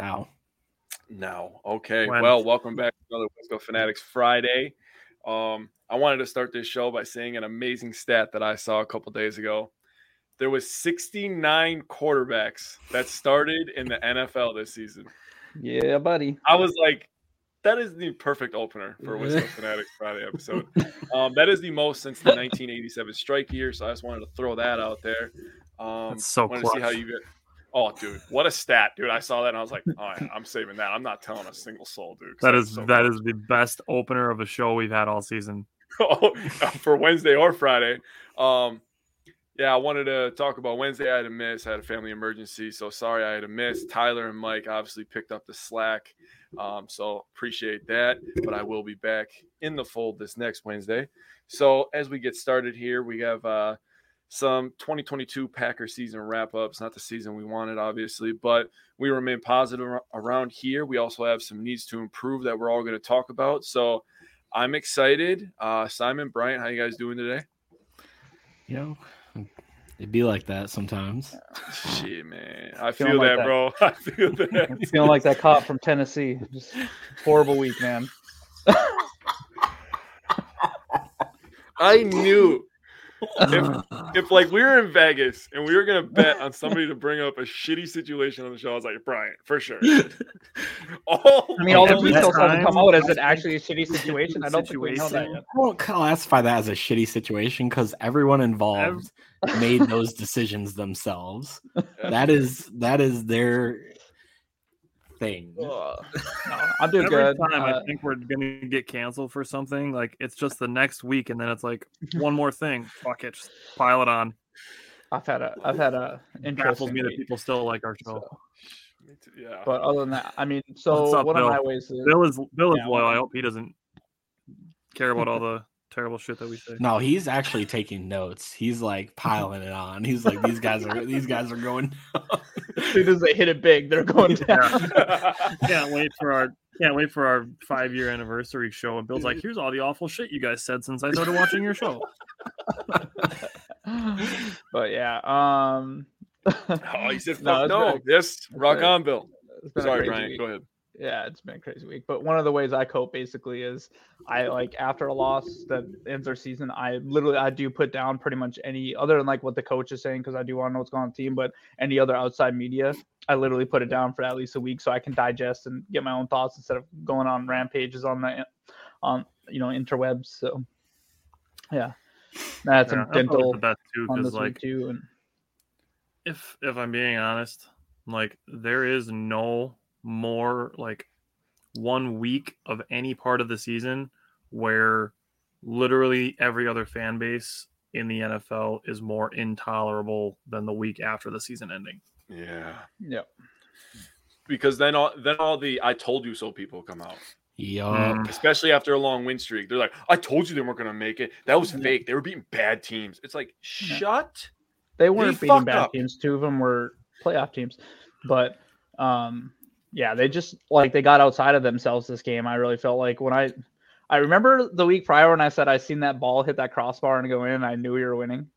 Ow. No. Okay. When? Well, welcome back to another Wisco Fanatics Friday. Um, I wanted to start this show by saying an amazing stat that I saw a couple days ago. There was 69 quarterbacks that started in the NFL this season. Yeah, buddy. I was like, that is the perfect opener for a Wisco Fanatics Friday episode. Um, that is the most since the 1987 strike year. So I just wanted to throw that out there. Um, That's so wanted to see how you get. Oh, dude, what a stat, dude! I saw that and I was like, "All right, I'm saving that. I'm not telling a single soul, dude. That that's so that is the best opener of a show we've had all season. for Wednesday or Friday. Um, yeah, I wanted to talk about Wednesday. I had a miss. I had a family emergency, so sorry I had a miss. Tyler and Mike obviously picked up the slack, um, so appreciate that. But I will be back in the fold this next Wednesday. So as we get started here, we have uh, some 2022 Packer season wrap ups. Not the season we wanted, obviously, but we remain positive around here. We also have some needs to improve that we're all going to talk about. So I'm excited. Uh, Simon, Bryant, how you guys doing today? You know, it'd be like that sometimes. Shit, man. I feel like that, that. bro. I feel that. Feeling like that cop from Tennessee. Just horrible week, man. I knew if, if like we were in Vegas and we were gonna bet on somebody to bring up a shitty situation on the show, I was like, Brian for sure. oh, I mean, all the details haven't come out. Is it actually a shitty situation? I don't think we know that yet. I won't classify that as a shitty situation because everyone involved made those decisions themselves. That is that is their thing. No, I'm doing Every good. time Uh, I think we're gonna get canceled for something, like it's just the next week, and then it's like one more thing. Fuck it, just pile it on. I've had a, I've had a Baffles interesting me that people still like our show. So, yeah. but other than that, I mean, so What's up, one Bill? of my ways is Bill is Bill is Yeah, loyal. I hope he doesn't care about all the terrible shit that we say. No, he's actually taking notes. He's like piling it on. He's like these guys are these guys are going. as soon as they hit it big, they're going down. can't wait for our can't wait for our five year anniversary show. And Bill's like, here's all the awful shit you guys said since I started watching your show. but yeah, um, oh, you said fuck No, no. Yes, rock on, Bill. it's been a Sorry, Brian. Week. Go ahead. Yeah, it's been a crazy week. But one of the ways I cope basically is I like after a loss that ends our season, I literally I do put down pretty much any other than like what the coach is saying because I do want to know what's going on the team, but any other outside media, I literally put it down for at least a week so I can digest and get my own thoughts instead of going on rampages on the on you know interwebs. So yeah. Some Yeah, that's always dental best too, on this like week too, and if if I'm being honest, like there is no more like one week of any part of the season where literally every other fan base in the NFL is more intolerable than the week after the season ending. Yeah. yeah. Because then all then all the I told you so people come out. Yeah. Mm. Especially after a long win streak. They're like, I told you they weren't gonna make it. That was fake. They were beating bad teams. It's like, shut They weren't beating bad up. teams. Two of them were playoff teams, but um, yeah, they just like they got outside of themselves this game. I really felt like when I, I remember the week prior when I said I seen that ball hit that crossbar and go in, and I knew we were winning.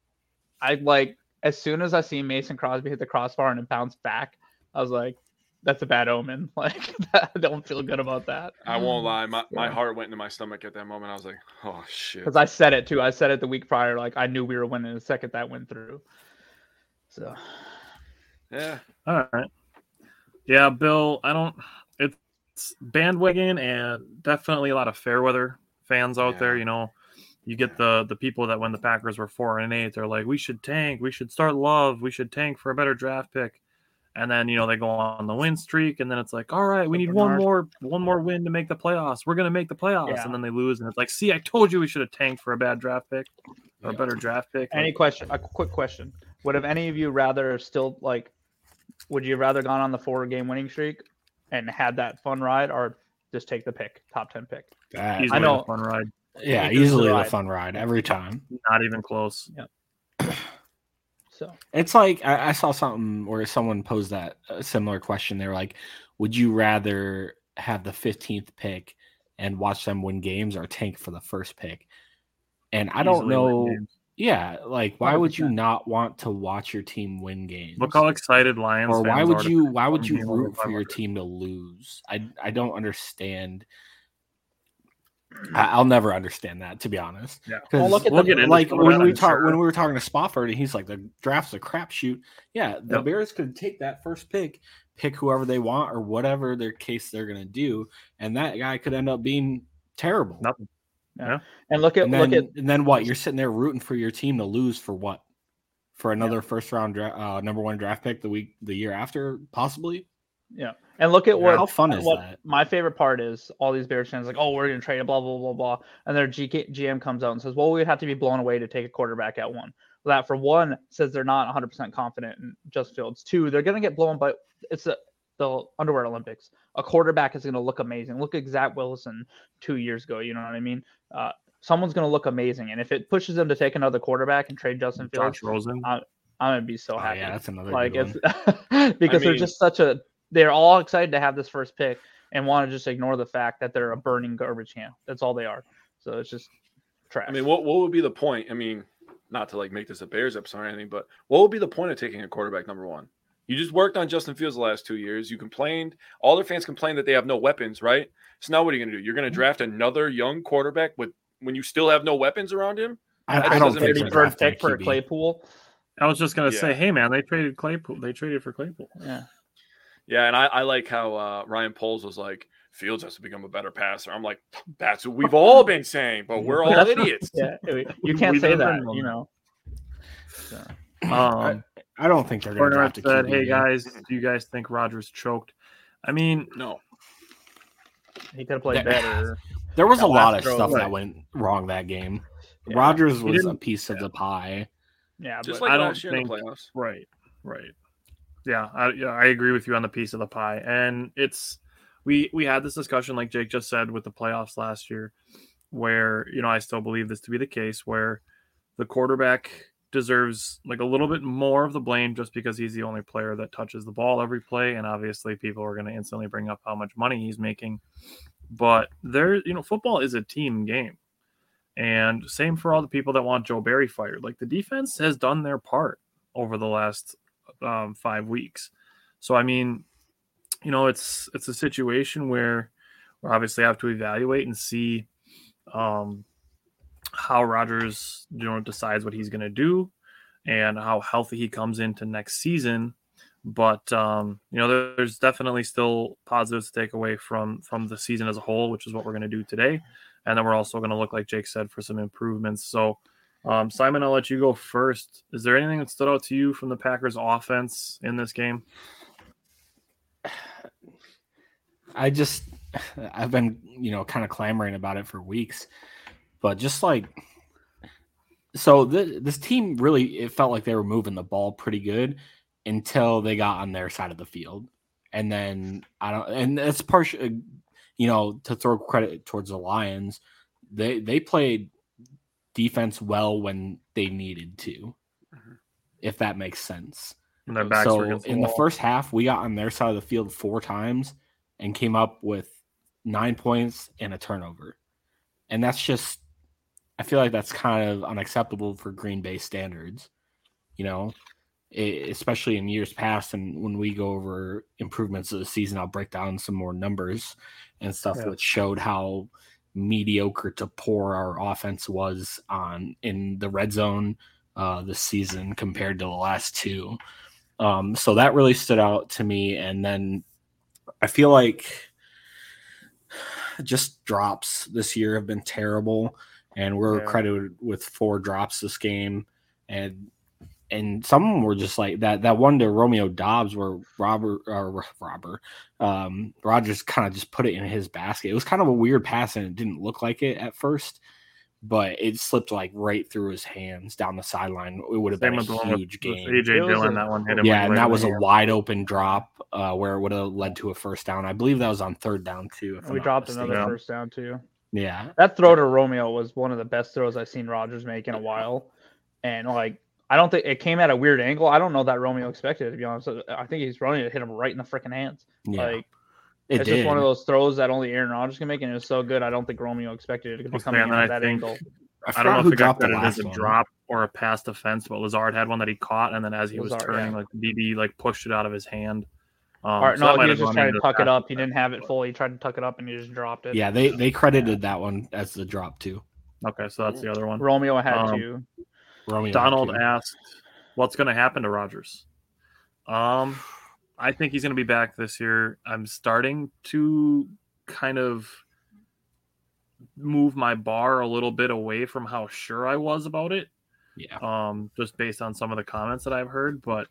I like as soon as I seen Mason Crosby hit the crossbar and it bounced back, I was like, that's a bad omen. Like I don't feel good about that. I won't lie. My, my Yeah. heart went into my stomach at that moment. I was like, oh shit. Because I said it too. I said it the week prior. Like I knew we were winning the second that went through. So Yeah. All right. Yeah, Bill, I don't. It's bandwagon and definitely a lot of fair weather fans out there. You know, you get the the people that when the Packers were four and eight, they're like, we should tank, we should start love, we should tank for a better draft pick. And then you know they go on the win streak, and then it's like, all right, we need one more one more win to make the playoffs. We're gonna make the playoffs, Yeah. and then they lose, and it's like, see, I told you we should have tanked for a bad draft pick or a better draft pick. Any question? A quick question: Would have any of you rather still like? Would you rather gone on the four game winning streak and had that fun ride, or just take the pick, top ten pick? That- Easily know. a fun ride, yeah, This is easily the the ride. fun ride every time. not even close. Yeah. So It's like I, I saw something where someone posed that a similar question. They were like, "Would you rather have the 15th pick and watch them win games, or tank for the first pick?" And I don't Easily win know. games. Yeah, like why would you not want to watch your team win games? Look how excited Lions. or why would are you why would you root for your team to lose? I I don't understand. I, I'll never understand that to be honest. Yeah. Well, look at We'll the- like when we talk sure. when we were talking to Spofford, and he's like the draft's a crapshoot. Yeah, the Yep. Bears could take that first pick, pick whoever they want or whatever their case they're gonna do, and that guy could end up being terrible. Nothing. And look at And then, look at and then what? You're sitting there rooting for your team to lose for what? For another first round dra- uh, number one draft pick the week the year after, possibly. yeah, and look at what How fun is what that? my favorite part is all these Bears fans like, oh, we're gonna trade it, blah blah blah blah, and their GK, GM comes out and says, well, we'd have to be blown away to take a quarterback at one. Well, that for one says they're not 100 percent confident in Justin Fields. Two, they're gonna get blown by it's the the underwear Olympics. A quarterback is gonna look amazing. Look at Zach Wilson two years ago. You know what I mean? Uh, someone's gonna look amazing, and if it pushes them to take another quarterback and trade Justin Fields, Josh Rosen. I'm gonna be so Oh, happy yeah, that's another like good it's one. because they're just such a they're all excited to have this first pick and want to just ignore the fact that they're a burning garbage can that's all they are so it's just trash I mean, what what would be the point? I mean, not to like make this a Bears episode or anything, but what would be the point of taking a quarterback number one? You just worked on Justin Fields the last two years. You complained. All their fans complained that they have no weapons, right? So now what are you going to do? You're going to draft another young quarterback with when you still have no weapons around him? I, I don't think make they're sense. third pick for Claypool I was just gonna Yeah. say, hey man, they traded Claypool. They traded for Claypool. yeah Yeah, and I, I like how uh, Ryan Poles was like, Fields has to become a better passer. I'm like, that's what we've all been saying, but we're all idiots. yeah you can't We've say that you know Um, I don't think they're going to Bernard draft a said, QB. "Hey guys, do you guys think Rodgers choked?" I mean, No. he could have played Yeah. better There was That a lot of stuff right. that went wrong that game. Yeah. Rodgers was a didn't- piece of the pie. yeah Just but like I don't last year in think- playoffs. right, right. Yeah, I, yeah, I agree with you on the piece of the pie, and it's we we had this discussion, like Jake just said, with the playoffs last year, where you know I still believe this to be the case, where the quarterback deserves like a little bit more of the blame just because he's the only player that touches the ball every play, and obviously people are going to instantly bring up how much money he's making, but there, you know, football is a team game. And same for all the people that want Joe Barry fired. Like the defense has done their part over the last um, five weeks. So I mean, you know, it's it's a situation where we obviously have to evaluate and see um, how Rodgers, you know, decides what he's going to do and how healthy he comes into next season. But um, you know, there- there's definitely still positives to take away from from the season as a whole, which is what we're going to do today. And then we're also going to look, like Jake said, for some improvements. So, um, Simon, I'll let you go first. Is there anything that stood out to you from the Packers' offense in this game? I just I've been, you know, kind of clamoring about it for weeks. But just like so th- this team really it felt like they were moving the ball pretty good until they got on their side of the field. And then I don't and it's partial you know, to throw credit towards the Lions, they they played defense well when they needed to. Mhm. If that makes sense And their backs so the in the first half, we got on their side of the field four times and came up with nine points and a turnover. And that's just, I feel like that's kind of unacceptable for Green Bay standards, you know, e- especially in years past. And when we go over improvements of the season, I'll break down some more numbers and stuff Yeah. which showed how mediocre to poor our offense was on in the red zone uh, this season compared to the last two. Um, so that really stood out to me. And then I feel like just drops this year have been terrible, and we're Yeah. credited with four drops this game, and and some of them were just like that. That one to Romeo Doubs where Robert or Robert um, Rodgers kind of just put it in his basket. It was kind of a weird pass, and it didn't look like it at first. But it slipped like right through his hands down the sideline. It would have been a one with, huge with game. AJ Dillon. a- that one hit him. Yeah, like, and right that was a hand. wide open drop uh, where it would have led to a first down. I believe that was on third down too. if I'm we dropped another first down too. Yeah, That throw to Romeo was one of the best throws I've seen Rodgers make in a while. And like I don't think it came at a weird angle. I don't know that Romeo expected it, to be honest. I think he's running to hit him right in the freaking hands. yeah, Like it it's did. just one of those throws that only Aaron Rodgers can make, and it was so good. I don't think Romeo expected it to be Okay, coming in I at that think- angle. I, I don't know who if it got dropped the as a drop or a pass defense, but Lazard had one that he caught, and then as he was turning, yeah. like the DB like pushed it out of his hand. Um, Or, so no, he was just gone trying to tuck it up. He didn't have it fully. He tried to tuck it up, and he just dropped it. Yeah, they they credited that one as the drop too. Okay, so that's the other one. Romeo had Um, to. Romeo Donald too. asked, "What's going to happen to Rodgers?" Um, I think he's going to be back this year. I'm starting to kind of move my bar a little bit away from how sure I was about it. Yeah, um, just based on some of the comments that I've heard. But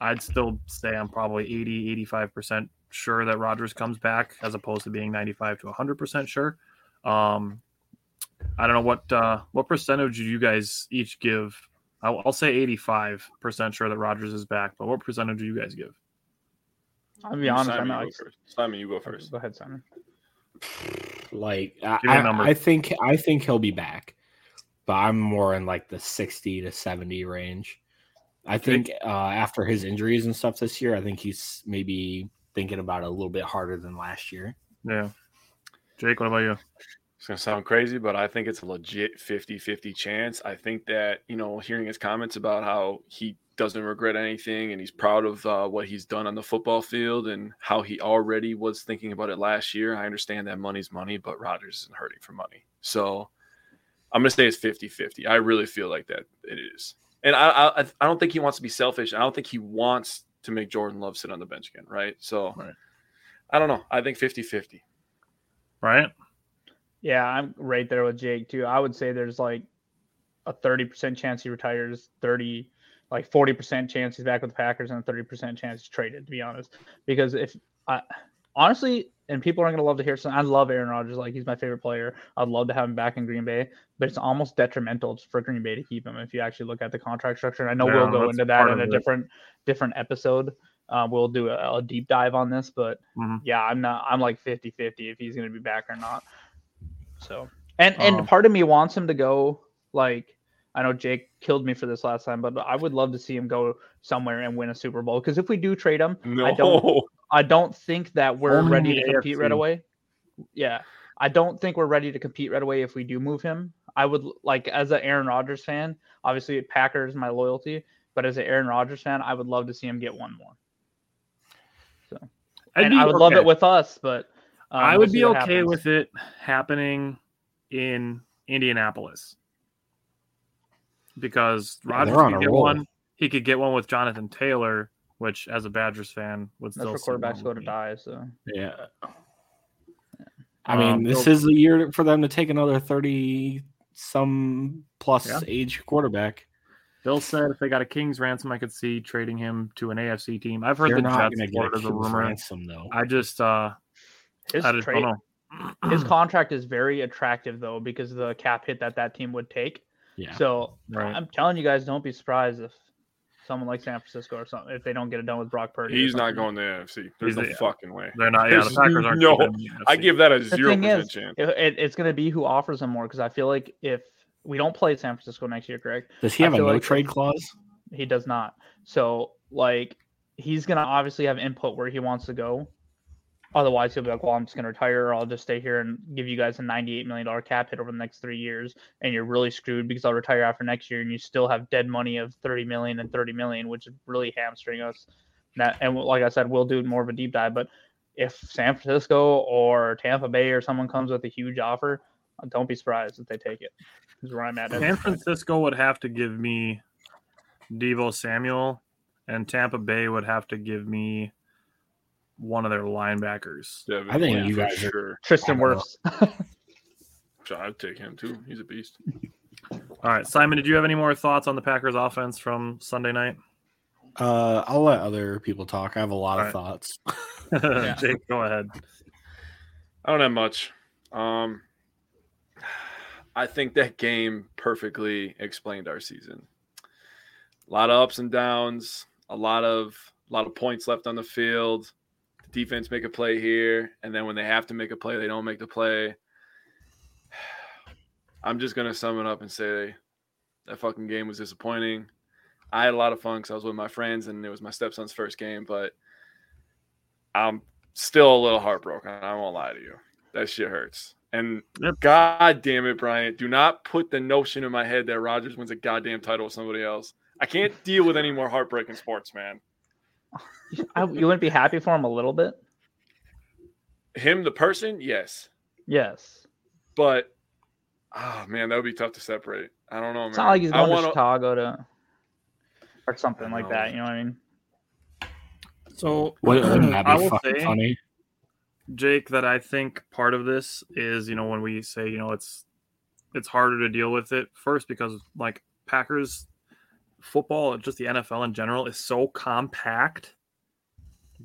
I'd still say I'm probably 80, 85% sure that Rodgers comes back as opposed to being 95 to 100% sure. Um, I don't know what uh, what percentage do you guys each give? I'll, I'll say 85% sure that Rodgers is back, but what percentage do you guys give? I'll be honest. Simon, I'm you not. go first. Simon, you go first. Go ahead, Simon. like I, Give me a I- number. I think I think he'll be back, but I'm more in like the 60 to 70 range. I think uh, after his injuries and stuff this year, I think he's maybe thinking about it a little bit harder than last year. Yeah. Jake, what about you? It's going to sound crazy, but I think it's a legit 50 50 chance. I think that, you know, hearing his comments about how he doesn't regret anything and he's proud of uh, what he's done on the football field and how he already was thinking about it last year. I understand that money's money, but Rodgers isn't hurting for money. So I'm going to say it's 50 50. I really feel like that it is. And I, I, I don't think he wants to be selfish. I don't think he wants to make Jordan Love sit on the bench again, right? So Right. I don't know. I think 50 50. Right? Yeah, I'm right there with Jake too. I would say there's like a 30% chance he retires, 30 like 40% chance he's back with the Packers and a 30% chance he's traded to be honest. Because if I honestly and people aren't going to love to hear something. I love Aaron Rodgers like he's my favorite player. I'd love to have him back in Green Bay, but it's almost detrimental for Green Bay to keep him if you actually look at the contract structure. And I know Yeah, we'll go into that in a different different episode. Uh, we'll do a, a deep dive on this, but Mhm. yeah, I'm not. I'm like 50 50 if he's going to be back or not. So, and and Um, part of me wants him to go. Like, I know Jake killed me for this last time, but I would love to see him go somewhere and win a Super Bowl. Because if we do trade him, No. I don't. I don't think that we're Only ready the to compete right away. Yeah, I don't think we're ready to compete right away if we do move him. I would like as an Aaron Rodgers fan. Obviously, Packers my loyalty, but as an Aaron Rodgers fan, I would love to see him get one more. I'd and be I would love it with us, but um, I we'll would be okay happens. with it happening in Indianapolis because Yeah, Rodgers they're on could get roll. one. He could get one with Jonathan Taylor, which, as a Badgers fan, would That's still where quarterbacks go to die. So Yeah. I mean, Um, this is the year for them to take another 30 some plus Yeah. age quarterback. Bill said if they got a King's ransom, I could see trading him to an AFC team. I've heard They're the not Jets going to get floated a King's rumor. ransom, though. I just, uh, his I just trade, don't know. his contract is very attractive though because of the cap hit that that team would take. Yeah. So Right. I'm telling you guys, don't be surprised if someone like San Francisco or something if they don't get it done with Brock Purdy. He's not going to the NFC. There's He's no a- fucking way. They're not. Yeah, the There's Packers aren't. no- keeping him I give that a The zero percent is, chance. it, it- it's going to be who offers him more because I feel like if we don't play San Francisco next year, correct? Does he have a feel no like- trade clause? He does not. So like he's gonna obviously have input where he wants to go. Otherwise, he'll be like, "Well, I'm just gonna retire, or I'll just stay here and give you guys a 98 million dollar cap hit over the next three years, and you're really screwed because I'll retire after next year, and you still have dead money of 30 million and 30 million, which would really hamstring us." That and like I said, we'll do more of a deep dive. But if San Francisco or Tampa Bay or someone comes with a huge offer, don't be surprised if they take it. Is where I'm at San. Francisco would have to give me Deebo Samuel, and Tampa Bay would have to give me one of their linebackers. Devin I think White you for guys are- Tristan I. Wirfs. So I'd take him too. He's a beast. All right, Simon, did you have any more thoughts on the Packers offense from Sunday night? Uh, I'll let other people talk. I have a lot of Alright. thoughts. Jake, go ahead. I don't have much. Um, I think that game perfectly explained our season. A lot of ups and downs, a lot of a lot of points left on the field. Defense make a play here, and then when they have to make a play, they don't make the play. I'm just gonna sum it up and say that fucking game was disappointing. I had a lot of fun because I was with my friends, and it was my stepson's first game, but I'm still a little heartbroken. I won't lie to you. That shit hurts. And Yep. god damn it, Bryant, do not put the notion in my head that Rodgers wins a goddamn title with somebody else. I can't deal with any more heartbreaking sports, man. I, you wouldn't be happy for him a little bit? Him, the person, yes, Yes. but oh man, that would be tough to separate. I don't know, man. It's not like he's I going to wanna- Chicago to or something like know. that. You know what I mean? So Wouldn't that I be will fucking say, funny? Jake, that I think part of this is, you know, when we say, you know, it's it's harder to deal with it first because like Packers football, just the NFL in general, is so compact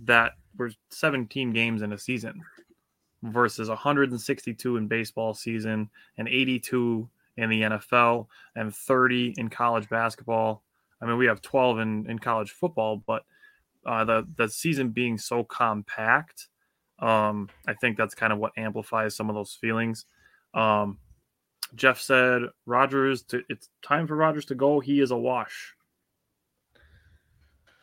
that we're 17 games in a season versus 162 in baseball season and 82 in the NFL and 30 in college basketball. I mean, we have 12 in, in college football, but uh, the the season being so compact, um, I think that's kind of what amplifies some of those feelings. Um, Jeff said, "Rodgers, to, it's time for Rodgers to go. He is a wash."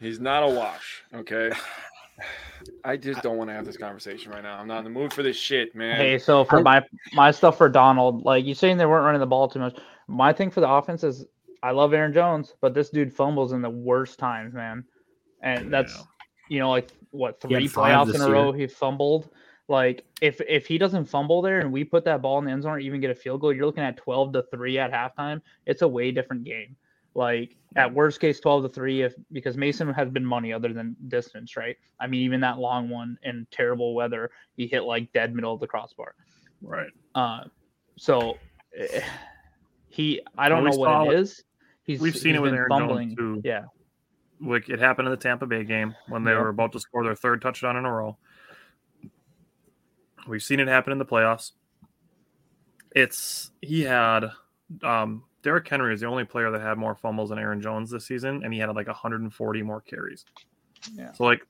He's not a wash, okay? I just don't want to have this conversation right now. I'm not in the mood for this shit, man. Hey, so for my my stuff for Donald, like you saying they weren't running the ball too much. My thing for the offense is I love Aaron Jones, but this dude fumbles in the worst times, man. And that's Yeah. you know like what three five playoffs in a year. row he fumbled. Like if if he doesn't fumble there and we put that ball in the end zone or even get a field goal, you're looking at 12 to 3 at halftime. It's a way different game. Like at worst case 12 to 3 if because Mason has been money other than distance, right? I mean even that long one in terrible weather, he hit like dead middle of the crossbar. Right. Uh, so eh, he, I don't Well, we know what it it- is. He's, we've seen he's it with Aaron Jones, too. Yeah, Like it happened in the Tampa Bay game when they Yep. were about to score their third touchdown in a row. We've seen it happen in the playoffs. It's he had um Derrick Henry is the only player that had more fumbles than Aaron Jones this season, and he had like 140 more carries. Yeah. So like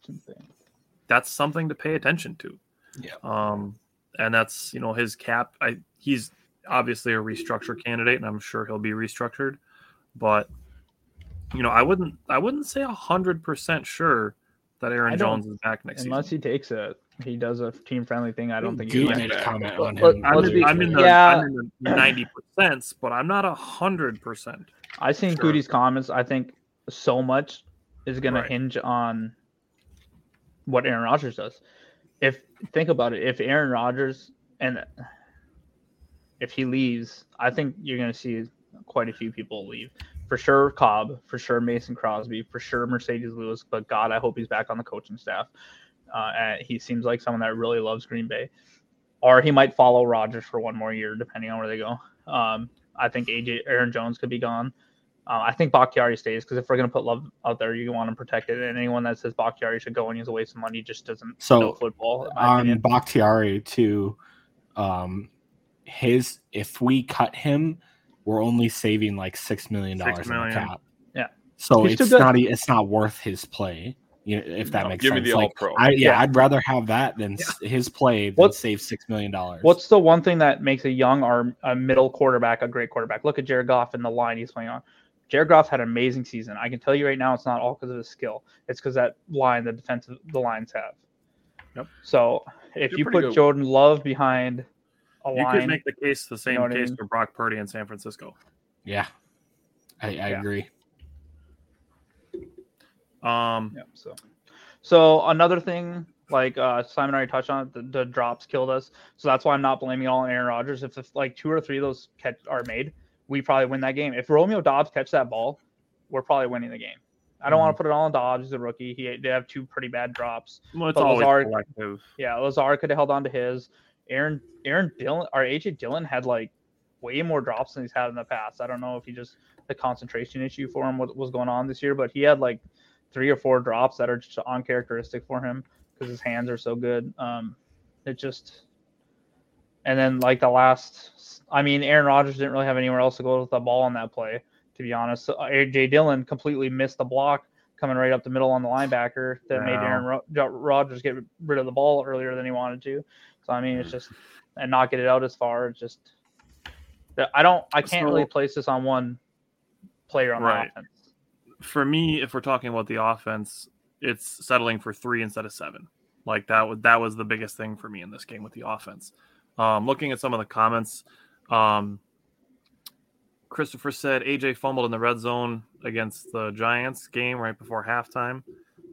that's something to pay attention to. Yeah. Um, and that's you know his cap. I he's obviously a restructure candidate, and I'm sure he'll be restructured. But you know, I wouldn't I wouldn't say hundred percent sure that Aaron Jones is back next Unless season. he takes a, he does a team friendly thing. I don't think Goot he made a comment on but him. I'm in, be- I'm in the Yeah. I'm in the ninety percent, but I'm not a hundred percent. I seen Sure. Goody's comments. I think so much is going Right. to hinge on what Aaron Rodgers does. If think about it, if Aaron Rodgers and if he leaves, I think you're going to see quite a few people leave. For sure, Cobb. For sure, Mason Crosby. For sure, Marcedes Lewis. But God, I hope he's back on the coaching staff. Uh, and he seems like someone that really loves Green Bay. Or he might follow Rodgers for one more year, depending on where they go. Um, I think AJ Aaron Jones could be gone. Uh, I think Bakhtiari stays because if we're going to put love out there, you want him protected. And anyone that says Bakhtiari should go and he's a waste of money just doesn't So, know football. On opinion. Bakhtiari too. Um, his if we cut him, we're only saving like six million dollars Six on the cap. Yeah. So He's it's not it's not worth his play. You know, if that No, makes give me sense. the Like, all-pro. I, yeah, Yeah. I'd rather have that than s his play than What's- save six million dollars. What's the one thing that makes a young or a middle quarterback a great quarterback? Look at Jared Goff and the line he's playing on. Jared Goff had an amazing season. I can tell you right now, it's not all because of his skill. It's because that line, the defensive, the lines have. Yep. So if You're you put good. Jordan Love behind a You line, could make the case the same know what I case mean? for Brock Purdy in San Francisco. Yeah, I, I Yeah. agree. Um, Yeah, so so another thing, like uh Simon already touched on, it, the, the drops killed us. So that's why I'm not blaming all on Aaron Rodgers. If, if like two or three of those catch are made, we probably win that game. If Romeo Doubs catch that ball, we're probably winning the game. I don't want to put it all on Doubs. He's a rookie. He did have two pretty bad drops. Well, it's always Lazard- collective. Yeah, Lazard could have held on to his. Aaron Aaron Dillon or AJ Dillon had like way more drops than he's had in the past. I don't know if he just the concentration issue for him what was going on this year, but he had like three or four drops that are just uncharacteristic for him because his hands are so good. Um, it just and then like the last, I mean, Aaron Rodgers didn't really have anywhere else to go with the ball on that play. To be honest, so AJ Dillon completely missed the block coming right up the middle on the linebacker that made Aaron Ro- Rodgers get rid of the ball earlier than he wanted to. So I mean, it's just and not get it out as far. It's just I don't, I can't really place this on one player on Right. the offense. For me, if we're talking about the offense, it's settling for three instead of seven. Like that was that was the biggest thing for me in this game with the offense. Um, looking at some of the comments, um, Christopher said AJ fumbled in the red zone against the Giants game right before halftime.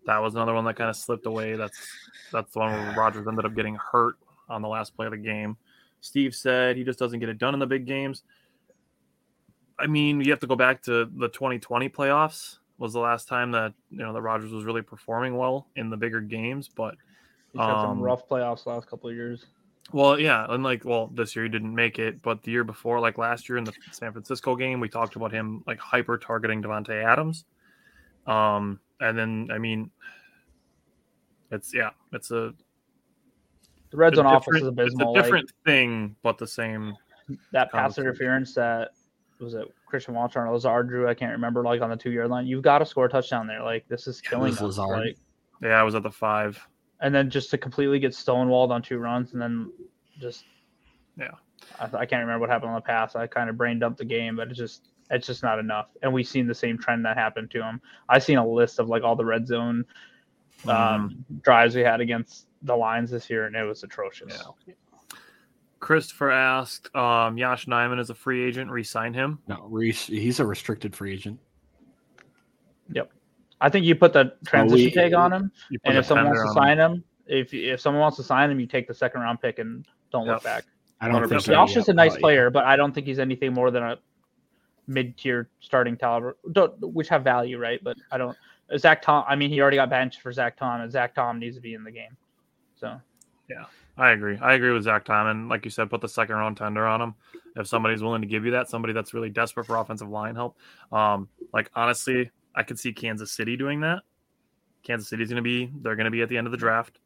That was another one that kind of slipped away. That's that's the one where Rodgers ended up getting hurt on the last play of the game. Steve said he just doesn't get it done in the big games. I mean, you have to go back to the 2020 playoffs was the last time that you know that Rodgers was really performing well in the bigger games. But He's had some Um, rough playoffs the last couple of years. well, yeah, and like well, this year he didn't make it, but the year before, like last year in the San Francisco game, we talked about him like hyper targeting Davante Adams. Um, and then I mean, it's yeah, it's a The red zone offense is abysmal. It's a like, different thing, but the same. that pass interference that was it Christian Walter and Lazard drew. I can't remember like on the two yard line. You've got to score a touchdown there. Like this is killing was us. Like, Yeah, I was at the five. and then just to completely get stonewalled on two runs and then just Yeah. I, I can't remember what happened on the pass. I kind of brain dumped the game, but it's just it's just not enough. And we've seen the same trend that happened to him. I've seen a list of like all the red zone um, drives we had against the lines this year, and it was atrocious. Yeah. Christopher asked, um, Yosh Nijman is a free agent. Resign him. No, he's a restricted free agent. Yep. I think you put the transition we- tag on him, and if someone wants to on him. sign him, if if someone wants to sign him, you take the second round pick and don't look back. I don't think 100%. so, Josh yeah, is a nice probably. player, but I don't think he's anything more than a mid-tier starting talent, don't- which have value, right? But I don't. Zach Tom. I mean, he already got benched for Zach Tom, and Zach Tom needs to be in the game. So I agree. I agree with Zach Tom. And like you said, put the second round tender on him. If somebody's willing to give you that, somebody that's really desperate for offensive line help. Um, like honestly, I could see Kansas City doing that. Kansas City's going to be, they're going to be at the end of the draft.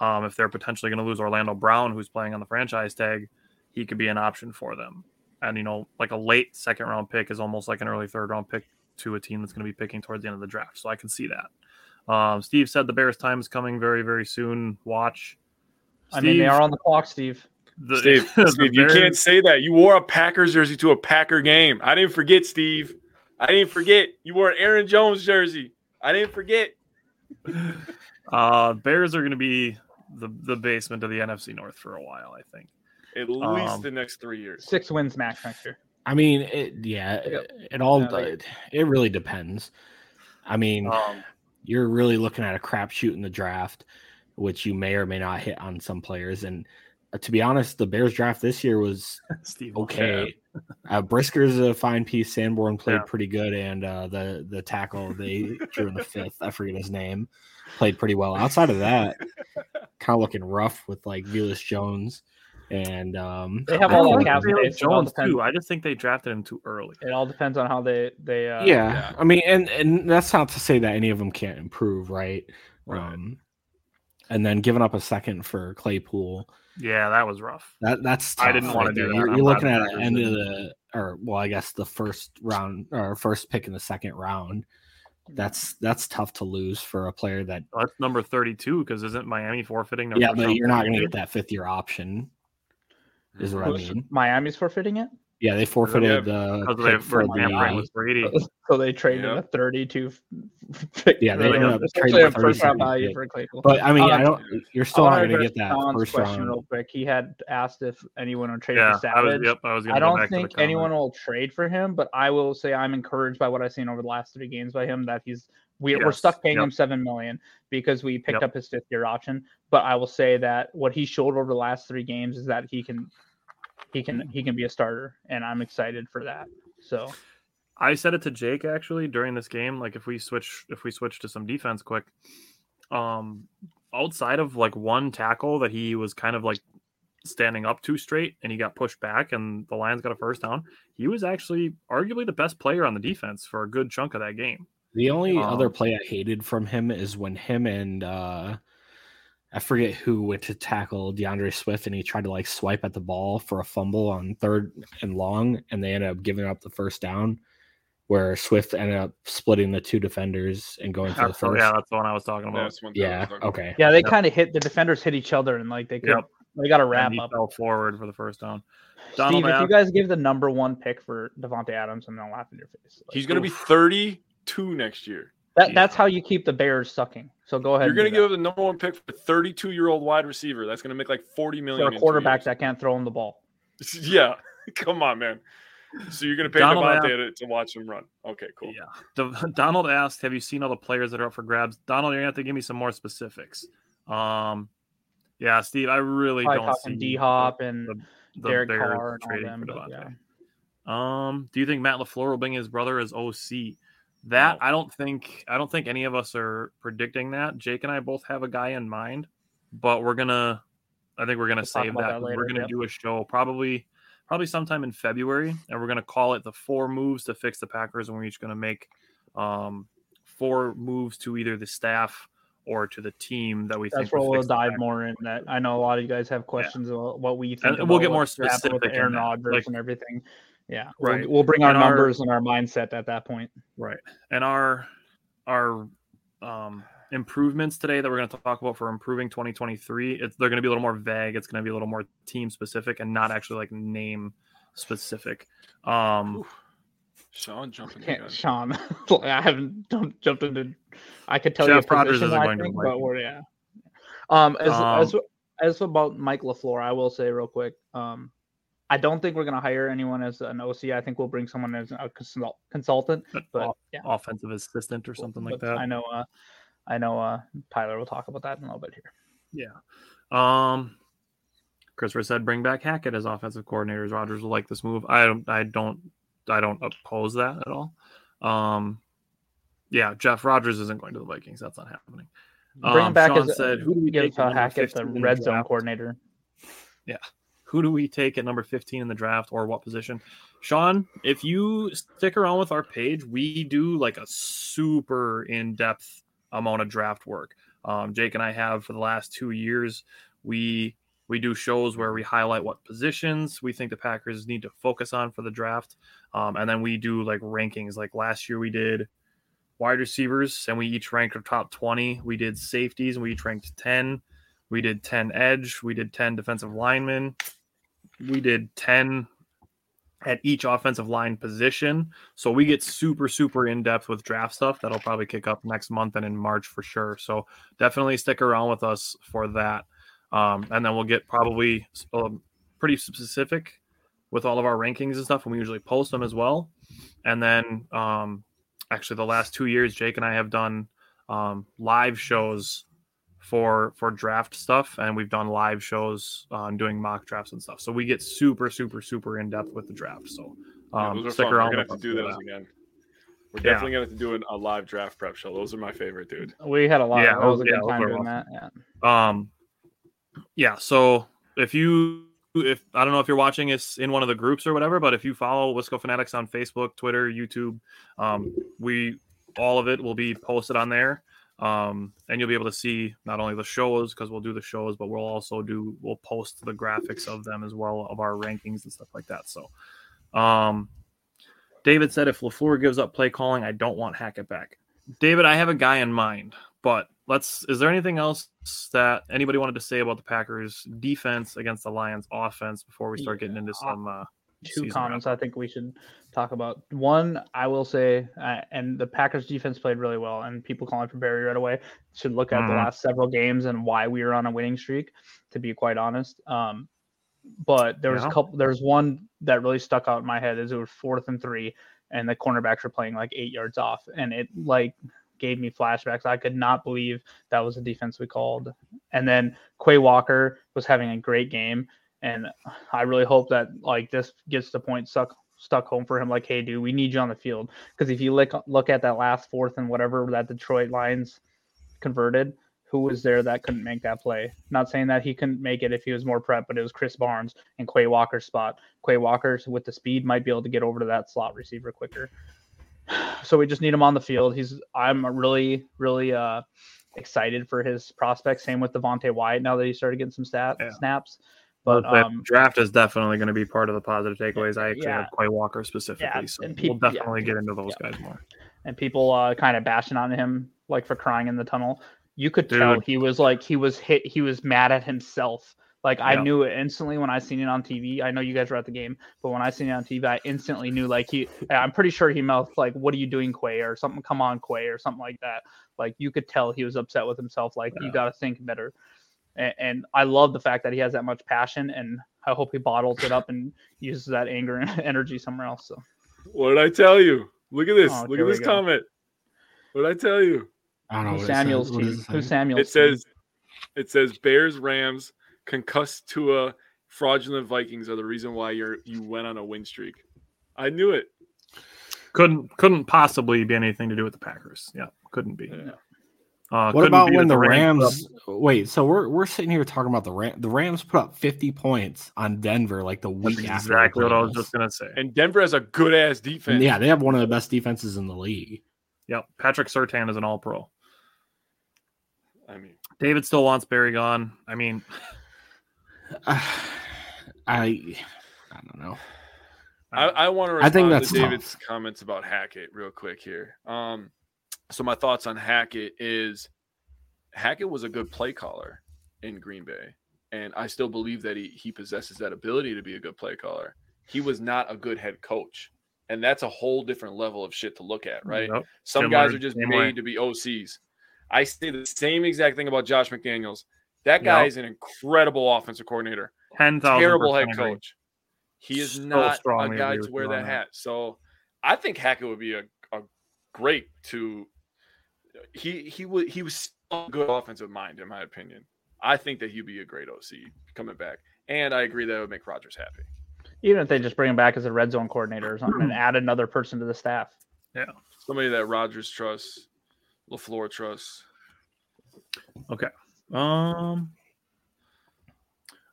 Um, if they're potentially going to lose Orlando Brown, who's playing on the franchise tag, he could be an option for them. And, you know, like a late second round pick is almost like an early third round pick to a team that's going to be picking towards the end of the draft. So I can see that. Um, Steve said the Bears' time is coming very, very soon. Watch. I mean, they are on the clock, Steve. the, Steve, Steve you can't say that. You wore a Packers jersey to a Packer game. I didn't forget, Steve. I didn't forget. You wore an Aaron Jones jersey. I didn't forget. Uh, Bears are going to be the the basement of the NFC North for a while. I think. At least Um, the next three years. Six wins max next year. I mean, it, yeah, it, it all Yeah, it, it really depends. I mean, Um, you're really looking at a crapshoot in the draft, which you may or may not hit on some players. And uh, to be honest, the Bears draft this year was Steve. okay. Uh, Brisker's a fine piece. Sanborn played Yeah. pretty good, and uh, the the tackle they drew in the fifth, I forget his name, played pretty well. Outside of that, kind of looking rough with like Velus Jones, and um, They have I all don't cap space. Jones too. I just think they drafted him too early. It all depends on how they they. Uh, yeah, yeah. I mean, and and that's not to say that any of them can't improve, right? Right. Um, and then giving up a second for Claypool, Yeah, that was rough. that that's I didn't wanna do there. that. You're, you're looking at the end of the, or well, I guess the first round or first pick in the second round. That's that's tough to lose for a player that. That's number thirty-two because isn't Miami forfeiting? Their Yeah, but you're not going to get that fifth year option. Is what I mean. Miami's forfeiting it, Yeah, they forfeited Yeah, uh, Because they pick for the. with Brady. so they traded Yeah. a thirty-two pick. Yeah, they for- ended up essentially trading a first round 32 value pick. for Claypool. But I mean, Uh, I don't. You're still not going to get that Colin's first question round. real quick. He had asked if anyone would trade Yeah, for I was. Yep, I was going I to go don't think anyone will trade for him, but I will say I'm encouraged by what I've seen over the last three games by him that he's we, we're stuck paying yep. him seven million because we picked Yep. up his fifth year option. But I will say that what he showed over the last three games is that he can he can he can be a starter, and I'm excited for that. So I said it to Jake actually during this game. Like if we switch if we switch to some defense quick, um, outside of like one tackle that he was kind of like standing up too straight and he got pushed back and the Lions got a first down, he was actually arguably the best player on the defense for a good chunk of that game. The only Um, other play I hated from him is when him and uh I forget who went to tackle DeAndre Swift and he tried to like swipe at the ball for a fumble on third and long and they ended up giving up the first down where Swift ended up splitting the two defenders and going for the first. yeah, that's the one I was talking about. That's one thing I was Yeah, okay. Yeah, they Yep. kind of hit the defenders hit each other and like they could Yep. they got to And wrap he up. fell forward for the first down. Donald Steve, if you guys give the number one pick for Davante Adams, I'm gonna laugh in your face. Like, He's going to be 32 next year. That. yeah. That's how you keep the Bears sucking. So go ahead. You're going to and do give the number one pick for a 32 year old wide receiver. That's going to make like 40 that million for a quarterback that can't throw him the ball. Yeah, come on, man. So you're going to pay Donald Davante App- to, to watch him run? Okay, cool. Yeah. Do- Donald asked, "Have you seen all the players that are up for grabs?" Donald, you're gonna have to give me some more specifics. Um, yeah, Steve, I really Probably don't see D Hop and the, the Derek Bears Carr and all trading them. for But Davante. yeah. Um, do you think Matt Lafleur will bring his brother as OC? That. I don't think. I don't think any of us are predicting that. Jake and I both have a guy in mind, but we're gonna. I think we're gonna We'll save that. that later, we're gonna yep. do a show probably, probably sometime in February, and we're gonna call it the four moves to fix the Packers, and we're each gonna make, um, four moves to either the staff or to the team that we That's think where we'll dive more in that. I know a lot of you guys have questions about what we think. And we'll get more specific with Aaron Rodgers like- and everything. Yeah, Right. We'll, we'll bring our And our- numbers and our mindset at that point. Right. And our our um improvements today that we're going to talk about for improving 2023, it's they're going to be a little more vague. It's going to be a little more team specific and not actually like name specific. Um Sean jumping Can't, gun. Sean, I haven't don't, jumped into. I could tell Jeff you a Rodgers isn't I going think, the but we're yeah. Um, as Um, as as about Mike Lafleur, I will say real quick. Um, I don't think we're gonna hire anyone as an OC. I think we'll bring someone as a consult, consultant. But off- yeah, offensive assistant or something like that. I know. Uh, I know. Uh, Tyler will talk about that in a little bit here. Yeah. Um, Christopher said, "Bring back Hackett as offensive coordinators." Rodgers will like this move. I don't. I don't. I don't oppose that at all. Um, yeah, Jeff Rodgers isn't going to the Vikings. That's not happening. Bring Um, him back Sean as said, "Who do we give take at number Hackett the 15 in red zone draft?" coordinator. Who do we take at number 15 in the draft or what position? Sean, if you stick around with our page, we do like a super in depth amount of draft work. Um, Jake and I have for the last two years. We we do shows where we highlight what positions we think the Packers need to focus on for the draft, um, and then we do like rankings. Like last year, we did wide receivers, and we each ranked our top twenty. We did safeties, and we each ranked ten. We did ten edge. We did ten defensive linemen. We did ten at each offensive line position. So we get super, super in depth with draft stuff. That'll probably kick up next month and in March for sure. So definitely stick around with us for that. Um, and then we'll get probably um, pretty specific with all of our rankings and stuff, and we usually post them as well. And then um, actually, the last two years, Jake and I have done um, live shows for for draft stuff, and we've done live shows on doing mock drafts and stuff. So we get super, super, super in depth with the draft. So um, those are stick fun. We're gonna have to do those that. again. We're Yeah. definitely gonna have to do an, a live draft prep show. Those are my favorite, dude. We had a lot. Yeah, that was a yeah, good those time doing awesome. that. Yeah. Um, yeah. So if you, if I don't know if you're watching us in one of the groups or whatever, but if you follow Wisco Fanatics on Facebook, Twitter, YouTube, um, we all of it will be posted on there. Um, and you'll be able to see not only the shows because we'll do the shows, but we'll also do we'll post the graphics of them as well of our rankings and stuff like that. So, um, David said if Lafleur gives up play calling, I don't want Hackett back. David, I have a guy in mind, but let's. Is there anything else that anybody wanted to say about the Packers defense against the Lions offense before we start getting into some? Uh, two season comments wrap-up? I think we should talk about. One, I will say, uh, and the Packers defense played really well, and people calling for Barry right away should look at the Mhm. last several games and why we were on a winning streak. To be quite honest, um, but there was Yeah. a couple. There's one that really stuck out in my head. Is it was fourth and three, and the cornerbacks were playing like eight yards off, and it like gave me flashbacks. I could not believe that was the defense we called. And then Quay Walker was having a great game, and I really hope that like this gets to point suck stuck home for him. Like, hey, dude, we need you on the field. Because if you look look at that last fourth and whatever that Detroit Lions converted, who was there that couldn't make that play? Not saying that he couldn't make it if he was more prep, but it was Krys Barnes and Quay Walker's spot. Quay Walker with the speed might be able to get over to that slot receiver quicker. So we just need him on the field. He's I'm really really uh excited for his prospects. Same with Devonte Wyatt now that he started getting some stat Yeah. snaps. But um, draft is definitely going to be part of the positive takeaways. I actually Yeah. have Quay Walker specifically, so and we'll peop- yeah. definitely get into those guys more. and people uh, kind of bashing on him like for crying in the tunnel. You could tell he was like he was hit. He was mad at himself. Like I Yeah. knew it instantly when I seen it on TV. I know you guys were at the game, but when I seen it on TV, I instantly knew. Like he, I'm pretty sure he mouthed like, "What are you doing, Quay?" or something. Come on, Quay, or something like that. Like you could tell he was upset with himself. Like you got to think better. And, and I love the fact that he has that much passion, and I hope he bottles it up and uses that anger and energy somewhere else. So What did I tell you? Look at this. Oh, Look at this go. comment. What did I tell you? I don't know. who's what it says. Samuel's What does team? it Who's say? Samuel's It says it says Bears Rams concussed Tua fraudulent Vikings are the reason why you're you went on a win streak. I knew it. Couldn't couldn't possibly be anything to do with the Packers. Yeah, couldn't be. Yeah. Uh, What about when the put Rams? Wait, so we're we're sitting here talking about the Ram. The Rams put up 50 points on Denver like the up- week That's after. exactly what I was just gonna say. And Denver has a good ass defense. And yeah, they have one of the best defenses in the league. Yep, Patrick Surtain is an All Pro. I mean, David still wants Barry gone. I mean, I I don't know. I, I want to I respond think to that's David's tough. comments about Hackett real quick here. Um, so my thoughts on Hackett is Hackett was a good play caller in Green Bay, and I still believe that he he possesses that ability to be a good play caller. He was not a good head coach, and that's a whole different level of shit to look at, right? yep. Some Similar- guys are just made way. to be OCs. I say the same exact thing about Josh McDaniels. That guy is an incredible offensive coordinator ten thousand terrible head coach. He is So not a guy to wear that that. hat. So I think Hackett would be a, a great to he he would he was still a good offensive mind in my opinion. I think that he'd be a great OC coming back. And I agree that it would make Rodgers happy. even if they just bring him back as a red zone coordinator or something and add another person to the staff. Yeah, somebody that Rodgers trusts, LaFleur trusts. Okay. Um,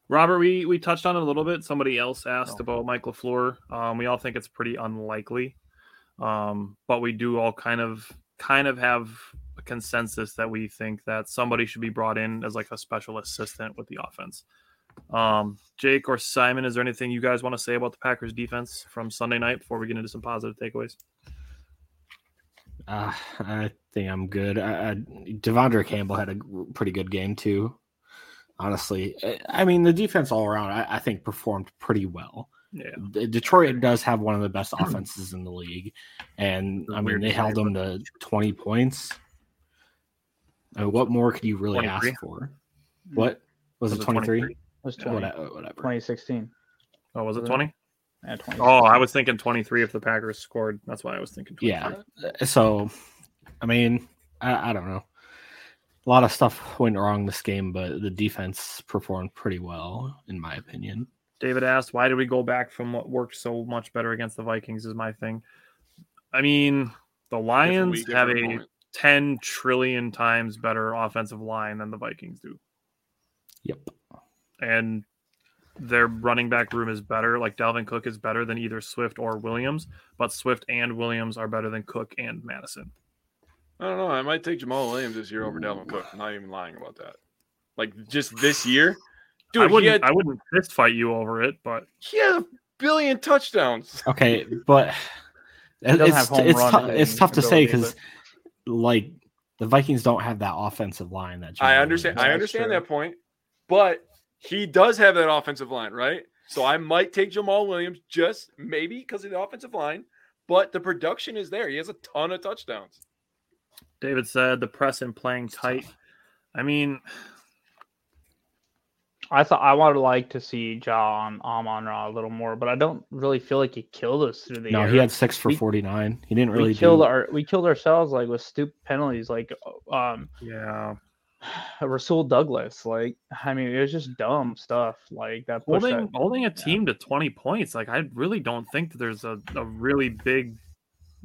Robert, we we touched on it a little bit. Somebody else asked Oh. about Mike Lafleur. Um, we all think it's pretty unlikely, um, but we do all kind of kind of have a consensus that we think that somebody should be brought in as like a special assistant with the offense. Um, Jake or Simon, is there anything you guys want to say about the Packers defense from Sunday night before we get into some positive takeaways? Uh, I think I'm good. I, I, De'Vondre Campbell had a pretty good game too. Honestly, I- I mean the defense all around, I, I think performed pretty well. Yeah, Detroit does have one of the best offenses in the league, and I mean they held them to 20 points. I mean, what more could you really 23? ask for? Mm. What was, Was it? it 23? It was 20, Whatever. whatever. 2016. Oh, was it mm. twenty? Yeah, Oh, I was thinking twenty three if the Packers scored. That's why I was thinking. 23. Yeah. Uh, so, I mean, I, I don't know. A lot of stuff went wrong this game, but the defense performed pretty well, in my opinion. David asked, "Why did we go back from what worked so much better against the Vikings?" Is my thing. I mean, the Lions week, have a opponent. ten trillion times better offensive line than the Vikings do, Yep. and their running back room is better. Like Dalvin Cook is better than either Swift or Williams, but Swift and Williams are better than Cook and Mattison. I don't know. I might take Jamaal Williams this year over Dalvin Cook. I'm not even lying about that. Like just this year, dude. I wouldn't. had, I wouldn't fist fight you over it, but he had a billion touchdowns. Okay, but it's, it's, run tou- it's tough to say ability, because, like, the Vikings don't have that offensive line that I understand. Williams I understand true. that point, but he does have that offensive line, right? So I might take Jamaal Williams just maybe because of the offensive line, but the production is there. He has a ton of touchdowns. David said the press and playing tight. I mean, I thought I would like to see Ja on Amon Ra a little more, but I don't really feel like he killed us through the No, air. he had six for 49. He didn't really we killed do, our we killed ourselves like with stupid penalties. Like, um, yeah, Rasul Douglas. Like, I mean, it was just dumb stuff. Like that. Holding that- holding a team to 20 points, like I really don't think that there's a, a really big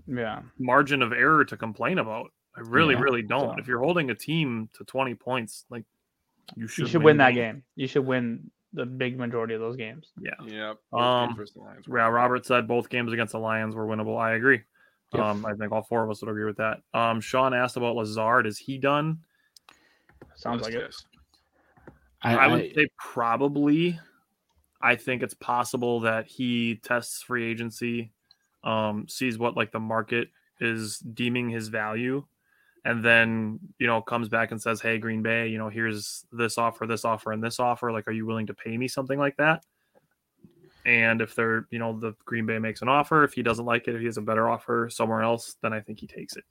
Yeah. margin of error to complain about. I really, Yeah. really don't. So- If you're holding a team to 20 points, like you should You should win that the game. You should win the big majority of those games. Yeah. Yep. Um, the Lions Yeah. Robert said both games against the Lions were winnable. I agree. Yep. Um, I think all four of us would agree with that. Um, Sean asked about Lazard. Is he done? Sounds Yes, like it. yes. I, I would I- say probably. I think it's possible that he tests free agency, um, sees what like the market is deeming his value, and then you know comes back and says, "Hey, Green Bay, you know, here's this offer, this offer, and this offer. Like, are you willing to pay me something like that?" And if they're, you know, the Green Bay makes an offer, if he doesn't like it, if he has a better offer somewhere else, then I think he takes it.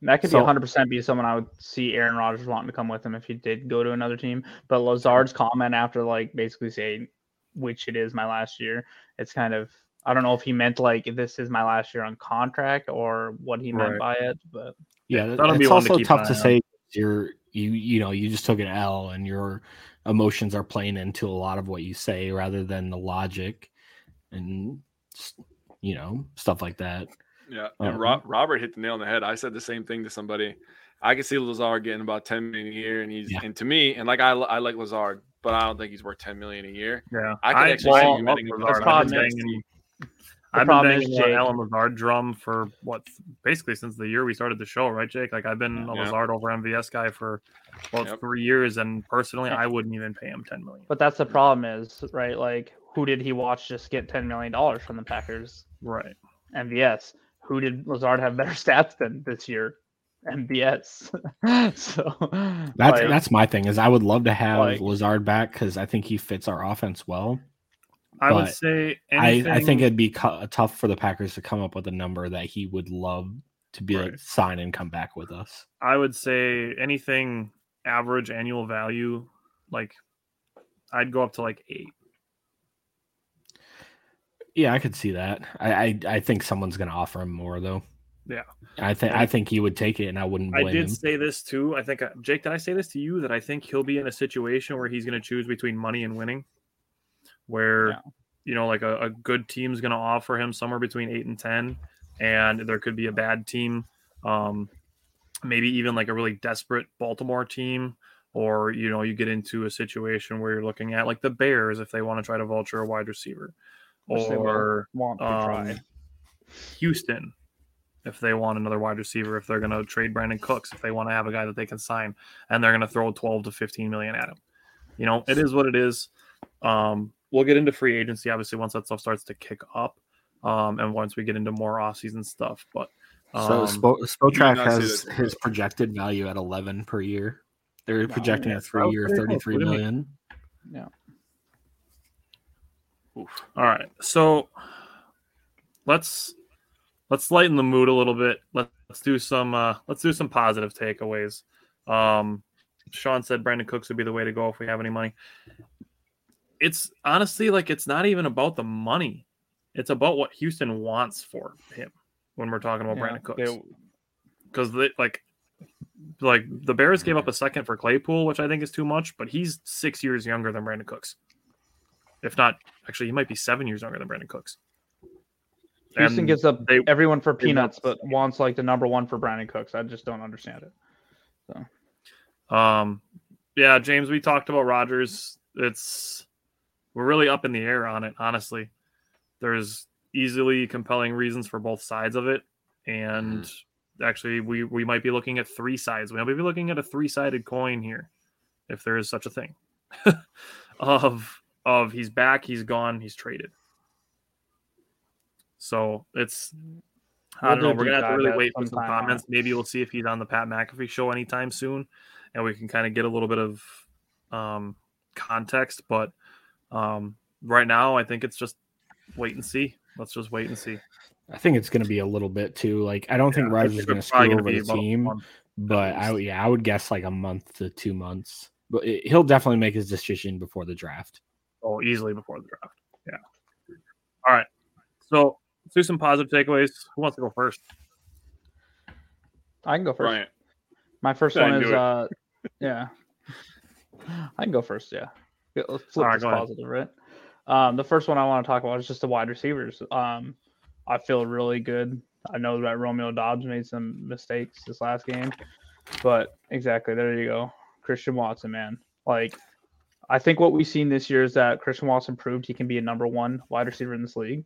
And that could So- be 100% be someone I would see Aaron Rodgers wanting to come with him if he did go to another team. But Lazard's comment after like basically saying, which it is my last year, it's kind of I don't know if he meant like this is my last year on contract or what he meant Right. by it, but yeah, that'll it's one to also keep tough to on. say. You're you you know you just took an L and your emotions are playing into a lot of what you say rather than the logic and you know stuff like that. Yeah, and um, Ro- Robert hit the nail on the head. I said the same thing to somebody. I can see Lazard getting about ten million a year, and he's Yeah. and to me, and like I, I like Lazard, but I don't think he's worth ten million a year. Yeah, I could actually well, see love him getting Lazard. About I've been problem ten banging- been is, banging the Jake- Allen Lazard drum for what basically since the year we started the show, right, Jake? Like I've been a Yeah. Lazard over MVS guy for well Yep. three years, and personally, I wouldn't even pay him ten million. but that's the problem is right. Like who did he watch just get 10 million dollars from the Packers? Right. MVS. Who did Lazard have better stats than this year? MVS. so That's like, that's my thing is I would love to have like- Lazard back because I think he fits our offense well. I would say I, anything, I think it'd be cu- tough for the Packers to come up with a number that he would love to be like sign and come back with us. I would say anything average annual value, like I'd go up to like eight. Yeah, I could see that. I I, I think someone's gonna offer him more though. Yeah. I think I think he would take it, and I wouldn't I did him. say this too. I think uh, Jake, did I say this to you that I think he'll be in a situation where he's going to choose between money and winning, where Yeah. you know, like a, a good team's going to offer him somewhere between eight and ten, and there could be a bad team, um, maybe even like a really desperate Baltimore team, or you know, you get into a situation where you're looking at like the Bears if they want to try to vulture a wide receiver, Which or want to try. um, Houston, if they want another wide receiver, if they're going to trade Brandin Cooks, if they want to have a guy that they can sign, and they're going to throw 12 to 15 million at him. You know, it is what it is. Um, we'll get into free agency obviously once that stuff starts to kick up, um, and once we get into more off-season stuff. But So um, Spo, Spotrac has his projected value at eleven per year. They're Wow, projecting yeah, a three year, pretty close. thirty three What do you million. All right. So let's let's lighten the mood a little bit. Let's do some uh let's do some positive takeaways. Um Sean said Brandin Cooks would be the way to go if we have any money. It's honestly like it's not even about the money. It's about what Houston wants for him when we're talking about Yeah, Brandin Cooks. Because they like like the Bears gave up a second for Claypool, which I think is too much, but he's six years younger than Brandin Cooks. If not, actually, he might be seven years younger than Brandin Cooks. Houston And gives up they- everyone for peanuts, but wants like the number one for Brandin Cooks. I just don't understand it. So, um, yeah, James, we talked about Rodgers. It's we're really up in the air on it. Honestly, there's easily compelling reasons for both sides of it, and actually, we we might be looking at three sides. We might be looking at a three sided coin here, if there is such a thing. of of he's back, he's gone, he's traded. So it's I don't know. We're gonna have to really wait for some comments. Maybe we'll see if he's on the Pat McAfee show anytime soon, and we can kind of get a little bit of um, context. But um, right now, I think it's just wait and see. Let's just wait and see. I think it's going to be a little bit too. Like I don't think Yeah, I Rodgers is going to it's screw over the team, but I yeah I would guess like a month to two months. But it, he'll definitely make his decision before the draft. Oh, easily before the draft. Yeah. All right. So let's do some positive takeaways. Who wants to go first? I can go first. Bryant. My first Go ahead one is it. uh Yeah. I can go first. Yeah. Let's flip right, this go ahead. positive, right? Um, the first one I want to talk about is just the wide receivers. Um, I feel really good. I know that Romeo Doubs made some mistakes this last game, but exactly there you go. Christian Watson, man. Like, I think what we've seen this year is that Christian Watson proved he can be a number one wide receiver in this league.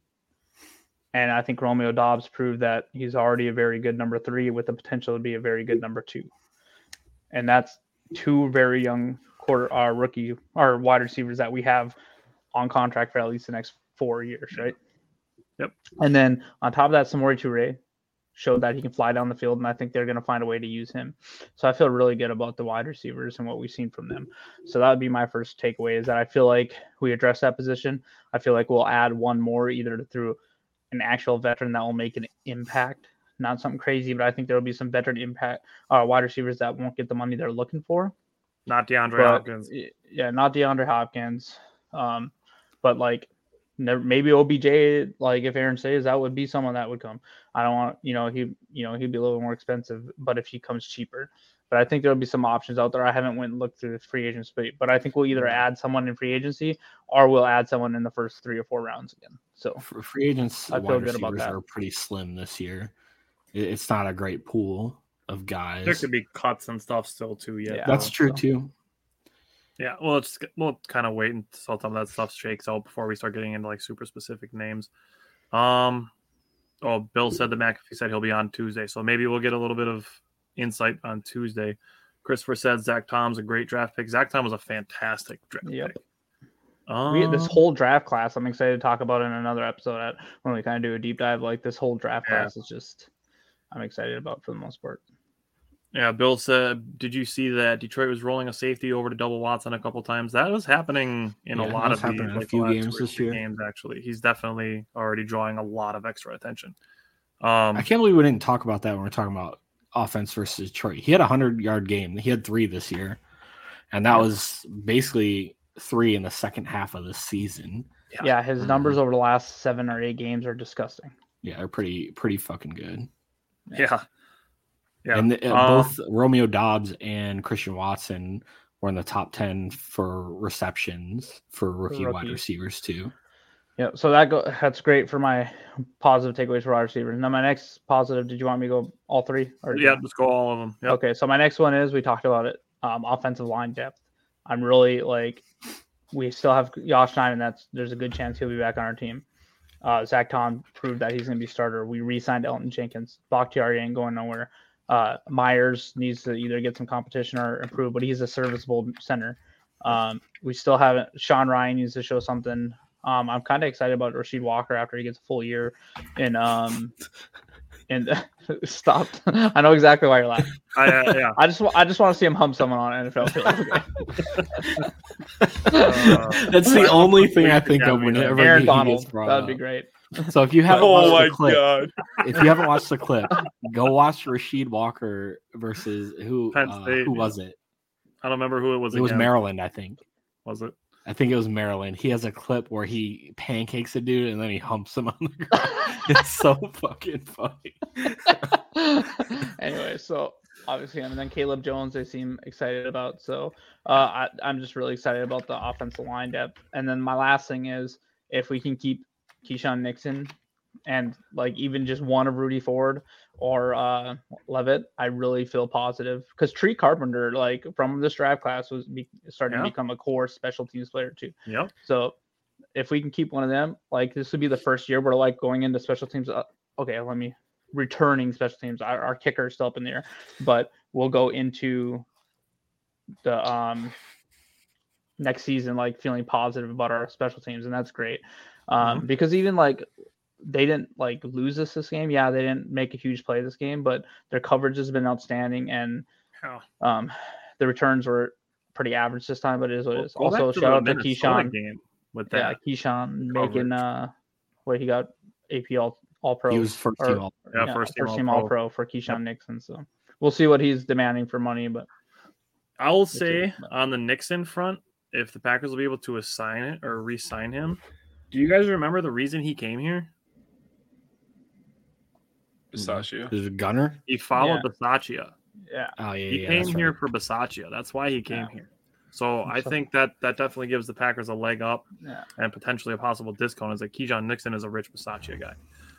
And I think Romeo Doubs proved that he's already a very good number three with the potential to be a very good number two. And that's two very young quarter uh, rookie or wide receivers that we have on contract for at least the next four years, right? Yep. And then on top of that, Samori Toure showed that he can fly down the field, and I think they're going to find a way to use him. So I feel really good about the wide receivers and what we've seen from them. So that would be my first takeaway is that I feel like we address that position. I feel like we'll add one more either through an actual veteran that will make an impact, not something crazy, but I think there will be some veteran impact uh, wide receivers that won't get the money they're looking for. Not DeAndre But, Hopkins. Yeah, not DeAndre Hopkins. Um, but like never, maybe OBJ, like if Aaron says that would be someone that would come. I don't want, you know, he, you know, he'd be a little more expensive, but if he comes cheaper, but I think there'll be some options out there. I haven't went and looked through the free agents, but but I think we'll either add someone in free agency or we'll add someone in the first three or four rounds again. So For free agents, I feel wide good about that. are pretty slim this year. It's not a great pool of guys. There could be cuts and stuff still too. Yet, Yeah. That's true so. too. Yeah, well, it's we'll kind of wait until some of that stuff shakes out before we start getting into like super specific names. Um, oh, Bill said the McAfee said he'll be on Tuesday, so maybe we'll get a little bit of insight on Tuesday. Christopher said Zach Tom's a great draft pick. Zach Tom was a fantastic draft Yep. pick. Um, we, this whole draft class, I'm excited to talk about in another episode at, when we kind of do a deep dive. Like this whole draft Yeah. class is just, I'm excited about for the most part. Yeah, Bill said, did you see that Detroit was rolling a safety over to double Watson a couple times? That was happening in Yeah, a lot of the, happening a like, few games this year. Games actually, he's definitely already drawing a lot of extra attention. Um, I can't believe we didn't talk about that when we're talking about offense versus Detroit. He had a hundred yard game. He had three this year, and that was basically three in the second half of the season. Yeah. Yeah, his numbers over the last seven or eight games are disgusting. Yeah, they're pretty pretty fucking good. Yeah. Yeah. And the, uh, Uh, both Romeo Doubs and Christian Watson were in the top ten for receptions for rookie wide receivers too. Yeah, so that go that's great for my positive takeaways for wide receivers. Now my next positive, did you want me to go all three? Or yeah, let's go all of them. Yep. Okay, so my next one is we talked about it. Um, offensive line depth. I'm really like, we still have Yosh Nijman, and that's there's a good chance he'll be back on our team. Uh, Zach Tom proved that he's going to be starter. We re-signed Elgton Jenkins. Bakhtiari ain't going nowhere. Uh, Myers needs to either get some competition or improve, but he's a serviceable center. Um, we still haven't. Sean Rhyan needs to show something. Um, I'm kind of excited about Rasheed Walker after he gets a full year. And um, and stop. I know exactly why you're laughing. I, uh, yeah. I just I just want to see him hump someone on NFL field. Okay. Uh, That's the only thing I think of we whenever know. Aaron he Donald. That'd be great. So if you haven't Oh watched my the clip, god! if you haven't watched the clip, go watch Rasheed Walker versus who? Penn uh, who was it? I don't remember who it was. It was. Maryland, I think. Was it? I think it was Maryland. He has a clip where he pancakes a dude and then he humps him on the ground. it's so fucking funny. anyway, so obviously, and then Caleb Jones, they seem excited about. So uh, I, I'm just really excited about the offensive line depth. And then my last thing is if we can keep Keisean Nixon and like even just one of Rudy Ford or uh, Leavitt, I really feel positive because Tree Carpenter, like from this draft class, was be, starting Yeah. to become a core special teams player too. Yeah. So if we can keep one of them, like this would be the first year we're like going into special teams. Uh, okay, let me returning special teams. Our, our kicker is still up in the air, but we'll go into the um next season like feeling positive about our special teams, and that's great. Um, because even like they didn't like lose us this game. Yeah, they didn't make a huge play this game, but their coverage has been outstanding, and Yeah. um, the returns were pretty average this time. But it is what it is. Go back Also, to shout out to Minnesota Keisean. game with Yeah, that. Keisean making uh, what he got AP all all pro. He was first or- team all. Yeah, first team team All-Pro. all pro for Keisean Nixon. So we'll see what he's demanding for money, but I will say on the Nixon front, if the Packers will be able to assign it or re-sign him, do you guys remember the reason he came here? Pistachio. There's a gunner. He followed Bisaccia. Yeah. Oh yeah, He yeah, came here right. for Bisaccia. That's why he came Yeah. here. So I think that that definitely gives the Packers a leg up Yeah. and potentially a possible discount. Is that Keisean Nixon is a rich Bisaccia guy.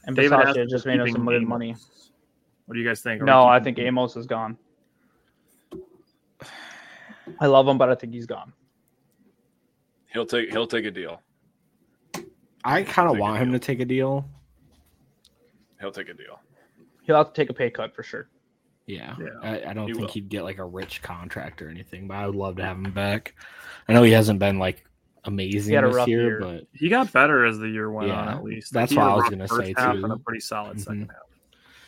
And David Basaccia Aston just made us some good money. What do you guys think? Are No, I think him? Amos is gone. I love him, but I think he's gone. He'll take he'll take a deal. I kind of want him to take a deal. He'll take a deal. He'll have to take a pay cut for sure. Yeah, Yeah. I, I don't He think will. he'd get like a rich contract or anything, but I would love to have him back. I know he hasn't been like amazing this year, year. but he got better as the year went on. At least that's he had what I was gonna say, half too. And a pretty solid Mhm. second half.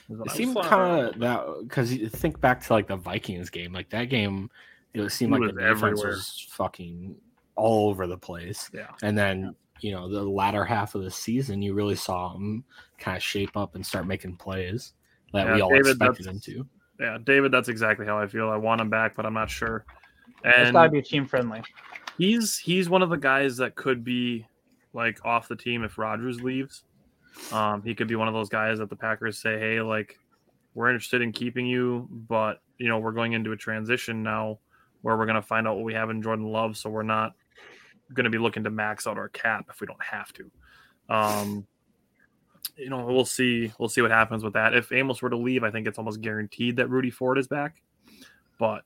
it I seemed would say. flying around a kind of that because you think back to like the Vikings game, like that game, it seemed He like the was defense everywhere. was fucking all over the place. Yeah. And then you know the latter half of the season, you really saw him kind of shape up and start making plays that we all David, expected that's- him to. Yeah, David, that's exactly how I feel. I want him back, but I'm not sure. It's And got to be team friendly. he's he's one of the guys that could be like off the team if Rodgers leaves. Um, he could be one of those guys that the Packers say, "Hey, like we're interested in keeping you, but you know we're going into a transition now where we're going to find out what we have in Jordan Love, so we're not going to be looking to max out our cap if we don't have to." Um, you know, we'll see. We'll see what happens with that. If Amos were to leave, I think it's almost guaranteed that Rudy Ford is back. But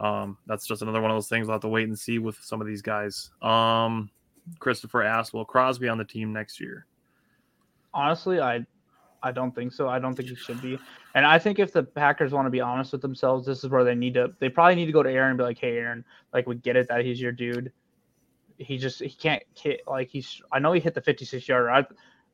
um, that's just another one of those things we'll have to wait and see with some of these guys. Um, Christopher asked, "Will Crosby on the team next year?" Honestly, I I don't think so. I don't think he should be. And I think if the Packers want to be honest with themselves, this is where they need to they probably need to go to Aaron and be like, "Hey Aaron, like we get it that he's your dude. He just he can't hit like he's I know he hit the 56 yarder. I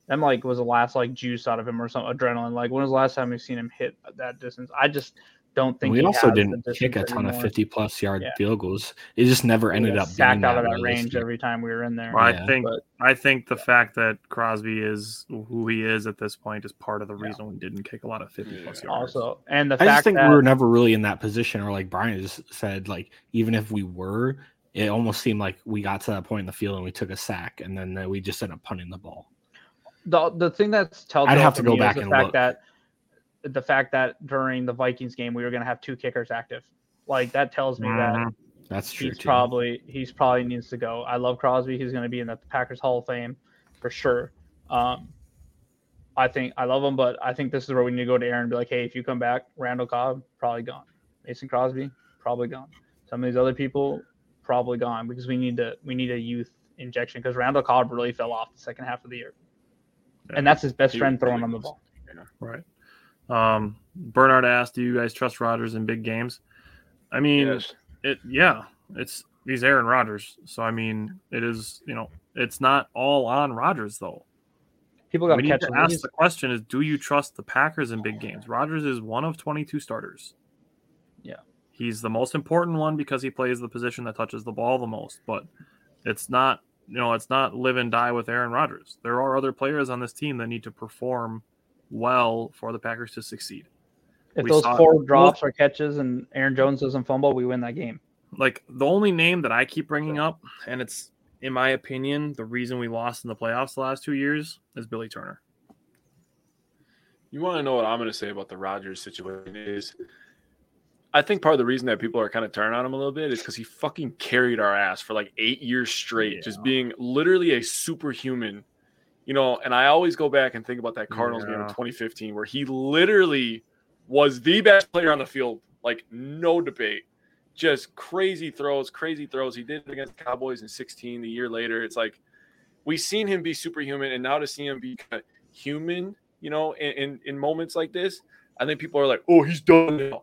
that like was the last like juice out of him or some adrenaline. Like when was the last time we've seen him hit that distance? I just don't think we he also has didn't kick a distance ton of 50 plus yard Yeah. field goals. It just never We ended up being sacked out of that range every time we were in there. I Yeah, think but- I think the fact that Crosby is who he is at this point is part of the reason we didn't kick a lot of 50 plus yards. Also, and the I fact just think that we were never really in that position, or like Brian just said, like even if we were, it almost seemed like we got to that point in the field and we took a sack, and then uh, we just ended up punting the ball. the the thing that's telltale have to go me back the and fact look. that the fact that during the Vikings game we were going to have two kickers active, like that tells me that Mhm. That's true. he's too. probably he's probably needs to go. I love Crosby. He's going to be in the Packers Hall of Fame for sure. Um, I think I love him, but I think this is where we need to go to Aaron and be like, hey, if you come back, Randall Cobb probably gone, Mason Crosby probably gone. Some of these other people probably gone because we need to we need a youth injection because Randall Cobb really fell off the second half of the year, and that's his best He friend throwing really on the was. ball. Right. Um, Bernard asked, "Do you guys trust Rodgers in big games?" I mean, Yes. it yeah, it's he's Aaron Rodgers, so I mean, it is you know, it's not all on Rodgers though. People got We to need to ask the question: Is do you trust the Packers in big games? Rodgers is one of twenty-two starters. Yeah. He's the most important one because he plays the position that touches the ball the most. But it's not you know, it's not live and die with Aaron Rodgers. There are other players on this team that need to perform well for the Packers to succeed. If we those four drops or catches and Aaron Jones doesn't fumble, we win that game. like the only name that I keep bringing up, and it's in my opinion the reason we lost in the playoffs the last two years is Billy Turner. You want to know what I'm going to say about the Rodgers situation is I think part of the reason that people are kind of turning on him a little bit is because he fucking carried our ass for like eight years straight, just being literally a superhuman. You know, and I always go back and think about that Cardinals game in 2015 where he literally was the best player on the field, like no debate. Just crazy throws, crazy throws. He did it against Cowboys in 16. The year later, it's like we've seen him be superhuman, and now to see him be kind of human, you know, in, in in moments like this, I think people are like, "Oh, he's done now."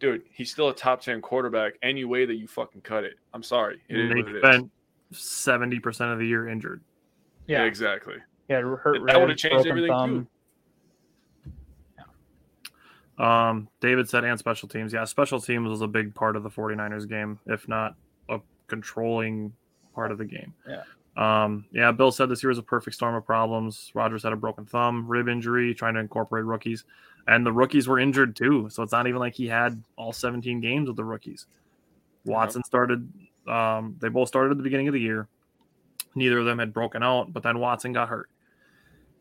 Dude, he's still a top 10 quarterback any way that you fucking cut it. I'm sorry. It is they what it is. spent seventy percent of the year injured. Yeah, Yeah, exactly. yeah. Hurt That would have changed everything thumb. too. Um, David said, and special teams. Yeah, special teams was a big part of the 49ers game, if not a controlling part of the game. Yeah. Um, yeah, Bill said this year was a perfect storm of problems. Rodgers had a broken thumb, rib injury, trying to incorporate rookies, and the rookies were injured too. So it's not even like he had all 17 games with the rookies. Watson started, um, they both started at the beginning of the year. Neither of them had broken out, but then Watson got hurt.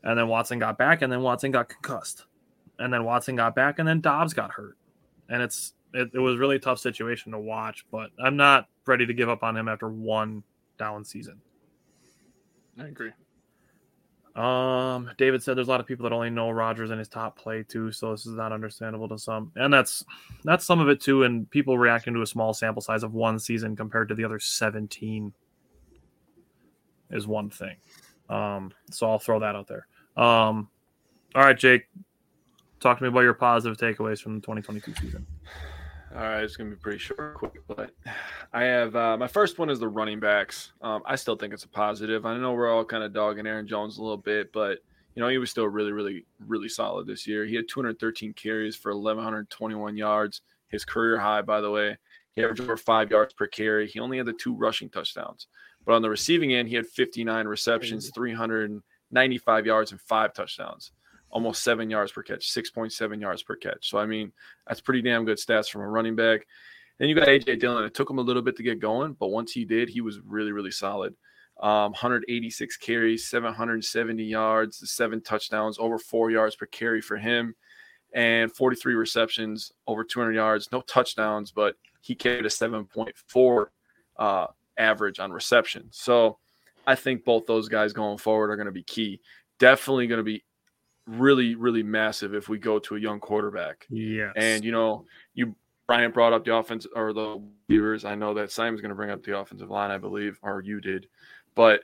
And then Watson got back, and then Watson got concussed and then Watson got back, and then Doubs got hurt. And it's it, it was really a tough situation to watch, but I'm not ready to give up on him after one down season. I agree. Um, David said there's a lot of people that only know Rodgers and his top play too, so this is not understandable to some, and that's that's some of it too. And people reacting to a small sample size of one season compared to the other 17 is one thing. Um, so I'll throw that out there. Um, all right, Jake, talk to me about your positive takeaways from the 2022 season. All right, it's gonna be pretty short, quick, but I have uh, my first one is the running backs. Um, I still think it's a positive. I know we're all kind of dogging Aaron Jones a little bit, but you know he was still really, really, really solid this year. He had 213 carries for 1121 yards, his career high, by the way. He averaged over five yards per carry. He only had the two rushing touchdowns, but on the receiving end, he had 59 receptions, 395 yards, and five touchdowns almost seven yards per catch, 6.7 yards per catch. So, I mean, that's pretty damn good stats from a running back. Then you got AJ Dillon. It took him a little bit to get going, but once he did, he was really, really solid. Um, 186 carries, 770 yards, seven touchdowns, over four yards per carry for him, and 43 receptions, over 200 yards. No touchdowns, but he carried a 7.4 uh, average on reception. So I think both those guys going forward are going to be key. Definitely going to be really, really massive if we go to a young quarterback. Yes. And you know, you Brian brought up the offense or the viewers. I know that Simon's going to bring up the offensive line, I believe, or you did, but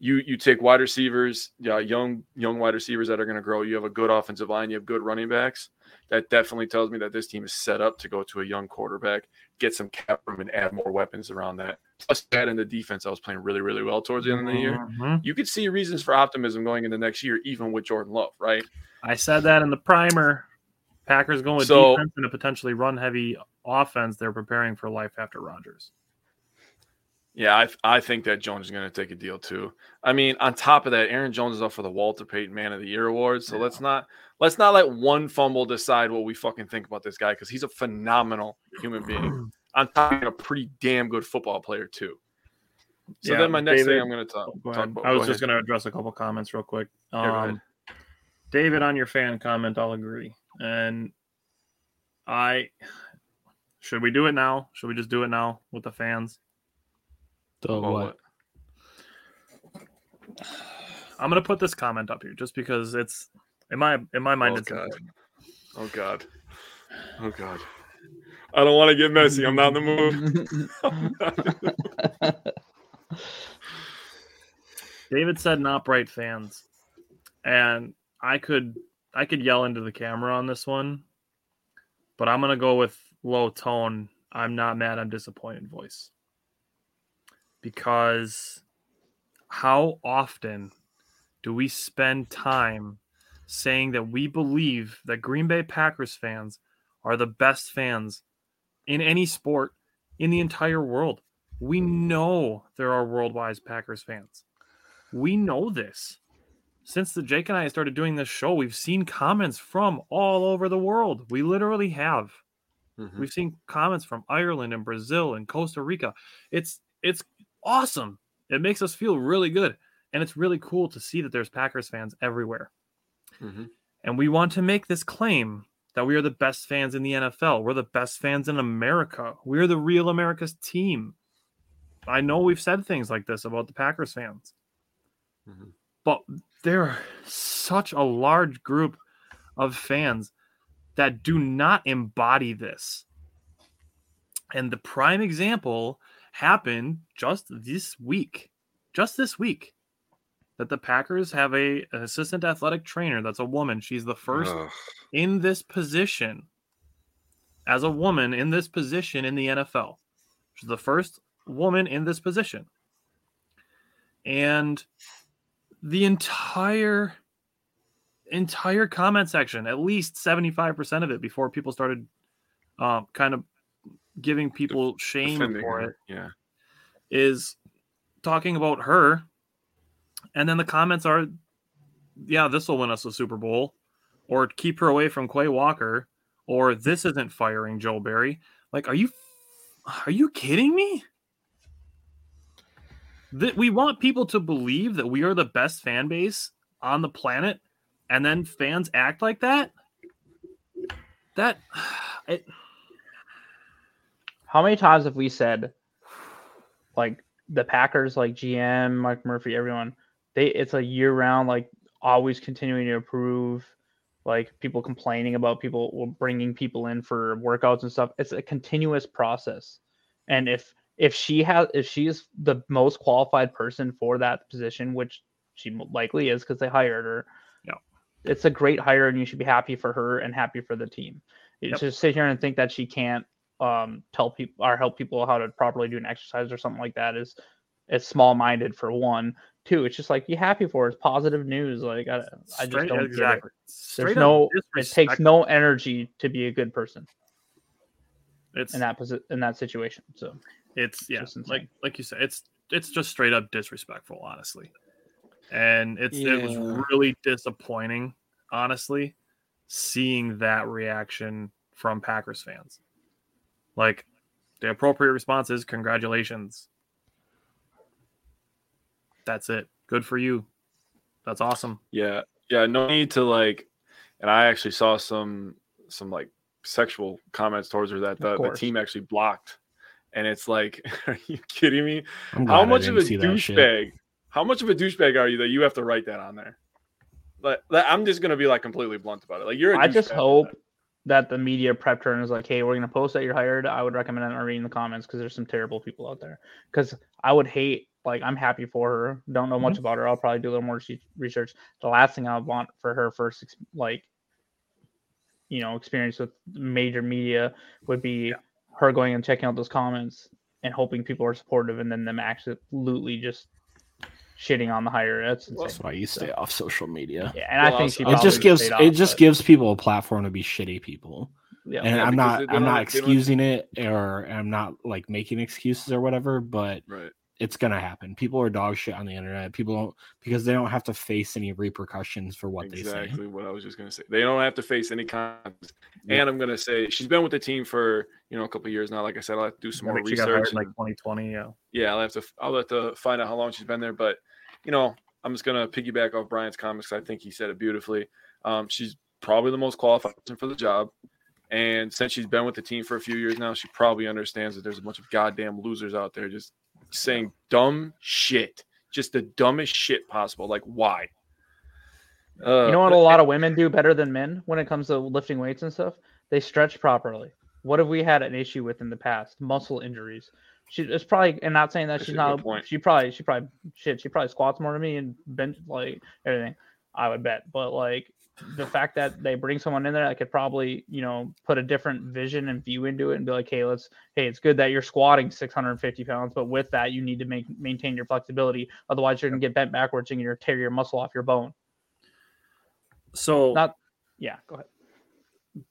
you you take wide receivers, yeah, young young wide receivers that are going to grow. You have a good offensive line. You have good running backs. That definitely tells me that this team is set up to go to a young quarterback, get some cap room, and add more weapons around that. Plus, that in the defense, I was playing really, really well towards the end of the year. Mhm. You could see reasons for optimism going into next year, even with Jordan Love, right? I said that in the primer. Packers going with So- defense and a potentially run heavy offense. They're preparing for life after Rodgers. Yeah, I, I think that Jones is going to take a deal too. I mean, on top of that, Aaron Jones is up for the Walter Payton Man of the Year award. So let's not let's not let one fumble decide what we fucking think about this guy because he's a phenomenal human being. on top of a pretty damn good football player too. So Yeah, then my next thing David- I'm going to talk, Go talk about. I was go just going to address a couple comments real quick. Yeah. Um, David, on your fan comment, I'll agree. And I should we do it now? Should we just do it now with the fans? The About what? I'm gonna put this comment up here just because it's in my in my mind Oh, it's God. important. Oh God. Oh God. I don't want to get messy. I'm not in the mood. David said not bright fans. And I could I could yell into the camera on this one, but I'm gonna go with low tone. I'm not mad, I'm disappointed voice. Because how often do we spend time saying that we believe that Green Bay Packers fans are the best fans in any sport in the entire world? We know there are worldwide Packers fans. We know this. Since the Jake and I started doing this show, we've seen comments from all over the world. We literally have. Mhm. We've seen comments from Ireland and Brazil and Costa Rica. It's it's awesome. It makes us feel really good. And it's really cool to see that there's Packers fans everywhere. Mhm. And we want to make this claim that we are the best fans in the NFL. We're the best fans in America. We're the real America's team. I know we've said things like this about the Packers fans, Mhm. but there are such a large group of fans that do not embody this. And the prime example happened just this week. Just this week. That the Packers have a an assistant athletic trainer that's a woman. She's the first Ugh. in this position as a woman in this position in the NFL. She's the first woman in this position. And the entire entire comment section, at least 75% of it before people started um, kind of giving people shame for her. it Yeah. is talking about her. And then the comments are, yeah, this will win us a Super Bowl, or keep her away from Quay Walker, or this isn't firing Joe Barry. Like, are you are you kidding me? That we want people to believe that we are the best fan base on the planet, and then fans act like that. That it, How many times have we said, like the Packers, like GM, Mike Murphy, everyone, they it's a year round, like always continuing to improve. Like people complaining about people bringing people in for workouts and stuff. It's a continuous process, and if if she has if she's the most qualified person for that position, which she likely is because they hired her, Yeah. it's a great hire, and you should be happy for her and happy for the team. You Yep. Just sit here and think that she can't um, tell people or help people how to properly do an exercise or something like that is it's small minded for one. Two, it's just like you happy for her. It's positive news. Like I, I just Straight- don't exactly. get it. There's no. It takes no energy to be a good person It's in that posi- in that situation. So it's yeah, just insane. like like you said, it's it's just straight up disrespectful, honestly. And it's it was really disappointing, honestly, seeing that reaction from Packers fans. Like the appropriate response is congratulations. That's it. Good for you. That's awesome. Yeah, yeah. No need to like. And I actually saw some some like sexual comments towards her that the, the team actually blocked. And it's like, are you kidding me? How much of a see that shit. douchebag? How much of a douchebag are you that you have to write that on there? Like, like, I'm just gonna be like completely blunt about it. Like you're. I I just hope that the media prepped her and is like, "Hey, we're gonna post that you're hired." I would recommend not reading the comments because there's some terrible people out there. Because I would hate, like, I'm happy for her. Don't know much mm-hmm. about her. I'll probably do a little more research. The last thing I want for her first, like, you know, experience with major media would be her going and checking out those comments and hoping people are supportive, and then them absolutely just shitting on the higher That's insane. That's why you stay off social media. yeah, and I think she also- It just gives stayed it just but- gives people a platform to be shitty people. yeah. And Yeah, I'm not they- they I'm don't- not they don't- excusing it or I'm not like making excuses or whatever, but Right. It's gonna happen. People are dog shit on the internet. People don't because they don't have to face any repercussions for what they say. Exactly what I was just gonna say. They don't have to face any consequences. Yeah. And I'm gonna say she's been with the team for you know a couple of years now. Like I said, I'll have to do some I more think she got hired research. like 2020. Yeah. yeah, I'll have to I'll have to find out how long she's been there. But you know, I'm just gonna piggyback off Brian's comments. I think he said it beautifully. Um, she's probably the most qualified person for the job. And since she's been with the team for a few years now, she probably understands that there's a bunch of goddamn losers out there just saying dumb shit, just the dumbest shit possible. Like why? Uh, You know what but- a lot of women do better than men when it comes to lifting weights and stuff? They stretch properly. What have we had an issue with in the past? Muscle injuries. She it's probably and not saying that she's not point. she probably she probably shit, she probably squats more than me and bench like everything. I would bet. But like the fact that they bring someone in there that could probably, you know, put a different vision and view into it and be like, hey, let's hey, it's good that you're squatting 650 pounds, but with that you need to make maintain your flexibility. Otherwise you're gonna get bent backwards and you're tear your muscle off your bone. So Not yeah, go ahead.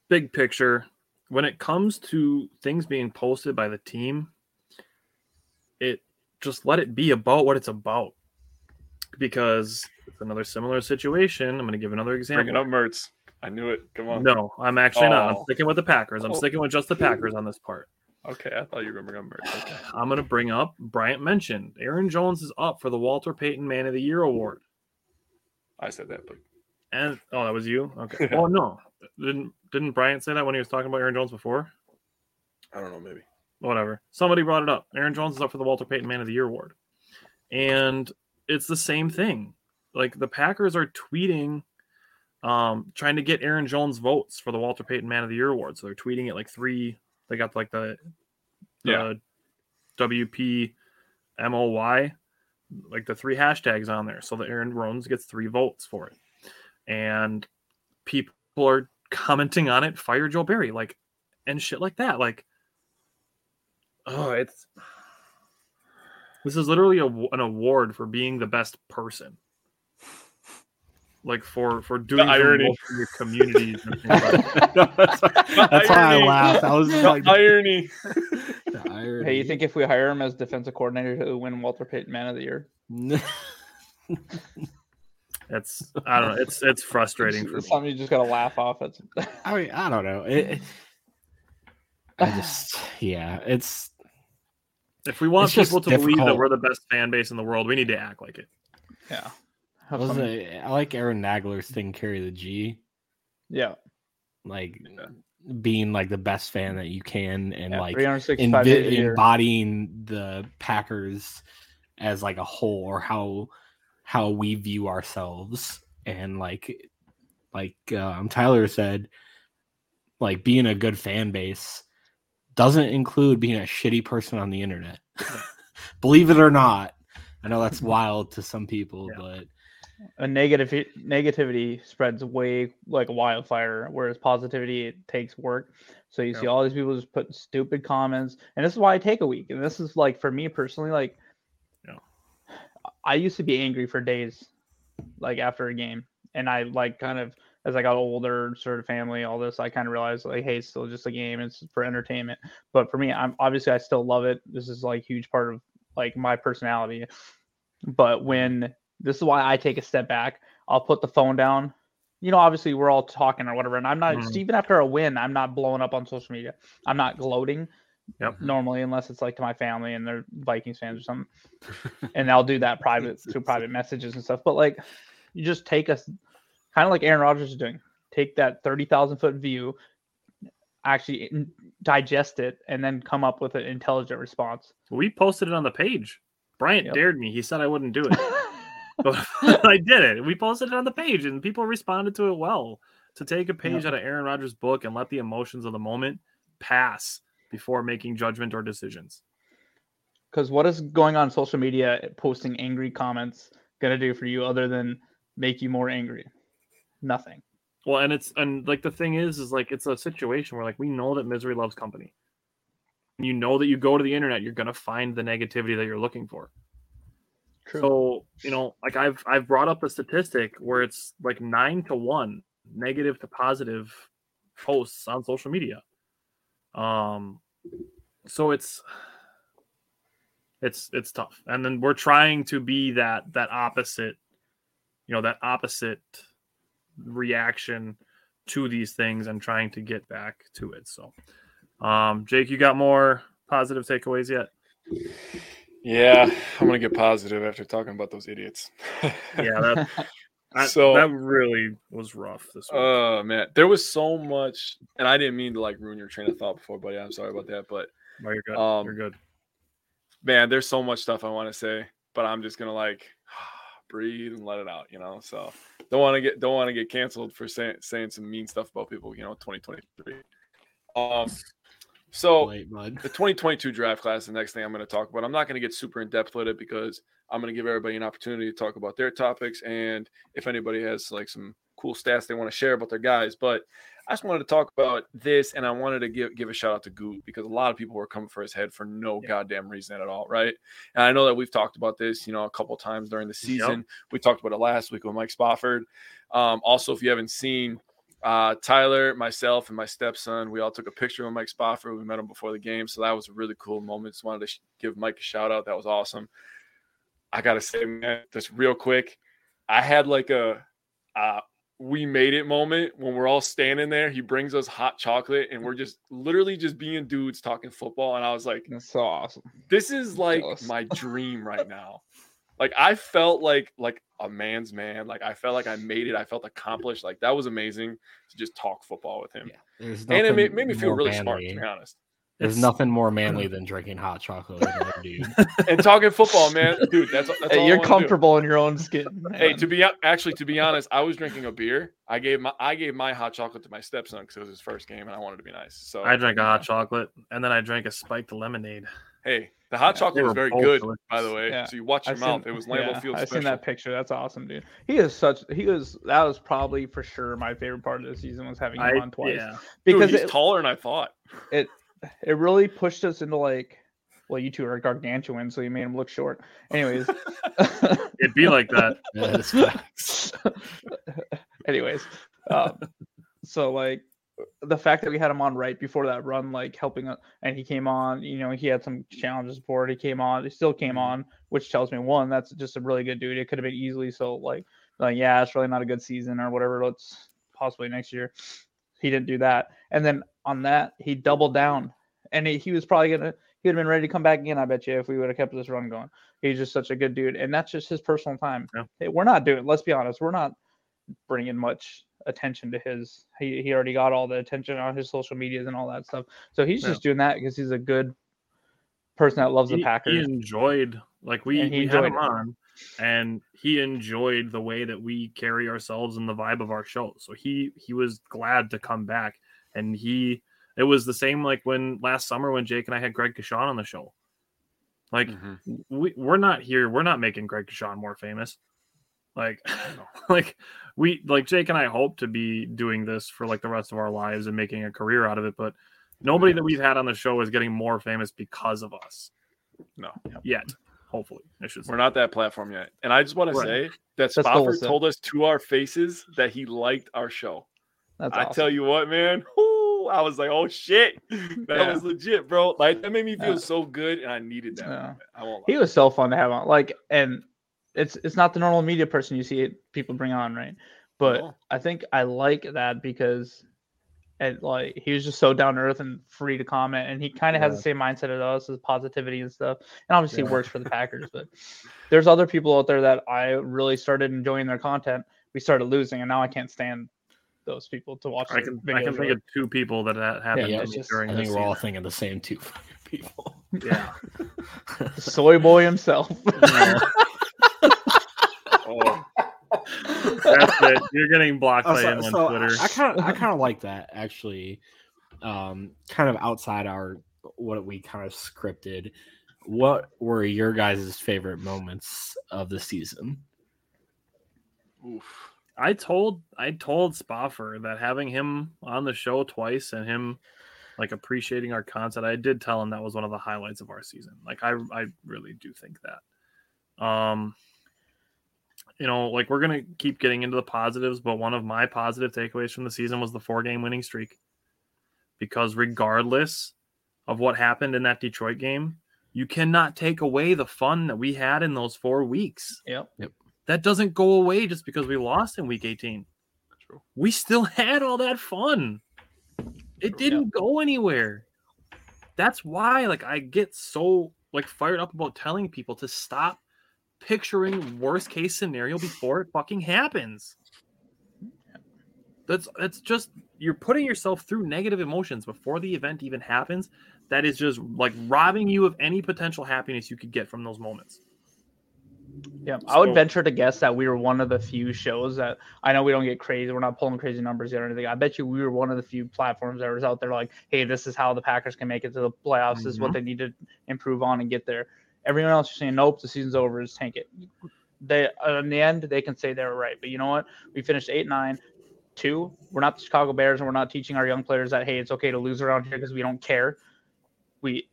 big picture, when it comes to things being posted by the team, it just let it be about what it's about. Because it's another similar situation. I'm going to give another example. bringing up Mertz. I knew it. Come on. No, I'm actually not. I'm Oh. sticking with the Packers. I'm Oh. sticking with just the Packers on this part. Okay, I thought you were gonna bring up Mertz. Okay. I'm going to bring up Bryant mentioned Aaron Jones is up for the Walter Payton Man of the Year award. I said that, but And oh, that was you. Okay. Oh no, didn't didn't Bryant say that when he was talking about Aaron Jones before? I don't know. Maybe. whatever. Somebody brought it up. Aaron Jones is up for the Walter Payton Man of the Year award. And it's the same thing. Like the Packers are tweeting um trying to get Aaron Jones votes for the Walter Payton Man of the Year award. So they're tweeting it like three they got like the, the Yeah. WP MOY like the three hashtags on there so that Aaron Jones gets three votes for it. And people are commenting on it, fire Joe Barry, like and shit like that. Like oh it's this is literally a, an award for being the best person like for for doing the irony. most for your communities and like that. that's that's why I irony. laughed. I was just like, irony. the irony. Hey, you think if we hire him as defensive coordinator, he'll win Walter Payton Man of the Year? it's i don't know it's it's frustrating for It's me something you just gotta laugh off. It's I mean, I don't know. It, it- I just, yeah, it's if we want It's people to believe that we're the best fan base in the world we need to act like it yeah. I was some- a, I like Aaron Nagler's thing, carry the G. yeah. Like, being like the best fan that you can and Yeah, like 365 envi- embodying the Packers as like a whole or how how we view ourselves and like like um, Tyler said like being a good fan base doesn't include being a shitty person on the internet. Believe it or not. I know that's wild to some people, Yeah. but a negative negativity spreads way like a wildfire, whereas positivity it takes work. So you see all these people just put stupid comments, and this is why I take a week. And this is like for me personally, like Yeah. I used to be angry for days, like after a game, and I like kind of as I got older, started family, all this, I kind of realized like, hey, it's still just a game. It's for entertainment. But for me, I'm obviously I still love it. This is like huge part of like my personality. But when this is why I take a step back. I'll put the phone down. You know, obviously we're all talking or whatever, and I'm not Mhm. even after a win. I'm not blowing up on social media. I'm not gloating Yep. normally, unless it's like to my family and they're Vikings fans or something. and I'll do that private through private messages and stuff. But like, you just take us, kind of like Aaron Rodgers is doing. Take that thirty thousand foot view, actually digest it, and then come up with an intelligent response. We posted it on the page. Bryant Yep. dared me. He said I wouldn't do it. but I did it. We posted it on the page and people responded to it well. To take a page out of Aaron Rodgers' book and let the emotions of the moment pass before making judgment or decisions. Because what is going on social media, posting angry comments, gonna do for you other than make you more angry? Nothing. Well, and it's and like the thing is, is like it's a situation where like we know that misery loves company. You know that you go to the internet, you're gonna find the negativity that you're looking for. True. So you know, like I've I've brought up a statistic where it's like nine to one negative to positive posts on social media. Um, so it's it's it's tough, and then we're trying to be that that opposite, you know, that opposite reaction to these things and trying to get back to it. So, um, Jake, you got more positive takeaways yet? Yeah, I'm gonna get positive after talking about those idiots. Yeah, that I, So- that really was rough this week. Oh man, there was so much, and I didn't mean to like ruin your train of thought before, buddy. I'm sorry about that, but No, you're good. um, you're good. man, there's so much stuff I want to say, but I'm just gonna like breathe and let it out, you know. So don't want to get don't want to get canceled for saying saying some mean stuff about people, you know. 2023. Um, so late, the 2022 draft class, the next thing I'm going to talk about. I'm not going to get super in depth with it because I'm going to give everybody an opportunity to talk about their topics and if anybody has like some cool stats they want to share about their guys. But I just wanted to talk about this and I wanted to give give a shout out to Goot because a lot of people were coming for his head for no goddamn reason at all, right? And I know that we've talked about this, you know, a couple times during the season. We talked about it last week with Mike Spofford. Um, also, if you haven't seen uh, Tyler, myself, and my stepson, we all took a picture with Mike Spofford. We met him before the game, so that was a really cool moment. Just wanted to sh- give Mike a shout out. That was awesome. I gotta say, man, just real quick, I had like a uh, we made it moment when we're all standing there. He brings us hot chocolate, and we're just literally just being dudes talking football. And I was like, That's so awesome. this is like Jealous. my dream right now. Like I felt like like a man's man. Like I felt like I made it. I felt accomplished. Like that was amazing to just talk football with him. Yeah, And it made, made me feel more really smart, to be honest. There's It's- nothing more manly than drinking hot chocolate, with another dude. And talking football, man, dude, that's, that's Hey, I you're wanna do. comfortable in your own skin. Hey, to be actually to be honest, I was drinking a beer. I gave my I gave my hot chocolate to my stepson because it was his first game, and I wanted to be nice. So I drank a hot chocolate and then I drank a spiked lemonade. hey, the hot Yeah, chocolate was very good, delicious. by the way. Yeah. So you watch your I've mouth. seen- it was Lambeau yeah, Field I've special. seen that picture. That's awesome, dude. He is such. He was. That was probably for sure my favorite part of the season was having him I, on twice yeah. Dude, because he's it, taller than I thought. it it really pushed us into like. Well, you two are gargantuan, so you made him look short. Anyways, It'd be like that. Yeah, anyways, um, so like the fact that we had him on right before that run, like helping, us, and he came on. You know, he had some challenges before. He came on. He still came on, which tells me one, that's just a really good dude. It could have been easily so like, like yeah, it's really not a good season or whatever. Let's possibly next year. He didn't do that, and then on that he doubled down, and he, he was probably gonna. He'd have been ready to come back again, I bet you, if we would have kept this run going. He's just such a good dude, and that's just his personal time. Yeah. Hey, We're not doing. Let's be honest. We're not bringing much attention to his. He he already got all the attention on his social medias and all that stuff. So he's Yeah. just doing that because he's a good person that loves the Packers. he enjoyed like we, he we had him it. on and he enjoyed the way that we carry ourselves and the vibe of our show so he he was glad to come back and he it was the same like when last summer when jake and i had greg kashan on the show like Mhm. we, we're not here we're not making greg kashan more famous like like we like jake and i hope to be doing this for like the rest of our lives and making a career out of it but nobody that we've had on the show is getting more famous because of us No. yet hopefully i should say We're not that platform yet. And I just want Right. to say that That's Spofford told us to our faces that he liked our show. That's I awesome. tell you what, man. Whoo, I was like, oh shit. That Yeah. was legit, bro. Like that made me feel Yeah. so good and I needed that. Yeah. I won't he was so fun to have on. Like, and it's it's not the normal media person you see it, people bring on, right? But. I think I like that because, it like he was just so down to earth and free to comment, and he kind of has the same mindset as us, as positivity and stuff. And obviously, it works for the Packers. But there's other people out there that I really started enjoying their content. We started losing, and now I can't stand those people to watch. I can I can think of two people that that happened yeah, to it's me just- during I this think we're all season. thinking the same two people. Yeah, soy boy himself. Oh, that's it. You're getting blocked Oh, by so- him on so Twitter. I kind of I kind of like that actually. Um, kind of outside our what we kind of scripted. What were your guys' favorite moments of the season? oof. I told I told Spofford that having him on the show twice and him like appreciating our content, I did tell him that was one of the highlights of our season. Like I I really do think that. Um you know, like we're gonna keep getting into the positives, but one of my positive takeaways from the season was the four game winning streak. Because regardless of what happened in that Detroit game, you cannot take away the fun that we had in those four weeks Yep. yep. That doesn't go away just because we lost in week 18. True. We still had all that fun. It didn't go anywhere. That's why like I get so like fired up about telling people to stop picturing worst case scenario before it fucking happens. That's that's just you're putting yourself through negative emotions before the event even happens. That is just like robbing you of any potential happiness you could get from those moments. Yeah, I would venture to guess that we were one of the few shows that I know we don't get crazy. We're not pulling crazy numbers yet or anything. I bet you we were one of the few platforms that was out there like, hey, this is how the Packers can make it to the playoffs. This is what they need to improve on and get there. Everyone else is saying, nope, the season's over. Just tank it. They in the end they can say they were right, but you know what? We finished eight nine. Two, we're not the Chicago Bears, and we're not teaching our young players that hey, it's okay to lose around here because we don't care. We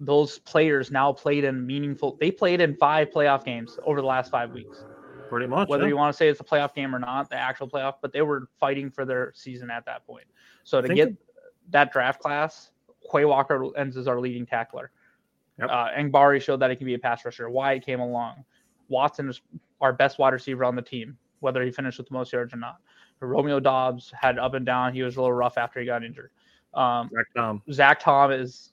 those players now played in meaningful they played in five playoff games over the last five weeks Pretty much. whether yeah. you want to say it's a playoff game or not the actual playoff but they were fighting for their season at that point so to get that draft class Quay Walker ends as our leading tackler Yep. uh, showed that he can be a pass rusher Wyatt came along Watson is our best wide receiver on the team whether he finished with the most yards or not Romeo Doubs had up and down he was a little rough after he got injured um, Zach Tom. Zach Tom is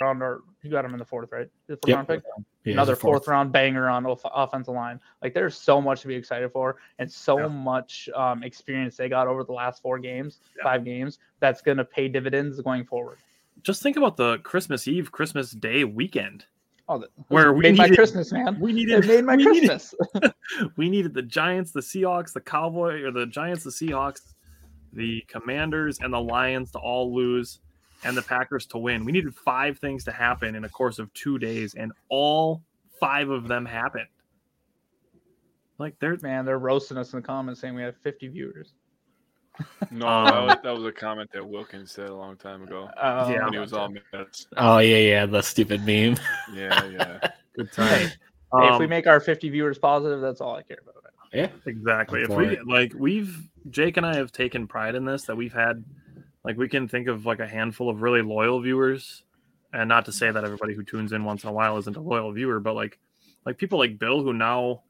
Round or you got him in the fourth right the fourth Yep. round pick Yeah, another it's a fourth. round banger on off- offensive line. Like there's so much to be excited for, and so Yeah. much um, experience they got over the last four games, Yeah. five games. That's going to pay dividends going forward. Just think about the Christmas Eve, Christmas Day weekend. Oh, that Where we made my Christmas, man. We needed It made my we needed- Christmas. we needed the Giants, the Seahawks, the Cowboy, or the Giants, the Seahawks, the Commanders, and the Lions to all lose, and the Packers to win. We needed five things to happen in a course of two days, and all five of them happened. Like they're man, they're roasting us in the comments saying we have 50 viewers. No, Um, that, was, that was a comment that Wilkins said a long time ago. Uh, Yeah. When he was all minutes. Oh yeah, yeah, the stupid meme. Yeah, yeah. good Hey, times. hey, if we Um, make our 50 viewers positive, that's all I care about. Yeah. Exactly. If we it. like we've Jake and I have taken pride in this that we've had like we can think of like a handful of really loyal viewers and not to say that everybody who tunes in once in a while isn't a loyal viewer but like like people like Bill who now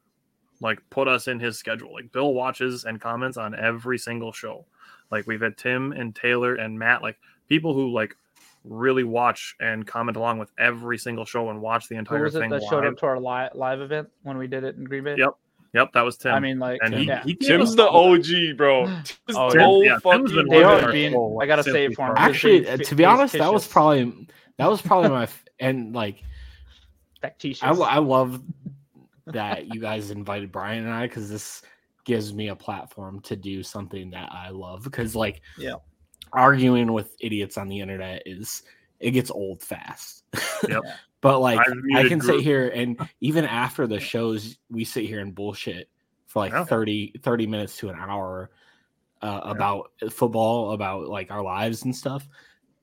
like put us in his schedule like Bill watches and comments on every single show like we've had Tim and Taylor and Matt like people who like really watch and comment along with every single show and watch the entire was it thing that showed up to our live, live event when we did it in Green Bay? Yep. Yep, that was Tim. I mean, like, and he, yeah. he Tim's the OG, bro. Tim's Oh, the yeah. whole Yeah, Tim's fucking been They living are being- soul I gotta since say it for him. Actually, Fi- uh, to be honest, that was probably that was probably my f- and like Factitious. I, I love that you guys invited Brian and I because this gives me a platform to do something that I love because like Yeah. arguing with idiots on the internet is it gets old fast. Yep. but like I muted can sit here and even after the shows we sit here and bullshit for like Yeah. thirty thirty 30 minutes to an hour uh, about football about like our lives and stuff.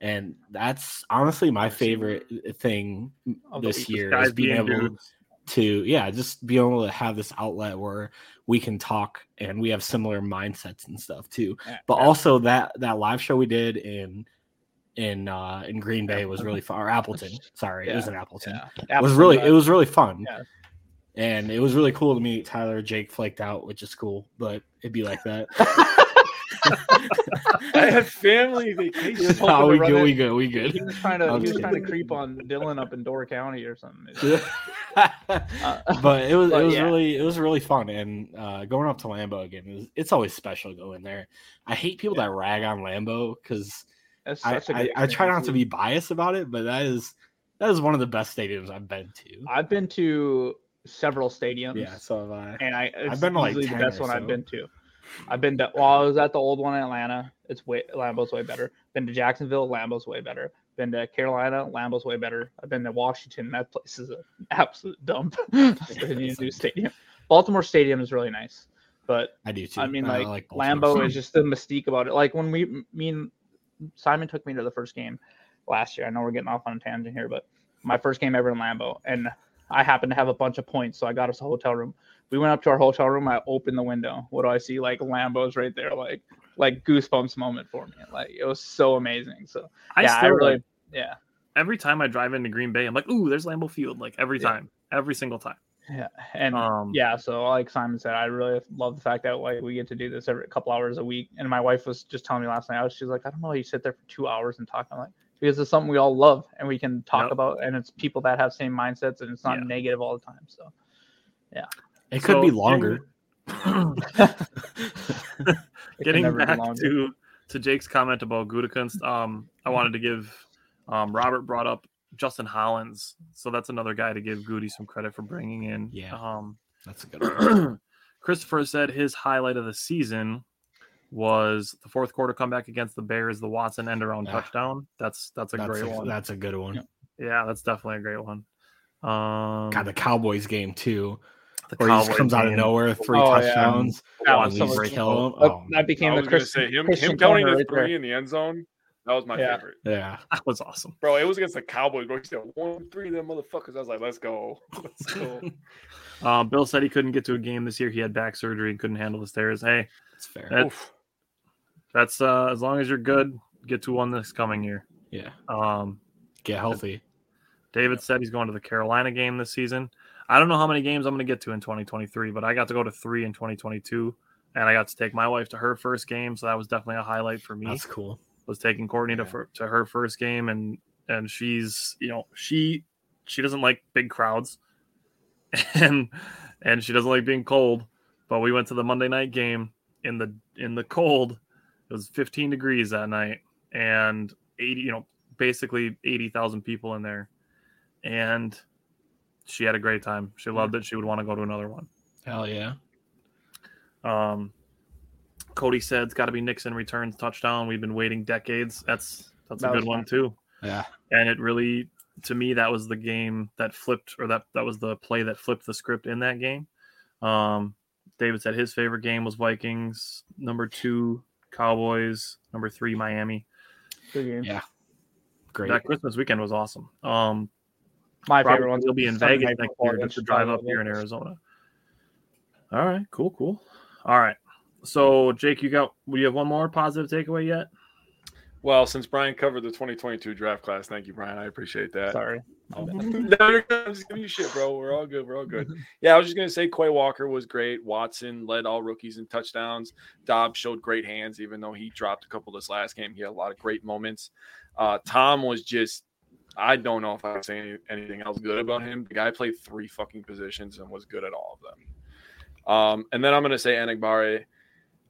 And that's honestly my favorite thing Of this year is being being able dudes. to yeah just be able to have this outlet where we can talk and we have similar mindsets and stuff too. Yeah, but also that that live show we did in in uh in green bay was really fun or appleton sorry it was in appleton yeah. it was really it was really fun Yeah. and it was really cool to meet tyler jake flaked out which is cool but it'd be like that I had family vacation. was no, we good it. we good we good He was trying to I'm he was kidding. trying to creep on Dylan up in Door County or something. but it was but it was yeah. really it was really fun and uh going up to Lambeau again is it's always special going there. I hate people that rag on Lambeau because I, I, I try not to be biased about it, but that is that is one of the best stadiums I've been to. I've been to several stadiums. Yeah, so have I. and I it's been like, the best one I've been to. I've been to well, I was at the old one in Atlanta. It's way Lambeau's way better. Been to Jacksonville, Lambeau's way better. Been to Carolina, Lambeau's way better. I've been to Washington. That place is an absolute dump. they need a new stadium. Baltimore Stadium is really nice, but I do too. I mean, like, Baltimore. Lambeau is just the mystique about it. Like when we, me and Simon took me to the first game last year. I know we're getting off on a tangent here, but my first game ever in Lambeau, and I happened to have a bunch of points, so I got us a hotel room. We went up to our hotel room. I opened the window. What do I see? Like Lambeau's right there, like like goosebumps moment for me. Like it was so amazing. So I yeah, I really, like, yeah, every time I drive into Green Bay, I'm like, ooh, there's Lambeau Field. Like every Yeah. time, every single time. Yeah, and Um, yeah. So like Simon said, I really love the fact that like we get to do this every couple hours a week. And my wife was just telling me last night, I was, she's like, I don't know, how you sit there for two hours and talk. I'm like, because it's something we all love and we can talk Yep. about, and it's people that have same mindsets, and it's not Yeah. negative all the time. So yeah, it could so be longer. Getting back longer. to to Jake's comment about Gutekunst, um, I wanted to give um, Robert brought up Justin Hollins, so that's another guy to give Goody some credit for bringing in. Yeah. Um, That's a good one. Christopher said his highlight of the season was the fourth quarter comeback against the Bears, the Watson end around Ah. touchdown. That's that's a That's great a, one. that's a good one. Yeah, that's definitely a great one. Um, God, the Cowboys game too, the where he just Cowboys comes out of nowhere, three Oh, yeah. touchdowns. That and was so kill him. That, Oh, that became I was gonna say him, Christian him counting corner his right there. three in the end zone. That was my Yeah. favorite, yeah. That was awesome. bro. It was against the Cowboys, bro. He said one, three of them motherfuckers. I was like, let's go, let's go. Uh, Bill said he couldn't get to a game this year. He had back surgery and couldn't handle the stairs. Hey, That's fair. That- that's uh, as long as you're good, get to one this coming year. yeah. Um, Get healthy. David said he's going to the Carolina game this season. I don't know how many games I'm going to get to in 2023, but I got to go to three in 2022, and I got to take my wife to her first game, so that was definitely a highlight for me. That's cool. Was taking Courtney to Yeah. fir- to her first game, and and she's you know she she doesn't like big crowds, and and she doesn't like being cold. But we went to the Monday night game in the in the cold. It was 15 degrees that night, and 80 you know basically 80,000 people in there, and she had a great time. She loved it. She would want to go to another one. Hell yeah. Um, Cody said it's got to be Nixon returns touchdown. We've been waiting decades. That's that's That a was good one too. Yeah. And it really, to me, that was the game that flipped, or that that was the play that flipped the script in that game. Um, David said his favorite game was Vikings. Number two, Cowboys. Number three, Miami. Good game. Yeah. Great. That Christmas weekend was awesome. Um, My Robert favorite one. will be in Vegas next year just to drive up here in Arizona. All right, cool, cool. All right. So, Jake, you got, do you have one more positive takeaway yet? Well, since Brian covered the 2022 draft class, thank you, Brian. I appreciate that. Sorry. no, you're good. I'm just giving you shit, bro. We're all good. We're all good. Yeah, I was just gonna say Quay Walker was great. Watson led all rookies in touchdowns. Doubs showed great hands, even though he dropped a couple this last game. He had a lot of great moments. Uh, Tom was just I don't know if I would say any, anything else good about him. The guy played three fucking positions and was good at all of them. Um, and then I'm gonna say Enagbare.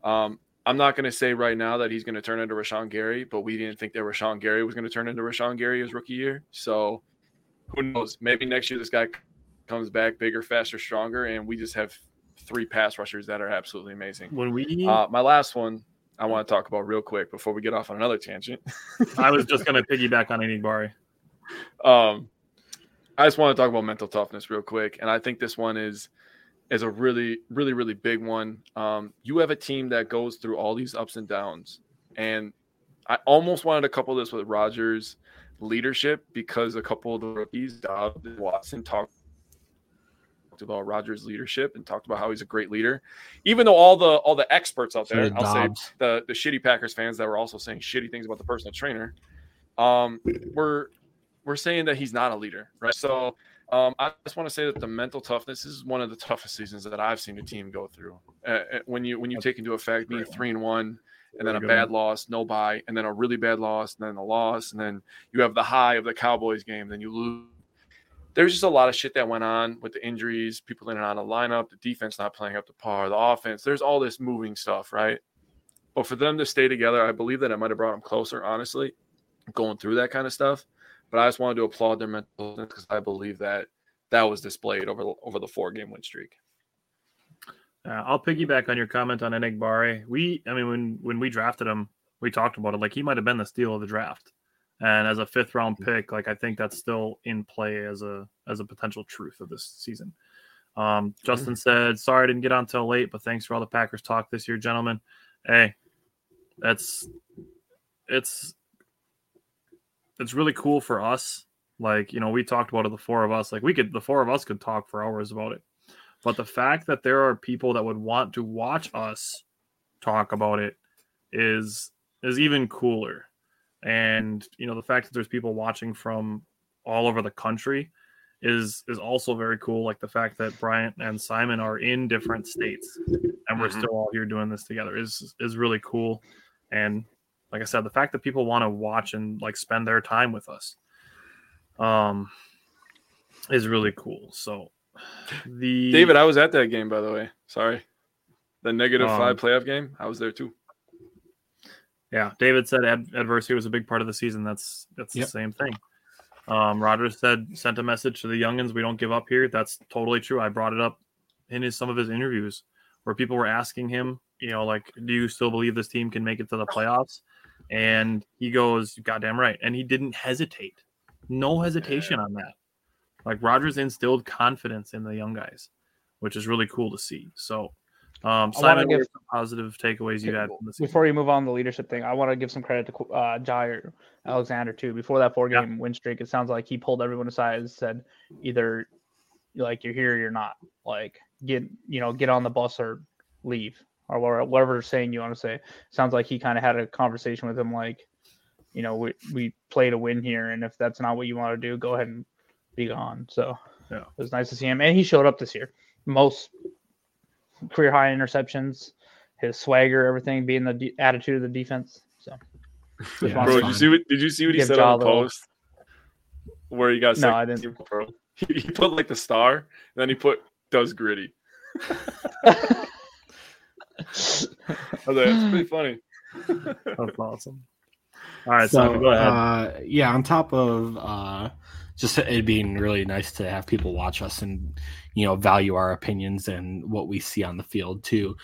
Um, I'm not going to say right now that he's going to turn into Rashan Gary, but we didn't think that Rashan Gary was going to turn into Rashan Gary his rookie year. So who knows? Maybe next year this guy comes back bigger, faster, stronger, and we just have three pass rushers that are absolutely amazing. When we, Uh, my last one I want to talk about real quick before we get off on another tangent. I was just going to piggyback on Enagbare. um, I just want to talk about mental toughness real quick, and I think this one is is a really, really, really big one. Um, you have a team that goes through all these ups and downs, and I almost wanted to couple this with Rodgers' leadership because a couple of the rookies, Doubs and Watson, talked about Rodgers' leadership and talked about how he's a great leader. Even though all the all the experts out there, I'll say the the shitty Packers fans that were also saying shitty things about the personal trainer, um, we're we're saying that he's not a leader, right? So um, I just want to say that the mental toughness is one of the toughest seasons that I've seen a team go through. Uh, when you when you take into effect being three and one, and then a bad loss, no bye, and then a really bad loss, and then a loss, and then you have the high of the Cowboys game, then you lose. There's just a lot of shit that went on with the injuries, people in and out of the lineup, the defense not playing up to par, the offense. There's all this moving stuff, right? But for them to stay together, I believe that it might have brought them closer, honestly, going through that kind of stuff. But I just wanted to applaud their mental because I believe that that was displayed over over the four game win streak. Uh, I'll piggyback on your comment on Enagbare. We, I mean, when when we drafted him, we talked about it. Like he might have been the steal of the draft, and as a fifth round pick, like I think that's still in play as a as a potential truth of this season. Um, Justin said, "Sorry I didn't get on till late, but thanks for all the Packers talk this year, gentlemen." Hey, that's it's it's really cool for us. Like you know, we talked about it, the four of us. Like we could, the four of us could talk for hours about it. But the fact that there are people that would want to watch us talk about it is is even cooler. And you know, the fact that there's people watching from all over the country is is also very cool. Like the fact that Bryant and Simon are in different states and we're Mhm. still all here doing this together is is really cool. And like I said, the fact that people want to watch and like spend their time with us um is really cool. So the David, I was at that game by the way. Sorry, the negative Um, five playoff game. I was there too. Yeah, David said ad- adversity was a big part of the season. That's that's Yep. the same thing. Um, Rodgers said sent a message to the youngins. We don't give up here. That's totally true. I brought it up in his some of his interviews where people were asking him, you know, like, do you still believe this team can make it to the playoffs? And he goes, "Goddamn right." And he didn't hesitate. No hesitation on that. Like Rodgers instilled confidence in the young guys, which is really cool to see. So, um, Simon, what give- are some positive takeaways you had from the? Before you move on to the leadership thing, I want to give some credit to uh, Jaire Alexander too. Before that four game win streak, it sounds like he pulled everyone aside and said, either like you're here, or you're not. Like get you know get on the bus or leave or whatever, whatever saying you want to say. Sounds like he kind of had a conversation with him, like you know we we play to win here, and if that's not what you want to do, go ahead and be gone. So Yeah. it was nice to see him, and he showed up this year. Most career high interceptions, his swagger, everything being the de- attitude of the defense. So Yeah, Bro, did you see what did you see what he Give said on a the little- post? Where he got No, I didn't. team, bro. He, he put like the star, and then he put does gritty. I was like, that's pretty funny. That's awesome. All right, so Simon, go ahead. Uh, yeah, on top of uh, just it being really nice to have people watch us and you know value our opinions and what we see on the field too.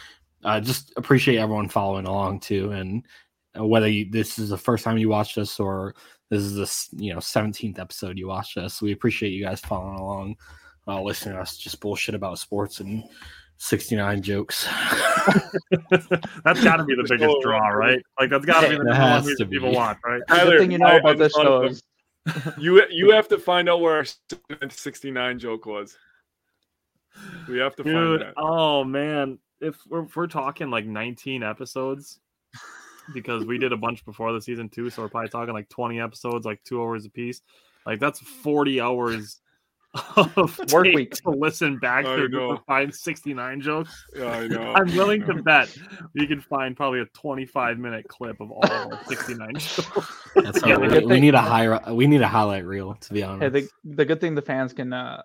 Uh, just appreciate everyone following along too, and uh, whether you, this is the first time you watched us or this is this you know 17th episode you watched us, we appreciate you guys following along, uh, listening to us just bullshit about sports and 69 jokes. that's got to be the biggest draw, right? Like that's got to be the That number one has reason people be. watch, right? the Tyler, good thing you know I- I about this show is You you have to find out where our 69 joke was. We have to find Dude, that. oh man, if we're, if we're talking like 19 episodes, because we did a bunch before the season too, so we're probably talking like 20 episodes, like two hours a piece. Like that's 40 hours of Work tape week. to listen back I to find 69 jokes. Yeah, I know. I'm willing I to bet we can find probably a 25 minute clip of all of 69 jokes. That's Yeah, we, we need a high. We need a highlight reel to be honest. Hey, the the good thing the fans can uh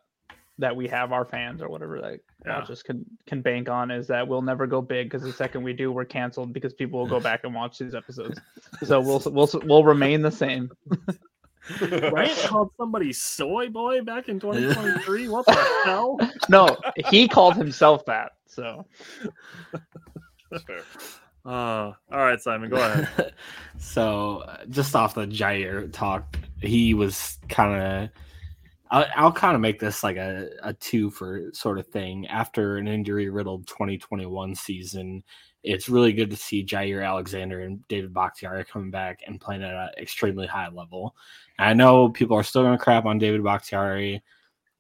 that we have our fans or whatever that Yeah. watch us can can bank on is that we'll never go big because the second we do we're canceled because people will go back and watch these episodes. So we'll we'll we'll remain the same. Bryant called somebody soy boy back in 2023. What the hell? No, he called himself that. So That's fair. Uh, all right, Simon, go ahead. so uh, just off the Jaire talk, he was kind of. I'll, I'll kind of make this like a, a two for sort of thing. After an injury riddled 2021 season, it's really good to see Jaire Alexander and David Bakhtiari coming back and playing at an extremely high level. I know people are still going to crap on David Bakhtiari.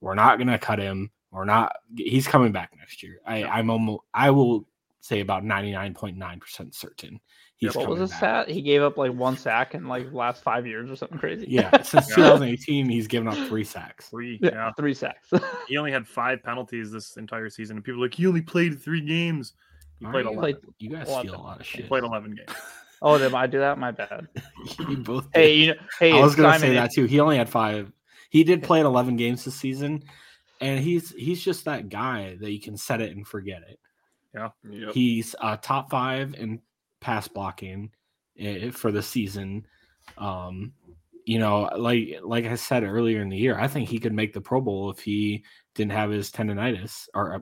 We're not going to cut him. We're not. He's coming back next year. I, I'm almost. I will say about 99.9% certain. He's what was coming his back. stat? He gave up like one sack in like last five years or something crazy. Yeah, since Yeah. 2018, he's given up three sacks. Three. Yeah, Yeah. three sacks. He only had five penalties this entire season. And people are like, he only played three games. He played Alright. 11. You guys Eleven. steal a lot of He shit. played 11 games. oh, did I do that? My bad. you both. Hey, you know, hey, I was gonna Simon, say that too. He only had five. He did play in 11 games this season, and he's he's just that guy that you can set it and forget it. Yep. He's uh, top five in pass blocking eh, for the season. Um, you know, like like I said earlier in the year, I think he could make the Pro Bowl if he didn't have his tendonitis or uh,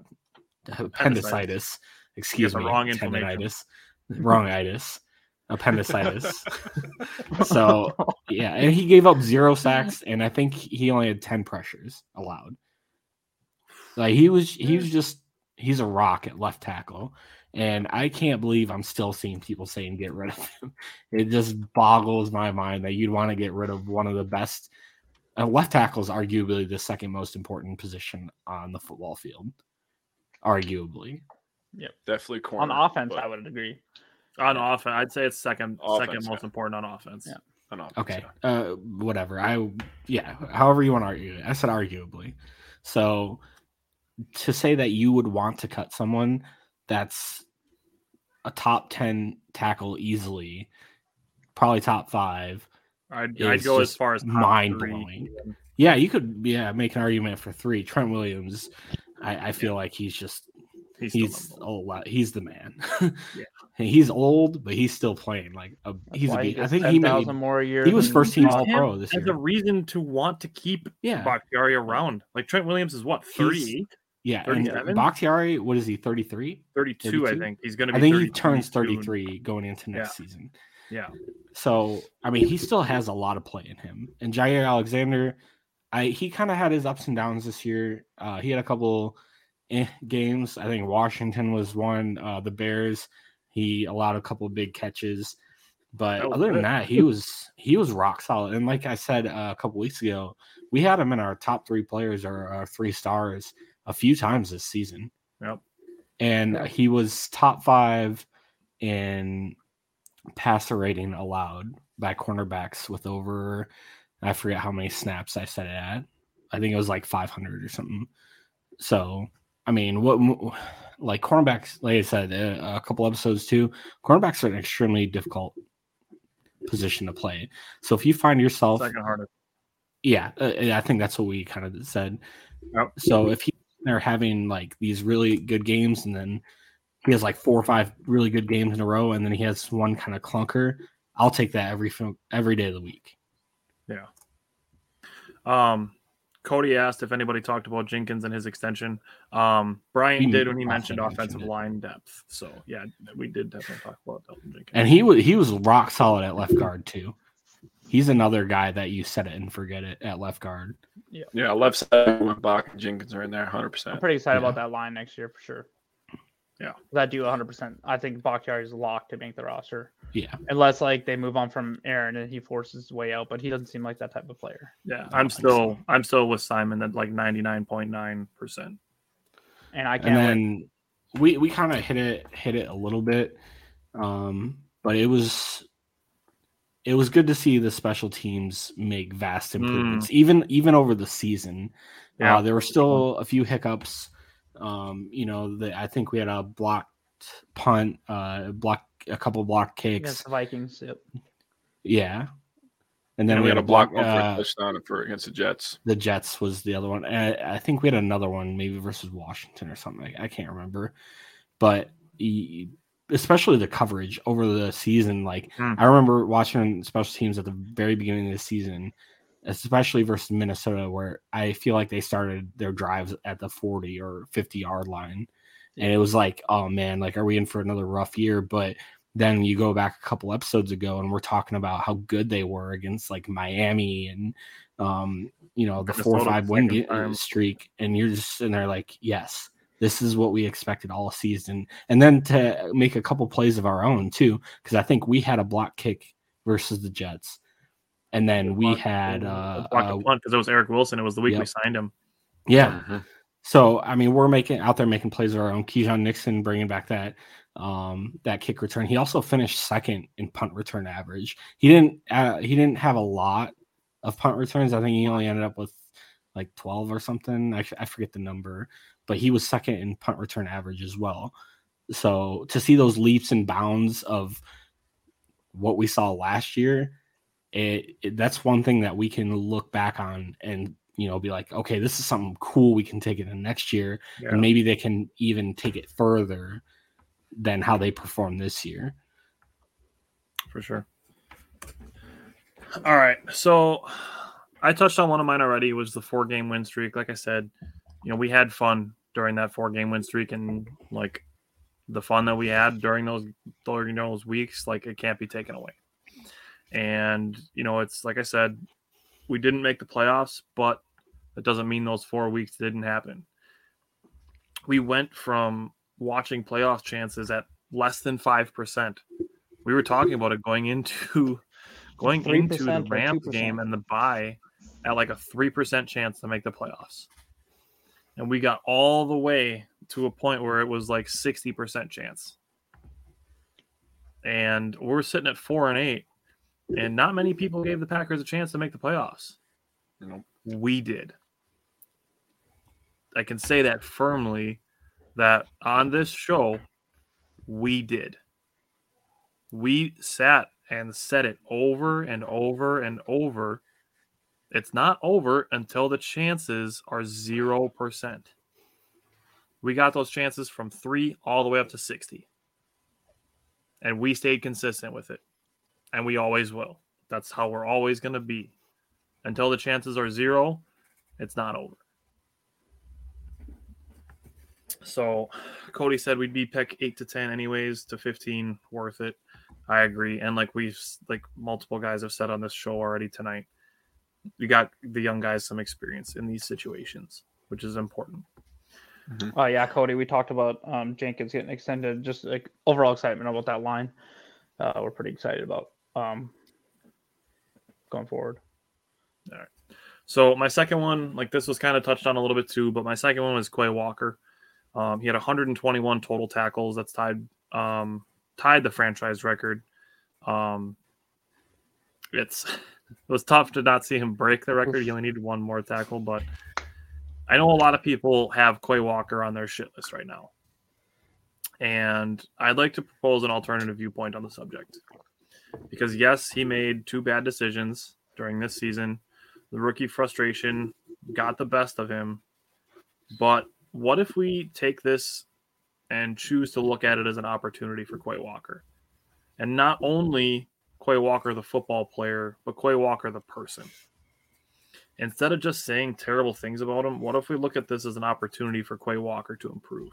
appendicitis. Excuse me, wrong tendonitis, wrong itis, appendicitis. so yeah, and he gave up zero sacks, and I think he only had ten pressures allowed. Like he was, he was just he's a rock at left tackle, and I can't believe I'm still seeing people saying get rid of him. It just boggles my mind that you'd want to get rid of one of the best. Uh, left tackle is arguably the second most important position on the football field, arguably. Yeah, definitely on offense, but I would agree. On offense, I'd say it's second second most yeah. important on offense. Yeah. on offense, Okay. yeah. Uh, whatever. I yeah. However you want to argue it. I said arguably. So to say that you would want to cut someone that's a top ten tackle easily, probably top five. I'd, I'd go as far as top mind-blowing. Yeah, you could yeah make an argument for three. Trent Williams. I, I feel like he's just He's, still he's number a lot. He's the man. Yeah. he's old, but he's still playing like a. He's a he beast. I gets think he made. more a year. he was first team All Pro this As year. a reason to want to keep Yeah, Bakhtiari around. Like Trent Williams is what, He's 38? yeah. And Bakhtiari, what is he? Thirty three. 32, I think. He's going to be I think he turns thirty three going into next season. Yeah. So I mean, he still has a lot of play in him. And Jaire Alexander, I he kind of had his ups and downs this year. Uh, he had a couple eh, games. I think Washington was one. Uh, the Bears, he allowed a couple of big catches. But other than that, he was he was rock solid. And like I said uh, a couple weeks ago, we had him in our top three players or our three stars a few times this season. Yep. And Yeah. he was top five in passer rating allowed by cornerbacks with over I forget how many snaps I said it at. I think it was like 500 or something. So, I mean, what like cornerbacks, like I said uh, a couple episodes too, cornerbacks are an extremely difficult position to play. So if you find yourself, Second hardest. yeah, uh, I think that's what we kind of said. Yep. So if he, they're having like these really good games and then he has like four or five really good games in a row and then he has one kind of clunker, I'll take that every every day of the week. Yeah. Um, Cody asked if anybody talked about Jenkins and his extension. Um, Brian We did when he mentioned mentioned offensive it. line depth. So yeah, we did definitely talk about Elgton Jenkins. And he was he was rock solid at left guard too. He's another guy that you set it and forget it at left guard. Yeah, yeah, left side with Bach and Jenkins are in there 100%. I'm pretty excited Yeah. about that line next year for sure. Yeah. 'Cause I do 100%. I think Bakhtiari is locked to make the roster. Yeah. Unless like they move on from Aaron and he forces his way out, but he doesn't seem like that type of player. yeah, I I'm think still I'm still with Simon at like 99.9 percent. And I and can't wait. then we we kind of hit it hit it a little bit um but it was it was good to see the special teams make vast improvements even even over the season Yeah. uh, there were still a few hiccups um you know the, i think we had a blocked punt uh block a couple block kicks against the Vikings. Yep. yeah and then And we had a block one for a uh, touchdown for against the Jets. the Jets was the other one. And I, I think we had another one, maybe versus Washington or something. I, I can't remember, but he, especially the coverage over the season. Like Hmm. I remember watching special teams at the very beginning of the season, especially versus Minnesota, where I feel like they started their drives at the forty or fifty yard line, and it was like, oh man, like are we in for another rough year? But then you go back a couple episodes ago and we're talking about how good they were against like Miami and um you know the four or five win time. streak and you're just sitting there like yes this is what we expected all season and then to make a couple plays of our own too because I think we had a block kick versus the Jets and then we had uh, blocked uh a punt because it was Eric Wilson. It was the week we signed him. yeah Mhm. so I mean, we're making out there making plays of our own. Keisean Nixon bringing back that um that kick return. He also finished second in punt return average. He didn't uh, he didn't have a lot of punt returns. I think he only ended up with like twelve or something. I, I forget the number, but he was second in punt return average as well. So to see those leaps and bounds of what we saw last year, it, it that's one thing that we can look back on and you know be like, okay, this is something cool we can take it in next year, Yeah. and maybe they can even take it further than how they perform this year. for sure. All right, so I touched on one of mine already. Was the four game win streak? Like I said, you know, we had fun during that four game win streak, and like the fun that we had during those during those weeks, like it can't be taken away. And you know, it's like I said, we didn't make the playoffs, but that doesn't mean those four weeks didn't happen. We went from watching playoff chances at less than five percent. We were talking about it going into going into the 3% Rams game and the bye at like a three percent chance to make the playoffs. And we got all the way to a point where it was like 60% chance. And we're sitting at four and eight. And not many people gave the Packers a chance to make the playoffs. Nope. We did. I can say that firmly that on this show, we did. We sat and said it over and over and over. It's not over until the chances are 0%. We got those chances from three all the way up to 60. And we stayed consistent with it. And we always will. That's how we're always going to be. Until the chances are zero, it's not over. So Cody said we'd be pick eight to 10 anyways to 15 worth it. I agree. And like we've, like multiple guys have said on this show already tonight, we got the young guys some experience in these situations, which is important. Oh yeah, Cody. We talked about um, Jenkins getting extended. Just like overall excitement about that line. Uh, we're pretty excited about um, going forward. All right. So my second one, like this was kind of touched on a little bit too, but my second one was Quay Walker. Um, he had 121 total tackles. That's tied um, tied the franchise record. Um, it's it was tough to not see him break the record. He only needed one more tackle, but I know a lot of people have Quay Walker on their shit list right now, and I'd like to propose an alternative viewpoint on the subject because yes, he made two bad decisions during this season. The rookie frustration got the best of him. But what if we take this and choose to look at it as an opportunity for Quay Walker? And not only Quay Walker, the football player, but Quay Walker, the person. Instead of just saying terrible things about him, what if we look at this as an opportunity for Quay Walker to improve?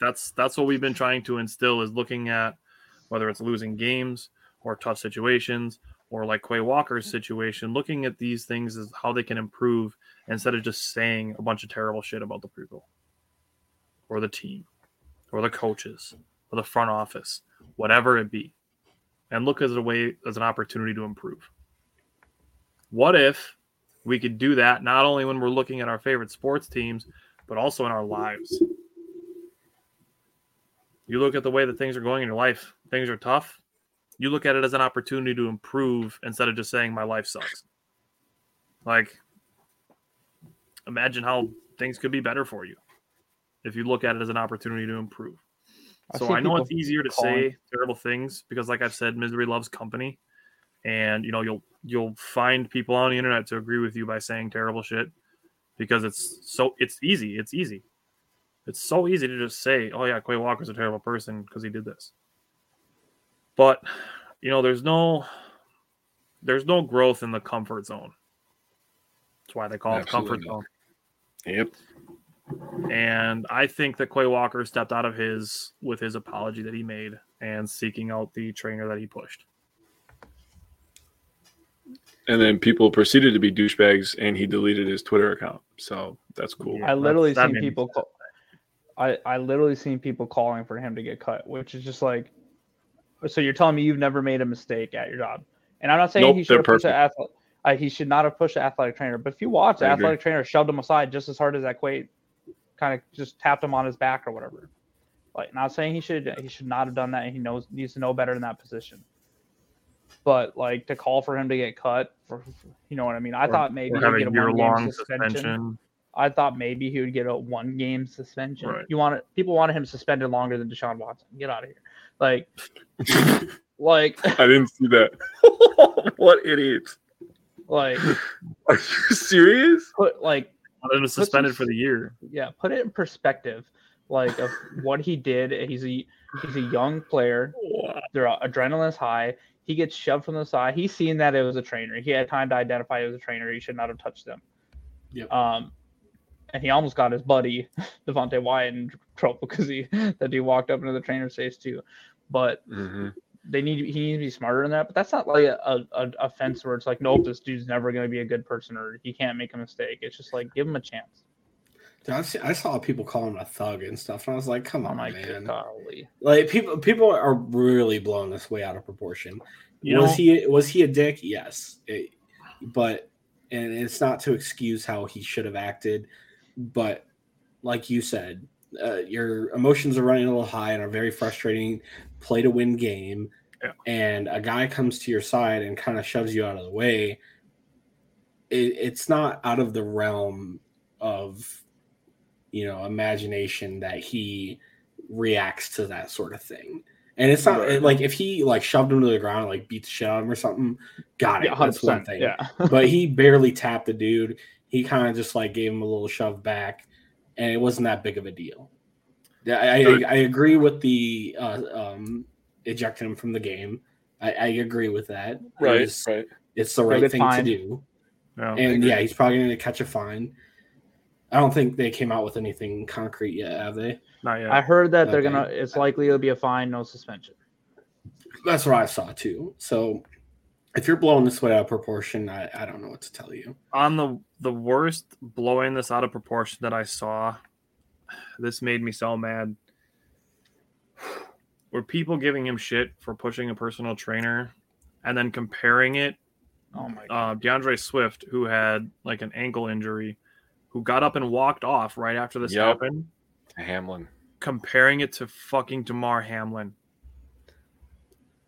That's that's what we've been trying to instill is looking at whether it's losing games or tough situations or like Quay Walker's mm-hmm. situation, looking at these things as how they can improve instead of just saying a bunch of terrible shit about the people or the team or the coaches or the front office, whatever it be, and look as a way as an opportunity to improve. What if we could do that not only when we're looking at our favorite sports teams, but also in our lives. You look at the way that things are going in your life, things are tough. You look at it as an opportunity to improve instead of just saying my life sucks. Like, imagine how things could be better for you if you look at it as an opportunity to improve. I so I know it's easier to calling- say terrible things because, like I've said, misery loves company, and you know you'll you'll find people on the internet to agree with you by saying terrible shit because it's so it's easy. It's easy. It's so easy to just say, "Oh yeah, Quay Walker's a terrible person because he did this." But you know, there's no there's no growth in the comfort zone. That's why they call it comfort zone. Yep. And I think that Quay Walker stepped out of his with his apology that he made and seeking out the trainer that he pushed. And then people proceeded to be douchebags, and he deleted his Twitter account. So that's cool. Yeah. I literally that seen made people. Call, I I literally seen people calling for him to get cut, which is just like. So you're telling me you've never made a mistake at your job, and I'm not saying Nope, he should pushed the athletic. Uh, he should not have pushed the athletic trainer. But if you watch, the athletic trainer shoved him aside just as hard as that Quay, kind of just tapped him on his back or whatever. Like, not saying he should he should not have done that. And he knows needs to know better in that position. But like to call for him to get cut, for you know what I mean. I Or- thought maybe he'd get a a year long suspension. suspension. I thought maybe he would get a one game suspension. Right. You want people wanted him suspended longer than Deshaun Watson. Get out of here. Like, like, I didn't see that. what idiots? like, Are you serious? put like, Wanted him suspended for the year. yeah, put it in perspective, like of what he did. He's a he's a young player. Their adrenaline's high. He gets shoved from the side. He's seen that it was a trainer. He had time to identify it was a trainer. He should not have touched them. Yep. Um, and he almost got his buddy Devonte Wyatt in trouble because he that he walked up into the trainer's face too. But Mm-hmm. they need he needs to be smarter than that. But that's not like a, a, a offense where it's like, nope, this dude's never going to be a good person or he can't make a mistake. It's just like give him a chance. Dude, I, saw people call him a thug and stuff, and I was like, "Come I'm on, like, man!" golly. Like people, people are really blowing this way out of proportion. You was know- he was he a dick? Yes, It- but and it's not to excuse how he should have acted, but like you said, uh, your emotions are running a little high and are very frustrating. Play to win game, Yeah. and a guy comes to your side and kind of shoves you out of the way. It, it's not out of the realm of you know imagination that he reacts to that sort of thing. And it's not Right. like if he like shoved him to the ground, like beat the shit out of him or something. Got it. Yeah, That's one thing. Yeah. but he barely tapped the dude. He kind of just like gave him a little shove back, and it wasn't that big of a deal. Yeah, I, I, I agree with the uh, um, ejecting him from the game. I, I agree with that. Right, was- right. It's the right thing fined. to do. Yeah. And yeah, he's probably going to catch a fine. I don't think they came out with anything concrete yet, have they? Not yet. I heard that they're gonna. It's likely it'll be a fine, no suspension. That's what I saw too. So if you're blowing this way out of proportion, I, I don't know what to tell you. on the the worst blowing this out of proportion that I saw, this made me so mad. Were people giving him shit for pushing a personal trainer and then comparing it? Oh my god. Uh, D'Andre Swift, who had like an ankle injury, who got up and walked off right after this Yep. happened, Hamlin. comparing it to fucking Damar Hamlin.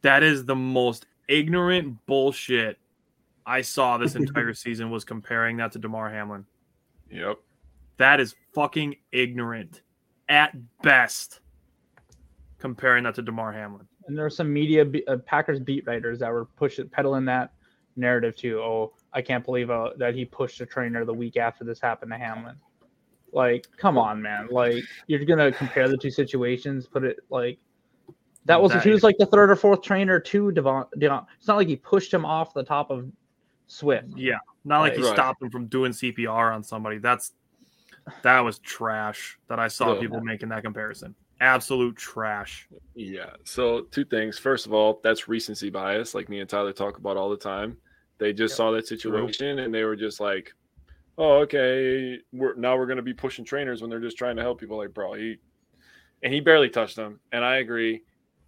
That is the most ignorant bullshit I saw this entire season was comparing that to Damar Hamlin. Yep. That is fucking ignorant at best. Comparing that to Damar Hamlin. And there were some media be- uh, Packers beat writers that were pushing peddling that narrative too. Oh, I can't believe uh, that he pushed a trainer the week after this happened to Hamlin. Like, come on, man. Like, you're gonna compare the two situations. Put it like that was That he was like the third or fourth trainer to Devon. Devon. It's not like he pushed him off the top of Swift. Yeah, not like he Right. stopped him from doing CPR on somebody. That's that was trash that I saw Yeah. people making that comparison. Absolute trash. Yeah. So two things. First of all, that's recency bias, like me and Tyler talk about all the time. They just saw that situation and they were just like, "Oh, okay, we're now we're going to be pushing trainers when they're just trying to help people." Like, bro, he and he barely touched them. And I agree.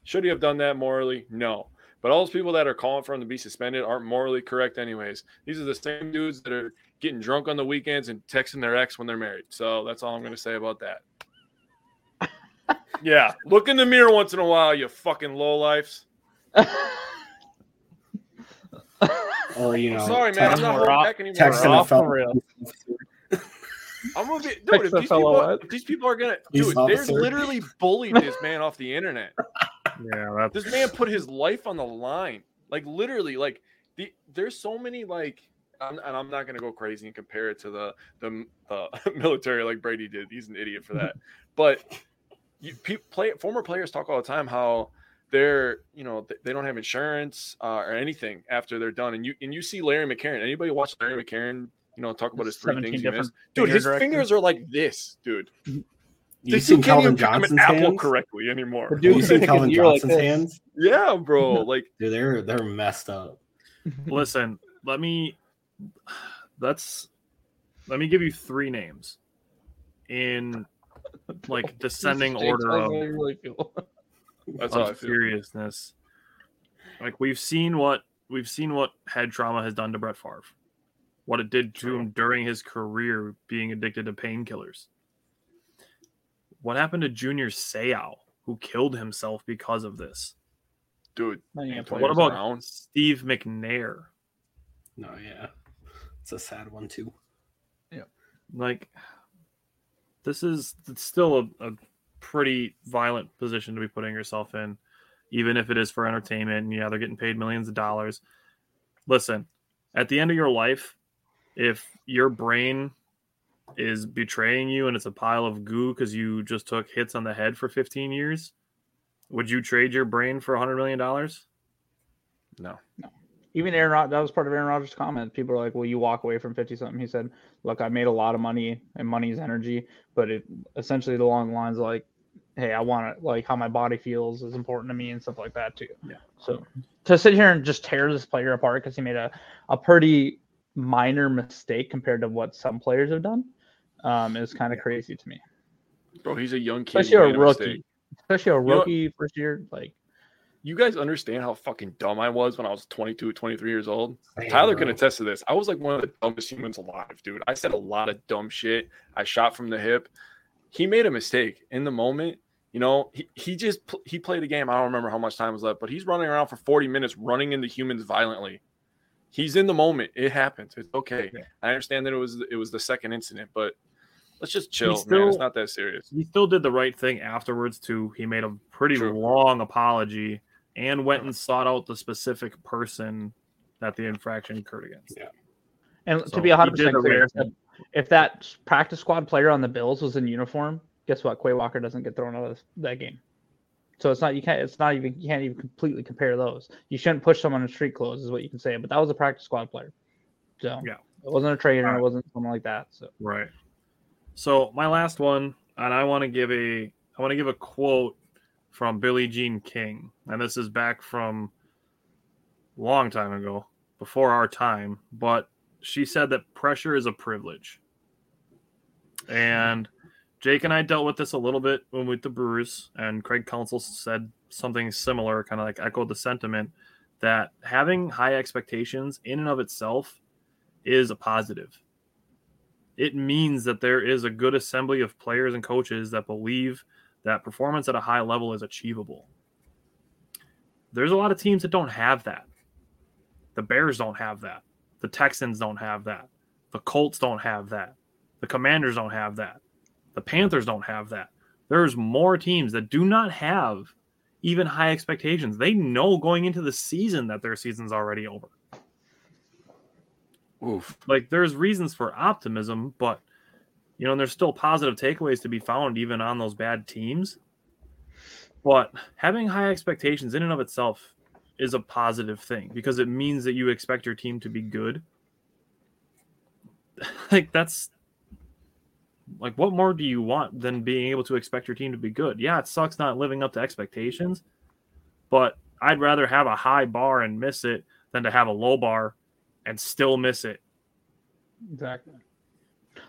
Should he have done that morally? No. But all those people that are calling for him to be suspended aren't morally correct, anyways. These are the same dudes that are getting drunk on the weekends and texting their ex when they're married. So that's all I'm going to say about that. yeah, look in the mirror once in a while, you fucking low lifes. Or you know, Sorry, man. I'm not holding back anymore. text an Off the NFL. I'm gonna be, dude. Text If the these, fellow people, what? if these people are gonna, Police dude, they're literally bullied this man off the internet. Yeah, that's This man put his life on the line, like literally. Like the, there's so many like, I'm, and I'm not gonna go crazy and compare it to the the uh, military like Brady did. He's an idiot for that. But you pe- play former players talk all the time how they're you know th- they don't have insurance uh, or anything after they're done. And you and you see Larry McCarren. Anybody watch Larry McCarren? You know, talk about his three 17 things he missed. Dude, his fingers are like this, dude. Do you This seen Calvin even pick up an Johnson's apple hands? correctly anymore. The Have you can seen Calvin ear like Johnson's hands? Yeah, bro. Like Dude, they're they're messed up. listen. Let me. That's. Let me give you three names, in like descending order James, of really that's how I of seriousness. Like we've seen what we've seen what head trauma has done to Brett Favre, what it did to True. him during his career being addicted to painkillers. What happened to Junior Seau, who killed himself because of this? Dude. Not even Antoine What about Brown. Steve McNair? No, yeah, it's a sad one too. Yeah, like, this is still a, a pretty violent position to be putting yourself in, even if it is for entertainment. And yeah, they're getting paid millions of dollars. Listen, at the end of your life, if your brain is betraying you and it's a pile of goo because you just took hits on the head for 15 years, would you trade your brain for a $100 million? No. No. Even Aaron Rod- that was part of Aaron Rodgers' comment. People are like, "Will you walk away from fifty something?" He said, "Look, I made a lot of money, and money's energy, but it essentially along the lines like, hey, I want to like how my body feels is important to me and stuff like that too." Yeah. So to sit here and just tear this player apart because he made a a pretty minor mistake compared to what some players have done, um, is kind of crazy to me. Bro, he's a young kid. Especially a rookie. mistake. Especially a know what? rookie first year, like You guys understand how fucking dumb I was when I was 22, 23 years old? Damn, Tyler bro. can attest to this. I was like one of the dumbest humans alive, dude. I said a lot of dumb shit. I shot from the hip. He made a mistake in the moment. You know, he, he just pl- he played a game. I don't remember how much time was left, but he's running around for 40 minutes running into humans violently. He's in the moment. It happens. It's okay. Yeah. I understand that it was it was the second incident, but let's just chill, man. It's not that serious. he still did the right thing afterwards too. He made a pretty True. long apology and went and sought out the specific person that the infraction occurred against. Yeah. And So to be 100% clear, right if that, practice squad player on the Bills was in uniform, guess what? Quay Walker doesn't get thrown out of that game. So it's not you can't it's not even you can't even completely compare those. You shouldn't push someone in street clothes, is what you can say. But that was a practice squad player, so Yeah. it wasn't a trainer, Alright. it wasn't something like that. So Right. So my last one, and I want to give a I want to give a quote from Billie Jean King, and this is back from long time ago, before our time, but she said that pressure is a privilege. And Jake and I dealt with this a little bit when with the Brewers, and Craig Counsell said something similar, kind of like echoed the sentiment that having high expectations in and of itself is a positive it means that there is a good assembly of players and coaches that believe that performance at a high level is achievable. There's a lot of teams that don't have that. The Bears don't have that. The Texans don't have that. The Colts don't have that. The Commanders don't have that. The Panthers don't have that. There's more teams that do not have even high expectations. They know going into the season that their season's already over Oof. like there's reasons for optimism, but you know, and there's still positive takeaways to be found even on those bad teams. But having high expectations in and of itself is a positive thing because it means that you expect your team to be good. like that's like what more do you want than being able to expect your team to be good? Yeah, it sucks not living up to expectations, but I'd rather have a high bar and miss it than to have a low bar and still miss it. exactly.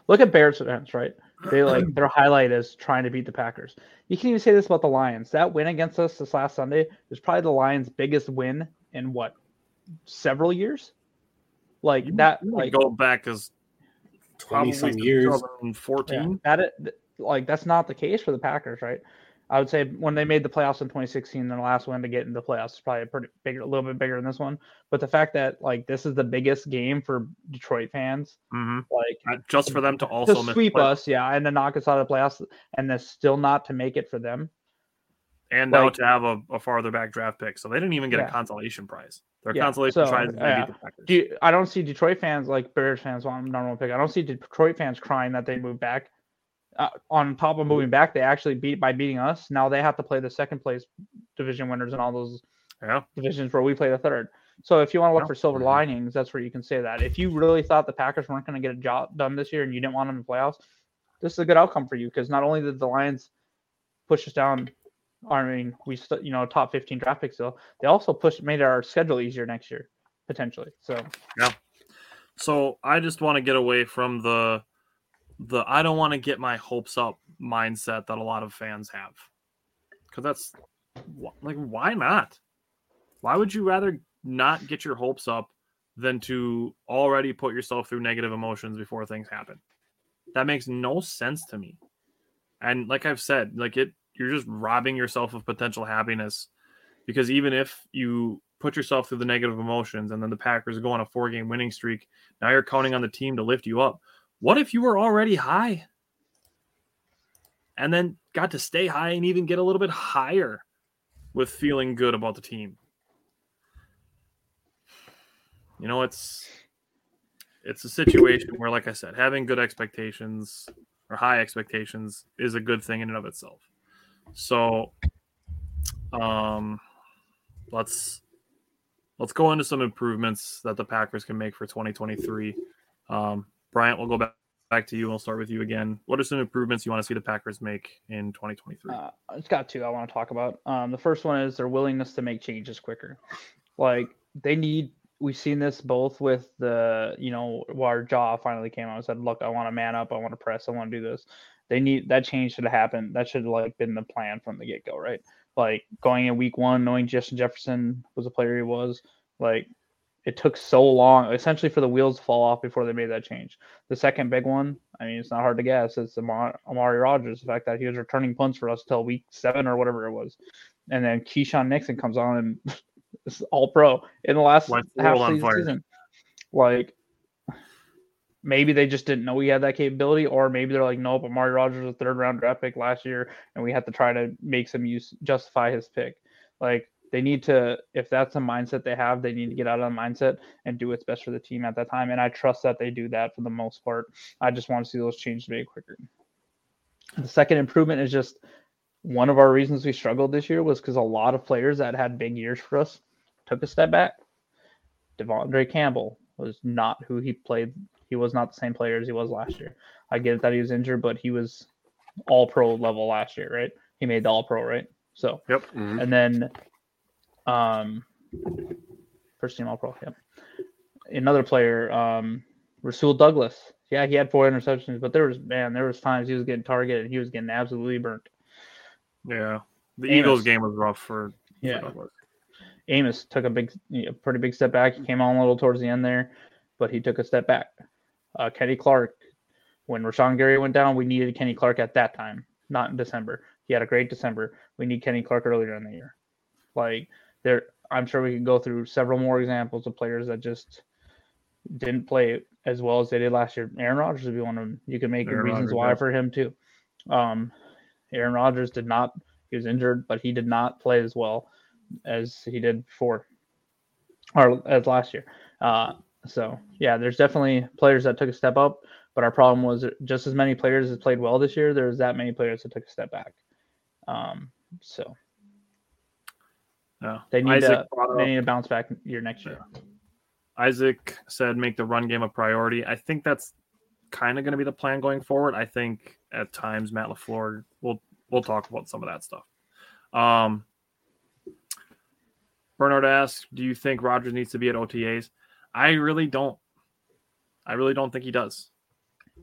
Look at Bears fans, right? They like their highlight is trying to beat the Packers. You can even say this about the Lions. That win against us this last Sunday was probably the Lions' biggest win in what several years. Like that, like go back as 20 some years. 2014. Yeah, that it, like that's not the case for the Packers, right? I would say when they made the playoffs in 2016, their last win to get into the playoffs is probably a pretty bigger, a little bit bigger than this one. But the fact that like this is the biggest game for Detroit fans, Mhm. like Uh, Just for them to also to sweep play- us, yeah, and to knock us out of the playoffs, and then still not to make it for them. and now to have a, a farther back draft pick. So they didn't even get Yeah. a consolation prize. Their Yeah, consolation so, prize yeah. the. Do you, I don't see Detroit fans like Bears fans want number one pick. I don't see Detroit fans crying that they moved back. Uh, on top of moving back, they actually beat by beating us. Now they have to play the second place division winners and all those yeah. divisions where we play the third. So if you want to look Yeah. for silver linings, that's where you can say that. If you really thought the Packers weren't going to get a job done this year and you didn't want them in the playoffs, this is a good outcome for you because not only did the Lions push us down, I mean, we st- you know top 15 draft picks still, they also pushed made our schedule easier next year potentially. So yeah. So I just want to get away from the the I don't want to get my hopes up mindset that a lot of fans have. Cuz that's like why not? Why would you rather not get your hopes up than to already put yourself through negative emotions before things happen? That makes no sense to me. And like I've said, like it you're just robbing yourself of potential happiness because even if you put yourself through the negative emotions and then the Packers go on a four game winning streak, now you're counting on the team to lift you up. What if you were already high and then got to stay high and even get a little bit higher with feeling good about the team? You know, it's it's a situation where, like I said, having good expectations or high expectations is a good thing in and of itself. So, um, let's let's go into some improvements that the Packers can make for 2023. Um, Bryant, we'll go back back to you. We'll start with you again. What are some improvements you want to see the Packers make in 2023? Uh, it's got two I want to talk about. Um, the first one is their willingness to make changes quicker. Like they need. We've seen this both with the, you know, where Jaw finally came out and said, "Look, I want to man up. I want to press. I want to do this." They need that change should have happened. That should have like been the plan from the get go, right? Like going in week one, knowing Justin Jefferson was a player he was. Like it took so long, essentially, for the wheels to fall off before they made that change. The second big one, I mean, it's not hard to guess. It's Amar- Amari Rodgers. The fact that he was returning punts for us till week seven or whatever it was, and then Keisean Nixon comes on and is all pro in the last the half world on season, Like maybe they just didn't know he had that capability, or maybe they're like, nope, Amari Rodgers was a third round draft pick last year, and we had to try to make some use justify his pick. Like they need to, if that's a mindset they have, they need to get out of the mindset and do what's best for the team at that time. And I trust that they do that for the most part. I just want to see those changes made quicker. The second improvement is just one of our reasons we struggled this year was because a lot of players that had big years for us took a step back. De'Vondre Campbell was not who he played. He was not the same player as he was last year. I get that he was injured, but he was all pro level last year, right? He made the all pro, right? So, Yep. Mhm. and then um first team all pro, yep. Another player, um Rasul Douglas. Yeah, he had four interceptions, but there was man, there was times he was getting targeted and he was getting absolutely burnt. Yeah. The Amos. Eagles game was rough for, Yeah. Douglas. Amos took a big, a pretty big step back. He came on a little towards the end there, but he took a step back. Uh, Kenny Clark, when Rashan Gary went down, we needed Kenny Clark at that time, not in December. He had a great December. We need Kenny Clark earlier in the year. Like there, I'm sure we can go through several more examples of players that just didn't play as well as they did last year. Aaron Rodgers would be one of them. You can make Aaron reasons Rodgers, why yeah. for him too. Um, Aaron Rodgers did not. He was injured, but he did not play as well as he did before or as last year. Uh, so yeah, there's definitely players that took a step up, but our problem was just as many players that played well this year. There's that many players that took a step back. Um, so Yeah. they need Isaac to they need to bounce back year next year. Isaac said make the run game a priority. I think that's kind of going to be the plan going forward. I think at times Matt LaFleur will we'll talk about some of that stuff. Um, Bernard asked, "Do you think Rodgers needs to be at OTAs?" I really don't. I really don't think he does.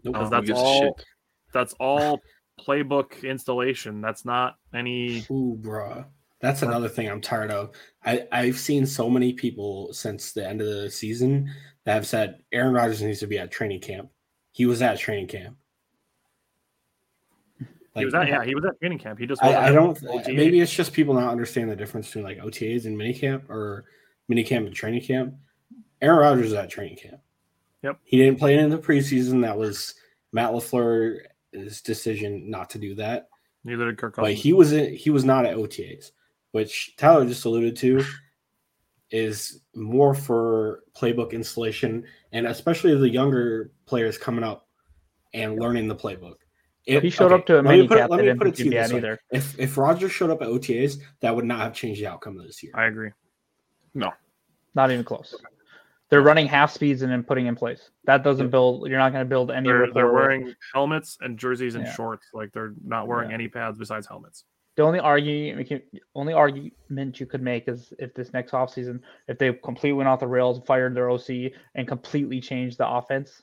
Nope. Because Oh, that's who gives a all. shit? that's all playbook installation. That's not any. Ooh, bruh. That's another thing I'm tired of. I, I've seen so many people since the end of the season that have said Aaron Rodgers needs to be at training camp. He was at training camp. he was at yeah, he was at training camp. He just I, I don't. OTA. Maybe it's just people not understand the difference between like OTAs and minicamp or minicamp and training camp. Aaron Rodgers is at training camp. Yep. He didn't play in the preseason. That was Matt LaFleur's decision not to do that. Neither did Kirk Cousins. But he was in, he was not at OTAs, which Tyler just alluded to is more for playbook installation and especially the younger players coming up and learning the playbook. If- he showed okay, up to a let me mini put it- cap. let me put it to you be this at way. If if Rodgers showed up at OTAs, that would not have changed the outcome of this year. I agree. No, not even close. They're running half speeds and then putting in place. That doesn't build. You're not going to build any. They're, they're wearing helmets and jerseys and Yeah. shorts. Like they're not wearing Yeah. any pads besides helmets. The only argument, we can- only argument you could make is if this next offseason, if they completely went off the rails, fired their OC, and completely changed the offense,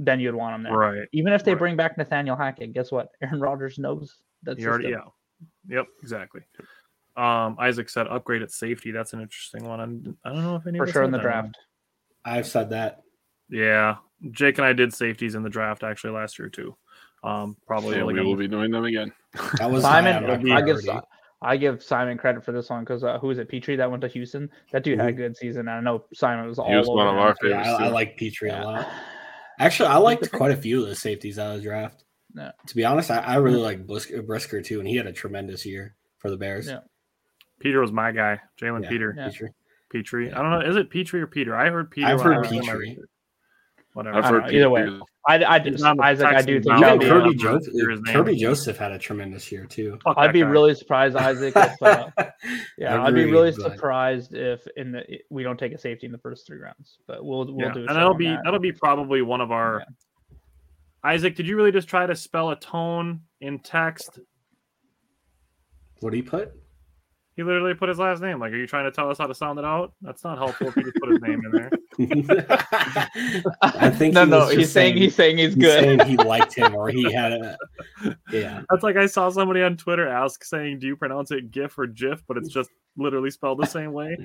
then you'd want them there. Right. Even if they Right. bring back Nathaniel Hackett, guess what? Aaron Rodgers knows that You already, system. yeah. Yep, exactly. Um, Isaac said upgrade at safety. That's an interesting one. I'm, I don't know if any for sure in the that one. draft. I've said that. Yeah, Jake and I did safeties in the draft actually last year too. Um, probably And only we got- will be doing them again. That was Simon, I give. I give Simon credit for this one because uh, who is it? Pitre that went to Houston. That dude had a good season. I know Simon was all He was over one of him. our Yeah. I, I like Pitre Yeah. a lot. Actually, I liked quite a few of the safeties out of the draft. Yeah. To be honest, I, I really like Brisker, Brisker too, and he had a tremendous year for the Bears. Yeah. Peter was my guy. Jalen Yeah. Peter. Yeah. Pitre. Pitre. I don't know. Is it Pitre or Peter? I heard Peter. I've heard was Pitre. Whatever. I've heard don't either way. Pitre- I, I He's just, Isaac, I do think now. Even that'd Kerby, yeah. Joseph, Hear. Kerby Joseph had a tremendous year too. Fuck I'd be guy. really surprised, Isaac. If, uh, yeah, I'd be really but- surprised if in the we don't take a safety in the first three rounds. But we'll we'll yeah, do. a and that'll be that. that'll be probably one of our. Isaac, did you really just try to spell a tone in text? What do you put? He literally put his last name. Like, are you trying to tell us how to sound it out? That's not helpful if you just put his name in there. I think no, he no. He's saying, he's saying he's he's good. saying he liked him or he had a yeah. That's like I saw somebody on Twitter ask saying, "Do you pronounce it GIF or GIF?" But it's just literally spelled the same way.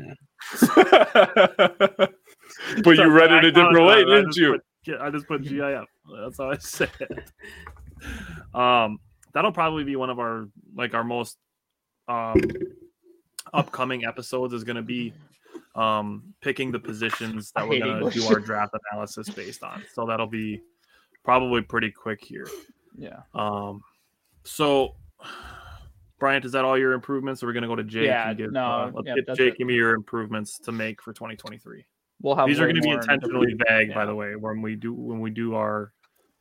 but So you read I it a different way, apologize. I didn't just you? put G- I just put GIF. That's how I say it. Um, that'll probably be one of our like our most um upcoming episodes is going to be um picking the positions that we're going to do our draft analysis based on. So that'll be probably pretty quick here. yeah. Um, so Bryant, is that all your improvements? Or we're going to go to Jake? Yeah, and give, no, uh, let's yep, get Jake. it. Give me your improvements to make for 2023 We'll have. these are going to be intentionally vague by the way when we do when we do our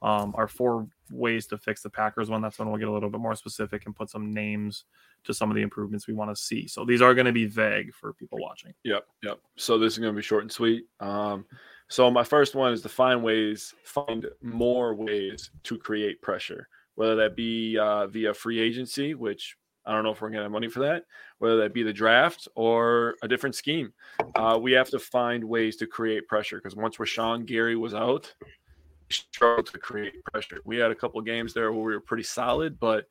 um our four ways to fix the packers one that's when we'll get a little bit more specific and put some names to some of the improvements we want to see so these are going to be vague for people watching Yep, yep. So this is going to be short and sweet. Um, so my first one is to find ways, find more ways to create pressure, whether that be uh, via free agency, which I don't know if we're going to have money for that, whether that be the draft or a different scheme. Uh, we have to find ways to create pressure because once Rashan Gary was out, struggled to create pressure. We had a couple games there where we were pretty solid, but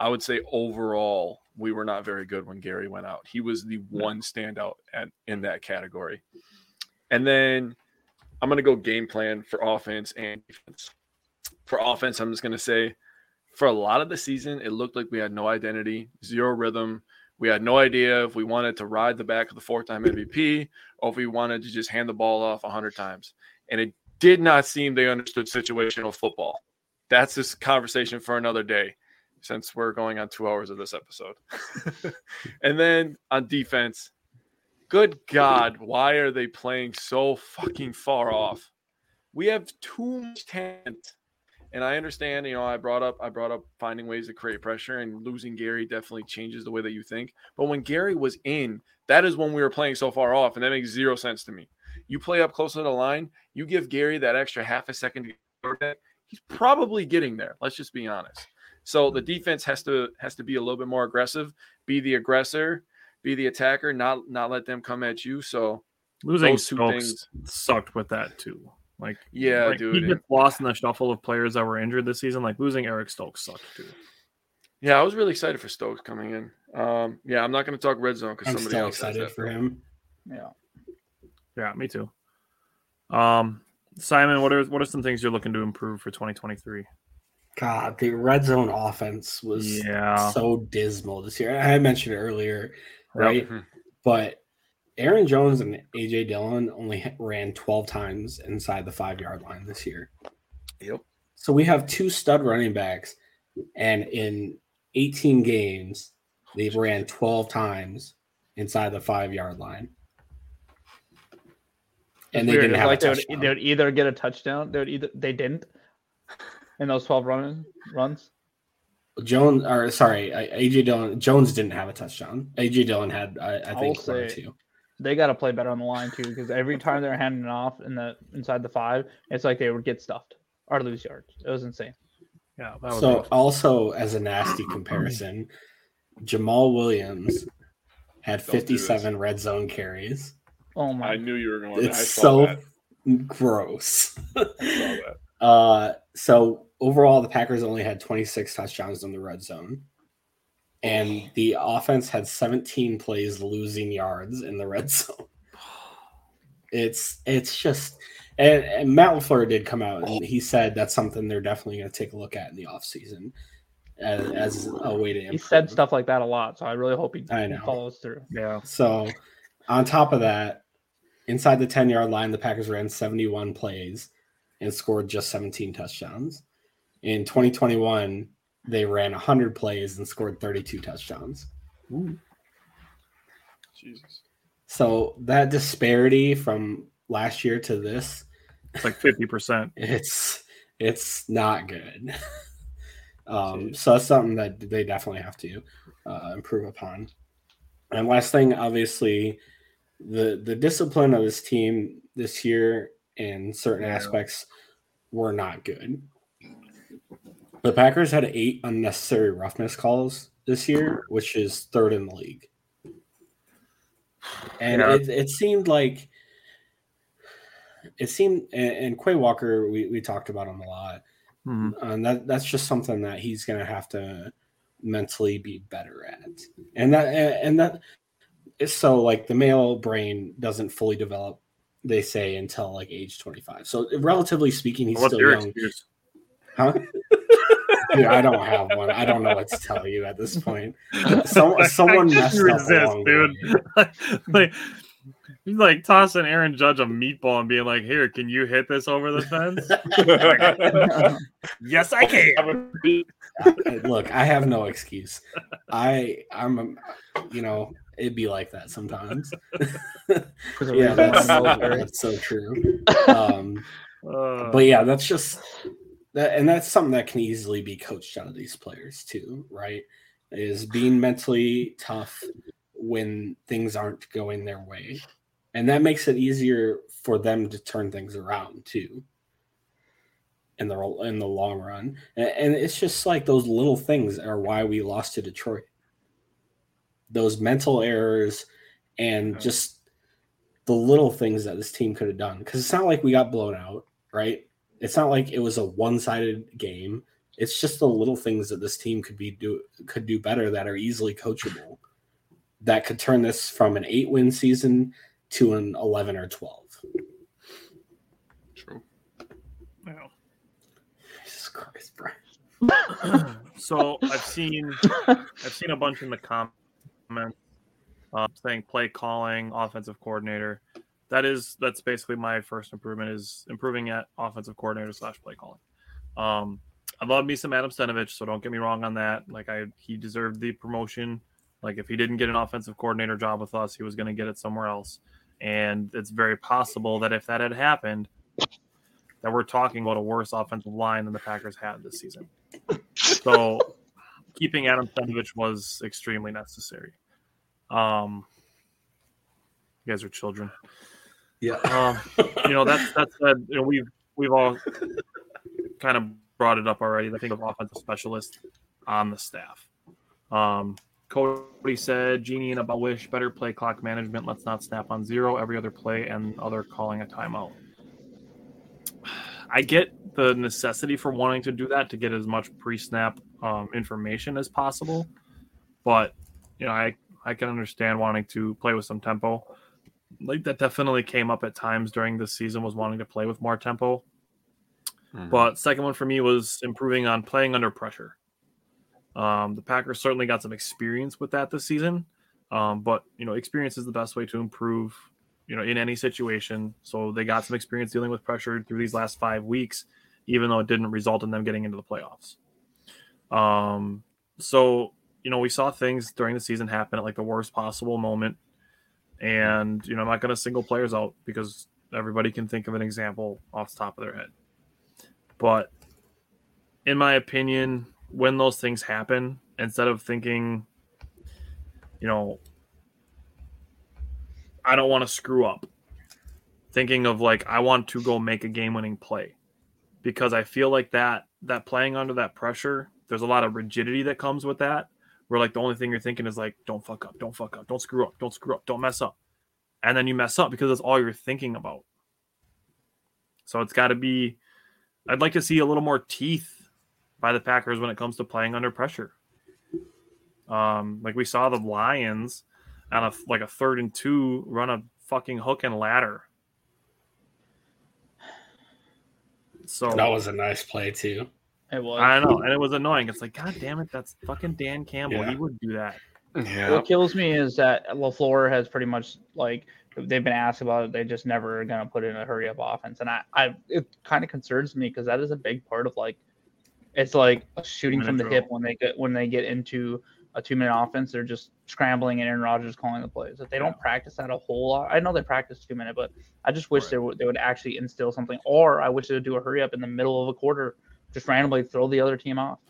I would say overall we were not very good when Gary went out. He was the one standout at, in that category. And then I'm going to go game plan for offense and defense. For offense, I'm just going to say for a lot of the season, it looked like we had no identity, zero rhythm. We had no idea if we wanted to ride the back of the four time MVP or if we wanted to just hand the ball off 100 times. And it did not seem they understood situational football. That's this conversation for another day since we're going on two hours of this episode. and then on defense, good God, why are they playing so fucking far off? We have too much talent. And I understand, you know, I brought up I brought up finding ways to create pressure and losing Gary definitely changes the way that you think. But when Gary was in, that is when we were playing so far off, and that makes zero sense to me. You play up closer to the line, you give Gary that extra half a second to get he's probably getting there. Let's just be honest. So the defense has to has to be a little bit more aggressive, be the aggressor, be the attacker, not not let them come at you. So losing Those two Stokes things- sucked with that too Like Yeah, like, dude. he and- gets lost in the shuffle of players that were injured this season. Like losing Eric Stokes sucked too. Yeah, I was really excited for Stokes coming in. Um, yeah, I'm not going to talk red zone because somebody still else has excited for him. Yeah. Yeah, me too. Um, Simon, what are what are some things you're looking to improve for 2023? God, the red zone offense was Yeah. so dismal this year. I mentioned it earlier, right? Mhm. But Aaron Jones and AJ Dillon only ran 12 times inside the five yard line this year. Yep. So we have two stud running backs, and in 18 games, they've ran 12 times inside the five yard line. And they Weird. didn't have like a they would, they would either get a touchdown, they would either they didn't in those twelve run runs. Jones, or sorry, I- AJ Dillon. Jones didn't have a touchdown. AJ Dillon had, I, I I think, one or say- two. They got to play better on the line too, because every time they're handing off in the inside the five, it's like they would get stuffed or lose yards. It was insane. Yeah, that So rough. also as a nasty comparison, Jamaal Williams had Don't 57 red zone carries. Oh my! I knew you were going. to I It's saw so that. gross. I saw that. uh, so overall, the Packers only had 26 touchdowns in the red zone, and the offense had 17 plays losing yards in the red zone. It's it's just and, and Matt LaFleur did come out and he said that's something they're definitely going to take a look at in the offseason as, as a way to he said stuff like that a lot, so I really hope he, I he know. follows through. yeah. So, on top of that, inside the 10 yard line, the Packers ran 71 plays and scored just 17 touchdowns. In 2021, they ran 100 plays and scored 32 touchdowns. Jesus. So, that disparity from last year to this, It's like 50%. it's it's not good. um, so that's something that they definitely have to uh, improve upon. And last thing, obviously, the the discipline of this team this year in certain Yeah. aspects were not good. The Packers had eight unnecessary roughness calls this year, which is third in the league. And Yeah. it, it seemed like it seemed and, and Quay Walker, we, we talked about him a lot. Mhm. And that that's just something that he's gonna have to mentally be better at. And that and that so like the male brain doesn't fully develop, they say, until like age 25. So relatively speaking, he's What's still young. excuse? Huh? Dude, I don't have one. I don't know what to tell you at this point. Some, someone I messed can't up resist, along the dude. like, he's like tossing Aaron Judge a meatball and being like, "Here, can you hit this over the fence?" yes, I can. Look, I have no excuse. I I'm you know, it'd be like that sometimes. Yeah, that's, that's so true. Um Uh, but yeah, that's just that and that's something that can easily be coached out of these players too, right? Is being mentally tough when things aren't going their way. And that makes it easier for them to turn things around too. In the in the long run. And, and it's just like those little things are why we lost to Detroit. Those mental errors and just the little things that this team could have done. Because it's not like we got blown out, right? It's not like it was a one-sided game. It's just the little things that this team could be do could do better that are easily coachable. That could turn this from an eight-win season to an eleven or twelve. True. yeah. Jesus Christ, Brian. so I've seen I've seen a bunch in the comments uh, saying play calling, offensive coordinator. That is that's basically my first improvement is improving at offensive coordinator slash play calling. Um, I love me some Adam Stenavich, so don't get me wrong on that. Like I he deserved the promotion. Like if he didn't get an offensive coordinator job with us, he was going to get it somewhere else. And it's very possible that if that had happened, that we're talking about a worse offensive line than the Packers had this season. So keeping Adam Stenavich was extremely necessary. Um, you guys are children. Yeah. Um, you know that's that's said. You know we've we've all kind of brought it up already. I think of offensive specialist on the staff. Um, Cody said, "Genie and about wish better play clock management. Let's not snap on zero every other play and other calling a timeout." I get the necessity for wanting to do that to get as much pre-snap um, information as possible, but you know, I I can understand wanting to play with some tempo. Like that definitely came up at times during the season was wanting to play with more tempo. Mm-hmm. But second one for me was improving on playing under pressure. Um, the Packers certainly got some experience with that this season, um, but you know, experience is the best way to improve. You know, in any situation. So they got some experience dealing with pressure through these last five weeks, even though it didn't result in them getting into the playoffs. Um, so you know, we saw things during the season happen at like the worst possible moment, and you know, I'm not going to single players out because everybody can think of an example off the top of their head. But in my opinion, when those things happen, instead of thinking, you know, I don't want to screw up, thinking of like I want to go make a game-winning play, because I feel like that that playing under that pressure, there's a lot of rigidity that comes with that. Where like the only thing you're thinking is like, don't fuck up, don't fuck up, don't screw up, don't screw up, don't mess up, and then you mess up because that's all you're thinking about. So it's got to be I'd like to see a little more teeth by the Packers when it comes to playing under pressure. Um, like we saw the Lions on a like a third and two run a fucking hook and ladder. So that was a nice play too. It was. I know, and it was annoying. It's like, God damn it, that's fucking Dan Campbell. Yeah. He would do that. Yeah. What kills me is that LaFleur has pretty much like they've been asked about it, they just never gonna put in a hurry up offense, and I, I it kind of concerns me because that is a big part of like, it's like shooting from the hip when they get when they get into a two minute offense, they're just scrambling and Aaron Rodgers calling the plays. If they don't practice that a whole lot, I know they practice two minute, but I just wish right. they would they would actually instill something, or I wish they would do a hurry up in the middle of a quarter, just randomly throw the other team off.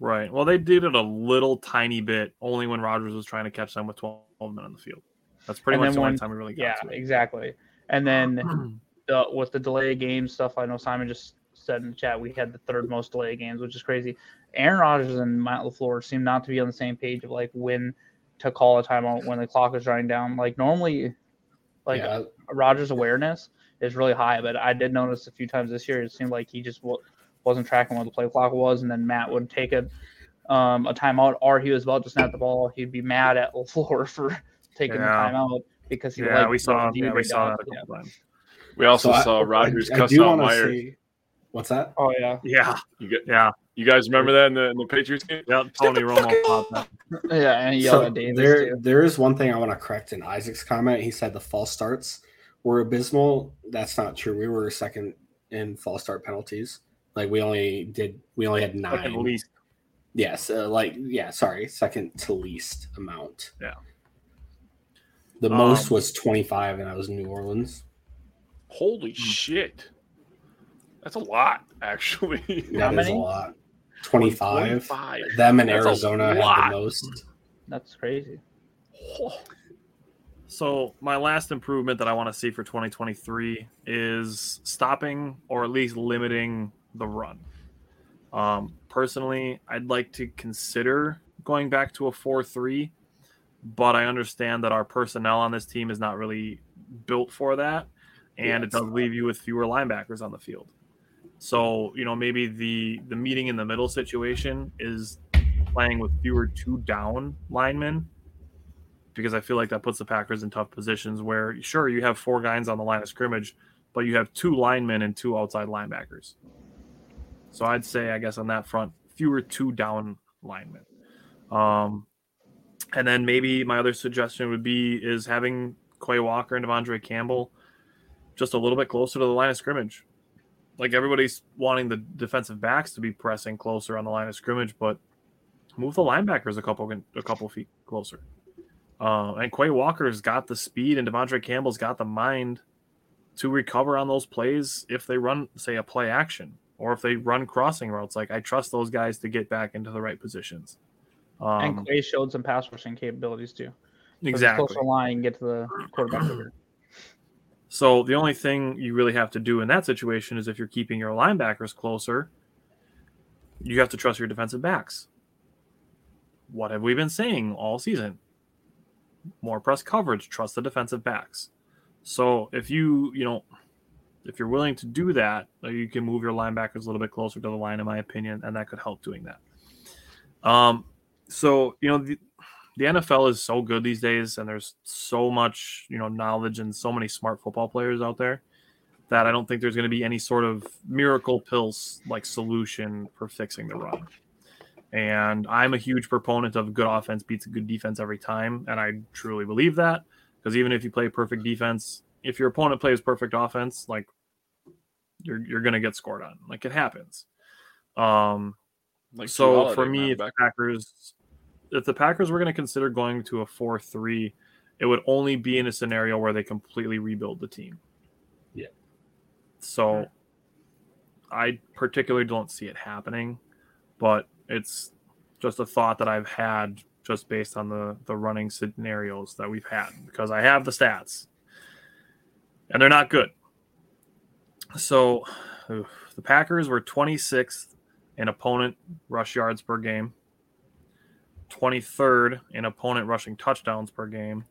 Right. Well, they did it a little tiny bit only when Rodgers was trying to catch them with 12 men on the field. That's pretty and much the only time we really got yeah, to it. Yeah, exactly. And then the, with the delay of games stuff, I know Simon just said in the chat we had the third most delay games, which is crazy. Aaron Rodgers and Matt LaFleur seem not to be on the same page of like when to call a timeout when the clock is running down. Like normally, like yeah. Rodgers' awareness is really high, but I did notice a few times this year it seemed like he just wasn't tracking what the play clock was, and then Matt would take a um, a timeout, or he was about to snap the ball. He'd be mad at LaFleur for taking yeah. the timeout because he yeah, we saw yeah, we saw that a couple yeah. times. We also so saw I, Rodgers I, cuss I out Myers. See, what's that? Oh yeah, yeah. You get, yeah. You guys remember that in the, in the Patriots game? Yeah, Tony Romo. Yeah, and so there, too. there is one thing I want to correct in Isaac's comment. He said the false starts were abysmal. That's not true. We were second in false start penalties. Like we only did, we only had nine. At least. Yes, uh, like yeah. Sorry, second to least amount. Yeah. The um, most was 25, and I was New Orleans. Holy shit. That's a lot, actually. That is a lot. 25. 25. Them in That's Arizona had the most. That's crazy. So, my last improvement that I want to see for 2023 is stopping or at least limiting the run. Um, personally, I'd like to consider going back to a 4 3 but I understand that our personnel on this team is not really built for that, and yeah, it does leave you with fewer linebackers on the field. So you know maybe the the meeting in the middle situation is playing with fewer two down linemen because I feel like that puts the Packers in tough positions where sure you have four guys on the line of scrimmage, but you have two linemen and two outside linebackers. So I'd say I guess on that front fewer two down linemen. Um, and then maybe my other suggestion would be is having Quay Walker and De'Vondre Campbell just a little bit closer to the line of scrimmage. Like everybody's wanting the defensive backs to be pressing closer on the line of scrimmage, but move the linebackers a couple a couple feet closer. Uh, and Quay Walker's got the speed, and De'Vondre Campbell's got the mind to recover on those plays if they run, say, a play action or if they run crossing routes. Like I trust those guys to get back into the right positions. Um, and Quay showed some pass rushing capabilities too. Exactly. Closer line, get to the quarterback So the only thing you really have to do in that situation is if you're keeping your linebackers closer, you have to trust your defensive backs. What have we been saying all season? More press coverage, trust the defensive backs. So if you, you know, if you're willing to do that, you can move your linebackers a little bit closer to the line, in my opinion, and that could help doing that. Um, so you know the, the NFL is so good these days, and there's so much you know knowledge and so many smart football players out there that I don't think there's going to be any sort of miracle pills like solution for fixing the run. And I'm a huge proponent of good offense beats a good defense every time, and I truly believe that because even if you play perfect defense, if your opponent plays perfect offense, like you're you're gonna get scored on. Like it happens. Um, like so for me, the Packers, if the Packers were gonna consider going to a four three, it would only be in a scenario where they completely rebuild the team. Yeah. So I particularly don't see it happening, but it's just a thought that I've had just based on the the running scenarios that we've had because I have the stats and they're not good. So oof, the Packers were 26th in opponent rush yards per game, 23rd in opponent rushing touchdowns per game,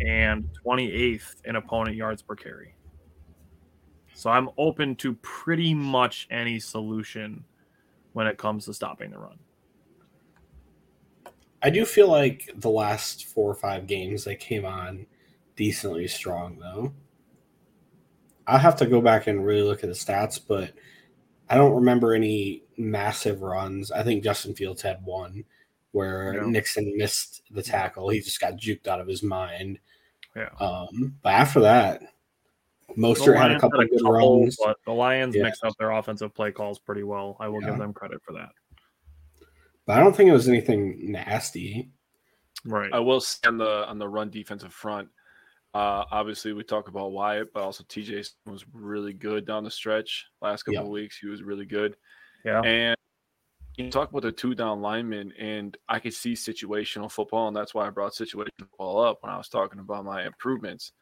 and 28th in opponent yards per carry. So I'm open to pretty much any solution when it comes to stopping the run. I do feel like the last four or five games they came on decently strong though. I'll have to go back and really look at the stats, but I don't remember any massive runs. I think Justin Fields had one where yeah. Nixon missed the tackle. He just got juked out of his mind. Yeah. Um, but after that, Mostert had a couple had a of good couple, runs. But the Lions yeah. mixed up their offensive play calls pretty well. I will yeah. give them credit for that. But I don't think it was anything nasty. Right. I will say on the on the run defensive front. Uh, obviously, we talk about Wyatt, but also TJ was really good down the stretch. Last couple yeah. of weeks, he was really good. Yeah. And you talk about the two down linemen, and I could see situational football, and that's why I brought situational football up when I was talking about my improvements.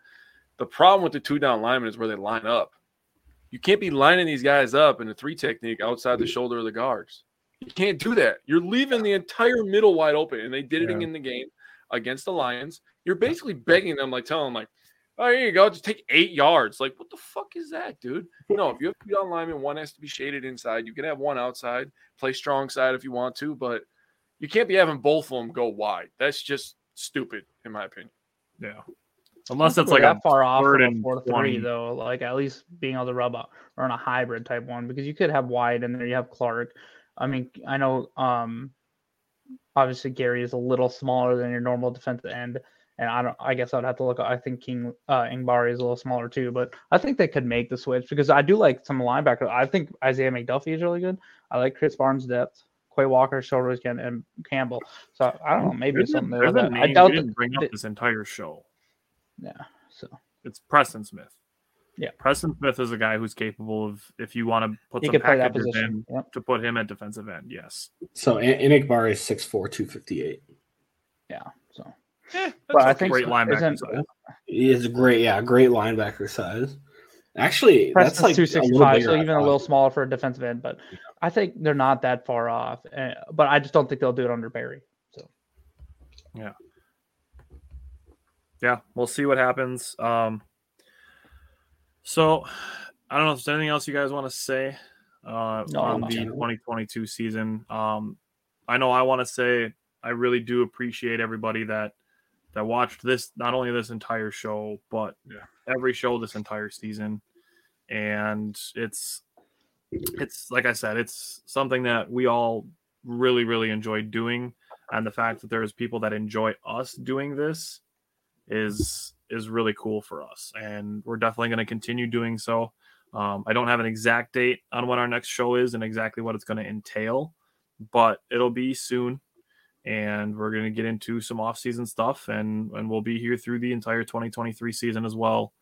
The problem with the two down linemen is where they line up. You can't be lining these guys up in a three technique outside the shoulder of the guards. You can't do that. You're leaving the entire middle wide open, and they did it yeah. in the game against the Lions. You're basically begging them, like telling them, like, "Oh, here you go, just take eight yards." Like, what the fuck is that, dude? No, if you have two down linemen, one has to be shaded inside. You can have one outside, play strong side if you want to, but you can't be having both of them go wide. That's just stupid, in my opinion. Yeah. Unless it's like that far off third and four three though, like at least being able to rub up or on a hybrid type one because you could have wide and there you have Clark. I mean, I know um obviously Gary is a little smaller than your normal defensive end. And I don't I guess I'd have to look I think King uh Enagbare is a little smaller too, but I think they could make the switch because I do like some linebackers. I think Isaiah McDuffie is really good. I like Krys Barnes' depth. Quay Walker, shoulders again, and Campbell. So I don't know, maybe there's something there. That I doubt didn't bring up this entire show. Yeah. So it's Preston Smith. Yeah. Preston Smith is a guy who's capable of, if you want to put he some packages in, yep. to put him at defensive end. Yes. So Enagbare is 6'4, 258. Yeah. So, yeah, but I think great so. linebacker size. He is a great, yeah, great linebacker size. Actually, Preston's that's like 265, so even a little smaller for a defensive end, but yeah. I think they're not that far off. Uh, but I just don't think they'll do it under Barry. So, yeah yeah, we'll see what happens. Um, so I don't know if there's anything else you guys want to say uh, no, on the 2022 season. Um, I know I want to say I really do appreciate everybody that that watched this, not only this entire show, but yeah. every show this entire season. And it's it's like I said, it's something that we all really, really enjoy doing. And the fact that there's people that enjoy us doing this is is really cool for us, and we're definitely going to continue doing so. Um, I don't have an exact date on when our next show is and exactly what it's going to entail, but it'll be soon, and we're going to get into some off-season stuff, and and we'll be here through the entire 2023 season as well,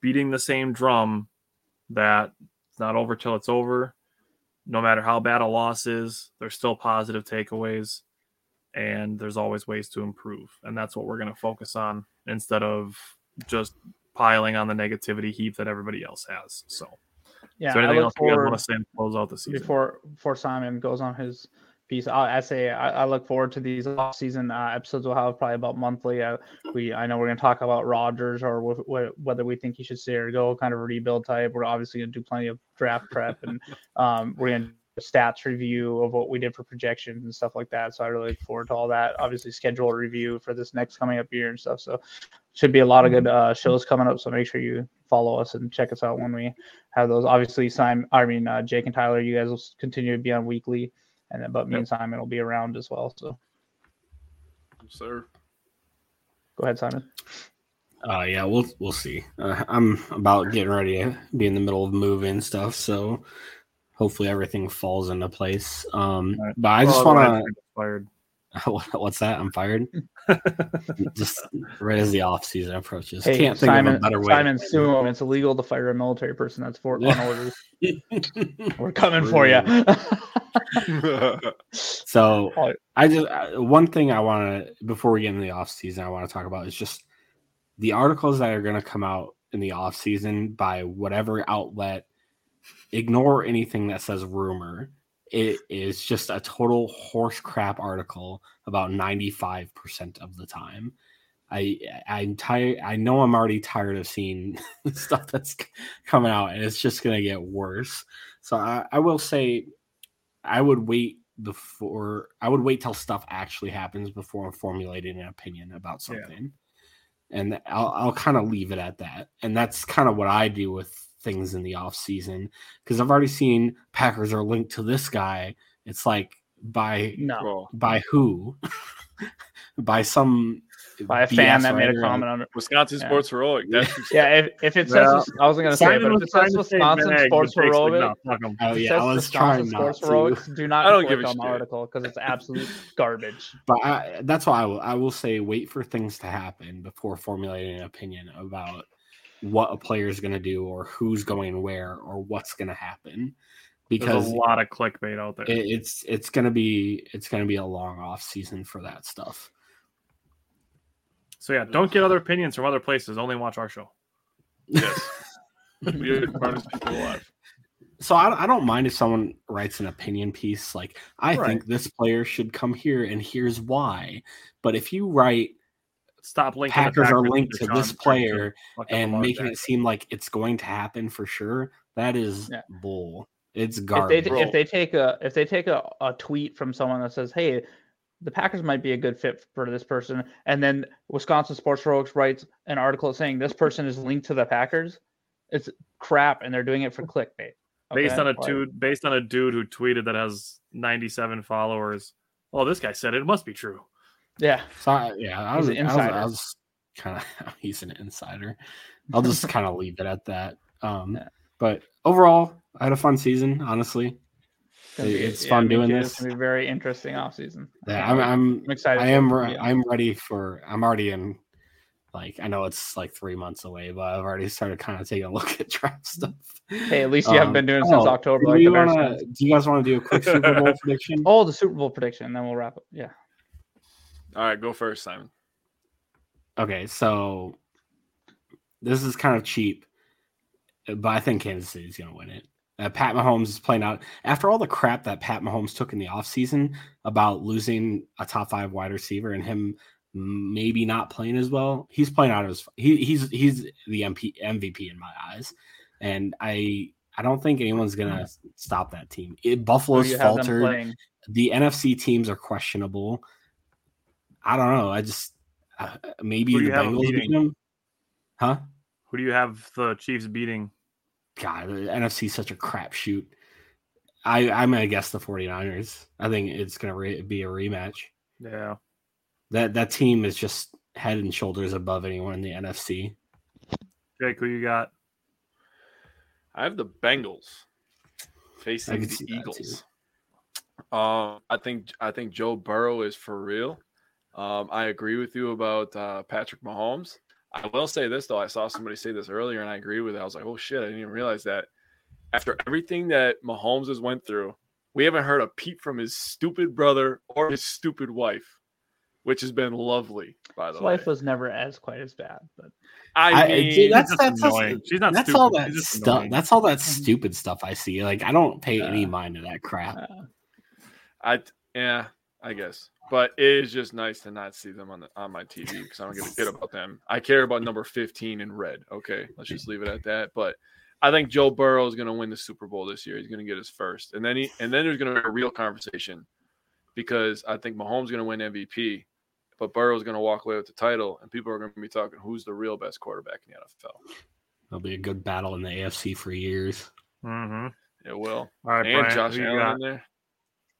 beating the same drum that it's not over till it's over. No matter how bad a loss is, there's still positive takeaways and there's always ways to improve and that's what we're going to focus on instead of just piling on the negativity heap that everybody else has so yeah there anything else you guys want to say to close out the season before before simon goes on his piece. I, I say I, I, look forward to these off-season uh, episodes. We'll have probably about monthly. Uh, we I know we're going to talk about Rodgers or w- w- whether we think he should stay or go, kind of a rebuild type. We're obviously going to do plenty of draft prep and um, we're going to stats review of what we did for projections and stuff like that. So I really look forward to all that. Obviously, schedule review for this next coming up year and stuff. So should be a lot of good uh, shows coming up. So make sure you follow us and check us out when we have those. Obviously, Simon, I mean uh, Jake and Tyler, you guys will continue to be on weekly, and then but meantime, yep. and Simon will be around as well. So, sir, go ahead, Simon. Uh, yeah, we'll we'll see. Uh, I'm about getting ready to be in the middle of moving stuff, so hopefully everything falls into place. Um, right. but I just want to. What's that? I'm fired. just right as the off season approaches. Hey, Can't think Simon, of a better way. Simon, sue him. It's illegal to fire a military person. That's for on orders. We're coming for you. so I just uh, one thing I want to before we get into the off season, I want to talk about is just the articles that are going to come out in the off season by whatever outlet ignore anything that says rumor. It is just a total horse crap article about 95% of the time. I I'm tired. I know I'm already tired of seeing stuff that's coming out, and it's just gonna get worse. So I, I will say, I would wait before I would wait till stuff actually happens before formulating an opinion about something. Yeah. And I'll I'll kind of leave it at that. And that's kind of what I do with things in the off season because I've already seen Packers are linked to this guy. It's like by no by who? by some by a fan that made a comment on it. Wisconsin yeah. Sports Heroic. yeah, if, if it says well, I wasn't gonna say, it, but if it says Wisconsin Sports Heroic, oh yeah, I was trying Sports Heroics, do not I don't give on the article because it's absolute garbage. But I, that's why I will, I will say wait for things to happen before formulating an opinion about what a player is going to do or who's going where or what's going to happen because There's a lot of clickbait out there. It, it's it's going to be it's going to be a long off season for that stuff. So yeah, don't get other opinions from other places. Only watch our show. Yes, we are the smartest people alive. So I, I don't mind if someone writes an opinion piece like I right. think this player should come here and here's why. But if you write stop linking Packers, Packers are linked to this player and making it seem like it's going to happen for sure. That is yeah. bull. It's garbage. If they, if they, take a if they take a, a tweet from someone that says, "Hey, the Packers might be a good fit for this person," and then Wisconsin Sports Heroics writes an article saying this person is linked to the Packers, it's crap, and they're doing it for clickbait. Okay? Based on a dude, based on a dude who tweeted that has 97 followers. Well, this guy said it, it must be true. Yeah. So yeah, I was, I was, I was kind of he's an insider. I'll just kind of leave it at that. Um, yeah. but overall, I had a fun season. Honestly, it's, it's yeah, fun doing this. It's gonna be very interesting off season. Yeah, I'm, I'm, I'm excited. I am. Re- I'm ready for. I'm already in. Like I know it's like three months away, but I've already started kind of taking a look at draft stuff. Hey, at least you um, haven't been doing it since oh, October. Do, like you wanna, do you guys want to do a quick Super Bowl prediction? Oh, the Super Bowl prediction, and then we'll wrap up. Yeah. All right, go first, Simon. Okay, so this is kind of cheap, but I think Kansas City is going to win it. Uh, Pat Mahomes is playing out after all the crap that Pat Mahomes took in the offseason about losing a top five wide receiver and him maybe not playing as well. He's playing out of his he, he's he's the MP, MVP in my eyes, and I I don't think anyone's gonna stop that team. It, Buffalo's faltered. The NFC teams are questionable. I don't know. I just uh, maybe the Bengals beat them. Huh? Who do you have the Chiefs beating? God, the NFC is such a crapshoot. I I'm gonna guess the 49ers. I think it's gonna re- be a rematch. Yeah. That that team is just head and shoulders above anyone in the NFC. Jake, who you got? I have the Bengals facing the Eagles. Um, I think I think Joe Burrow is for real. Um, I agree with you about uh, Patrick Mahomes. I will say this though. I saw somebody say this earlier, and I agree with it. I was like, "Oh shit!" I didn't even realize that. After everything that Mahomes has went through, we haven't heard a peep from his stupid brother or his stupid wife, which has been lovely. By the way. his way, wife was never as quite as bad, but I mean, I, that's that's annoying. She's not. That's stupid. all that stuff. That's all that stupid stuff I see. Like I don't pay any mind to that crap. I Yeah, I guess. But it is just nice to not see them on the on my TV because I don't give a shit about them. I care about number 15 in red. Okay, let's just leave it at that. But I think Joe Burrow is going to win the Super Bowl this year. He's going to get his first, and then he and then there's going to be a real conversation because I think Mahomes is going to win MVP, but Burrow is going to walk away with the title, and people are going to be talking who's the real best quarterback in the NFL. It'll be a good battle in the AFC for years. Mm-hmm. It will. All right, and Brian, Josh who you Allen got? in there.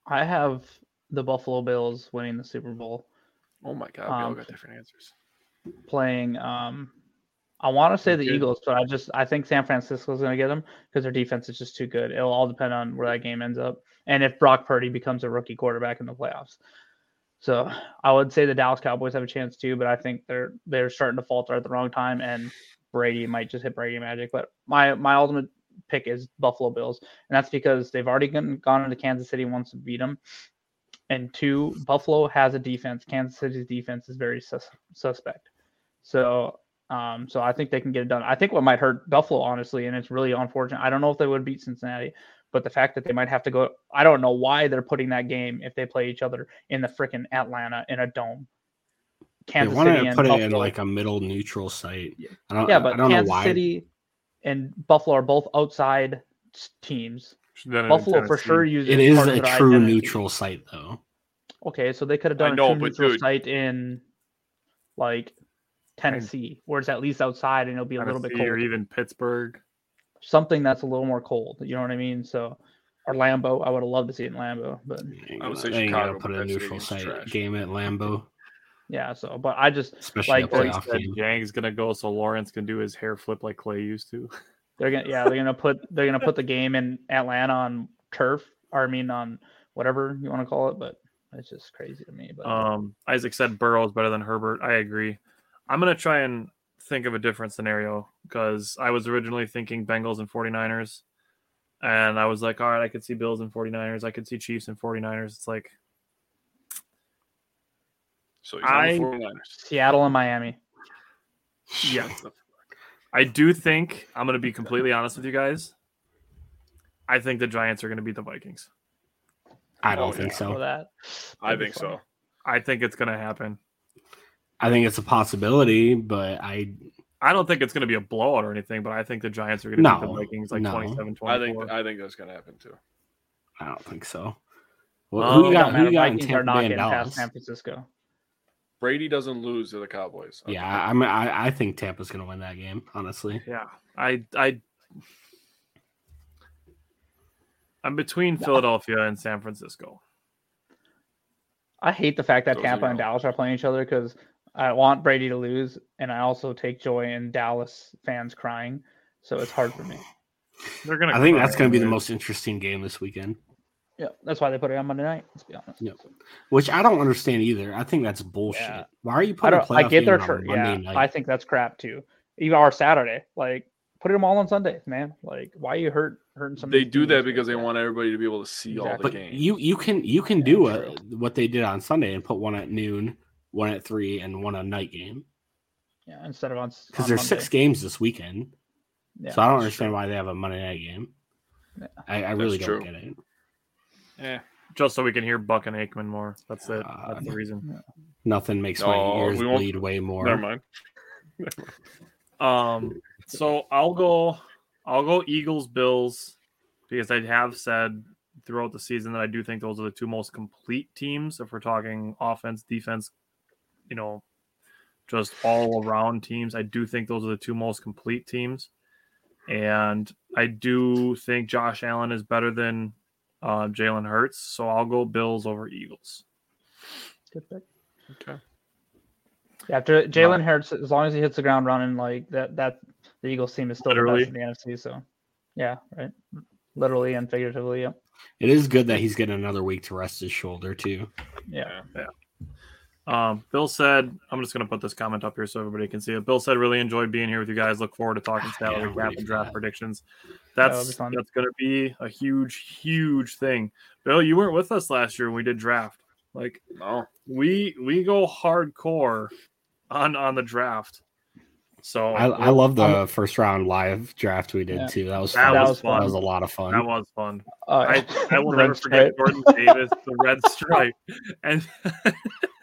I have the Buffalo Bills winning the Super Bowl, Oh my God, we all Um, got different answers. playing. Um, I want to say the Good. Eagles, but I just I think San Francisco's going to get them because their defense is just too good. It'll all depend on where that game ends up and if Brock Purdy becomes a rookie quarterback in the playoffs. So I would say the Dallas Cowboys have a chance too, but I think they're they're starting to falter at the wrong time, and Brady might just hit Brady magic. But my my ultimate pick is Buffalo Bills, and that's because they've already gone, gone into Kansas City once to beat them, and two, Buffalo has a defense. Kansas City's defense is very sus- suspect. So um, so I think they can get it done. I think what might hurt Buffalo, honestly, and it's really unfortunate. I don't know if they would beat Cincinnati, but the fact that they might have to go, I don't know why they're putting that game if they play each other in the freaking Atlanta in a dome. Kansas they wanted City to and put it in like a middle neutral site. I don't, yeah, I but don't know Kansas why. City and Buffalo are both outside teams. Then Buffalo for sure uses it is a true identity. neutral site though. Okay, so they could have I done a true neutral dude- site in like Tennessee, where it's at least outside and it'll be a little bit Tennessee cold. or even Pittsburgh. something that's a little more cold. You know what I mean? So, or Lambeau, I would have loved to see it in Lambeau, but I would gonna- say they ain't Chicago, gonna put but a neutral site trash. game at Lambeau, yeah. So, but I just especially Like, a or playoff game. Jang's gonna go so Lawrence can do his hair flip like Clay used to. they're gonna yeah they're gonna put they're gonna put the game in Atlanta on turf, or I mean on whatever you want to call it, but it's just crazy to me. But Um, Isaac said Burrow is better than Herbert. I agree. I'm gonna try and think of a different scenario because I was originally thinking Bengals and 49ers, and I was like, all right, I could see Bills and 49ers. I could see Chiefs and 49ers. It's like So he's on I- the 49ers. Seattle and Miami. Yeah. I do think I'm going to be completely honest with you guys. I think the Giants are going to beat the Vikings. I don't Oh, think yeah. So. that, I think funny. so. I think it's going to happen. I think it's a possibility, but I I don't think it's going to be a blowout or anything, but I think the Giants are going to beat the Vikings like no. 27 I think I think that's gonna happen too. I don't think so. Well, Um, who you got? don't Who you got in Vikings are not Bay and getting past Dallas? San Francisco. Brady doesn't lose to the Cowboys. Yeah, I mean, I, I think Tampa's going to win that game. Honestly, Yeah, I I I'm between Philadelphia and San Francisco. I hate the fact that Those Tampa and Dallas are playing each other because I want Brady to lose, and I also take joy in Dallas fans crying. So it's hard for me. They're gonna. I think that's going to be the most interesting game this weekend. Yeah, that's why they put it on Monday night. Let's be honest. Yep. Which I don't understand either. I think that's bullshit. Yeah. Why are you putting? a don't. I playoff get game their on tur- Monday yeah. night? I think that's crap too. Even our Saturday, like put them all on Sundays, man. Like why are you hurt hurting some? They do that like because they want everybody to be able to see all the but games. you you can you can do a, what they did on Sunday and put one at noon, one at three, and one a night game Yeah, instead of on because there's Monday. six games this weekend. Yeah, so I don't that's understand why they have a Monday night game. Yeah. I, I really That's don't true. get it. Yeah. just so we can hear Buck and Aikman more. That's it. That's the reason. Nothing makes No, my ears we won't- bleed way more. Never mind. Um, so I'll go. I'll go Eagles Bills because I have said throughout the season that I do think those are the two most complete teams. If we're talking offense, defense, you know, just all around teams, I do think those are the two most complete teams. And I do think Josh Allen is better than uh, Jalen Hurts. So I'll go Bills over Eagles. Good pick. Okay. Yeah, after Jalen Hurts, as long as he hits the ground running, like that, that the Eagles team is still Literally. the best in the NFC. So, yeah, right, literally and figuratively. Yeah, It is good that he's getting another week to rest his shoulder too. Yeah. Yeah. Um, Bill said, I'm just going to put this comment up here so everybody can see it. Bill said, really enjoyed being here with you guys. Look forward to talking Yeah, salary I'm cap and draft predictions. That's be that's going to be a huge, huge thing. Bill, you weren't with us last year when we did draft. Like No. we we go hardcore on on the draft. So I, I love the first round live draft we did Yeah. too. That was That fun. was That was a lot of fun. that was fun. Oh, I, I will Red never forget stripe. Jordan Davis, the red stripe, and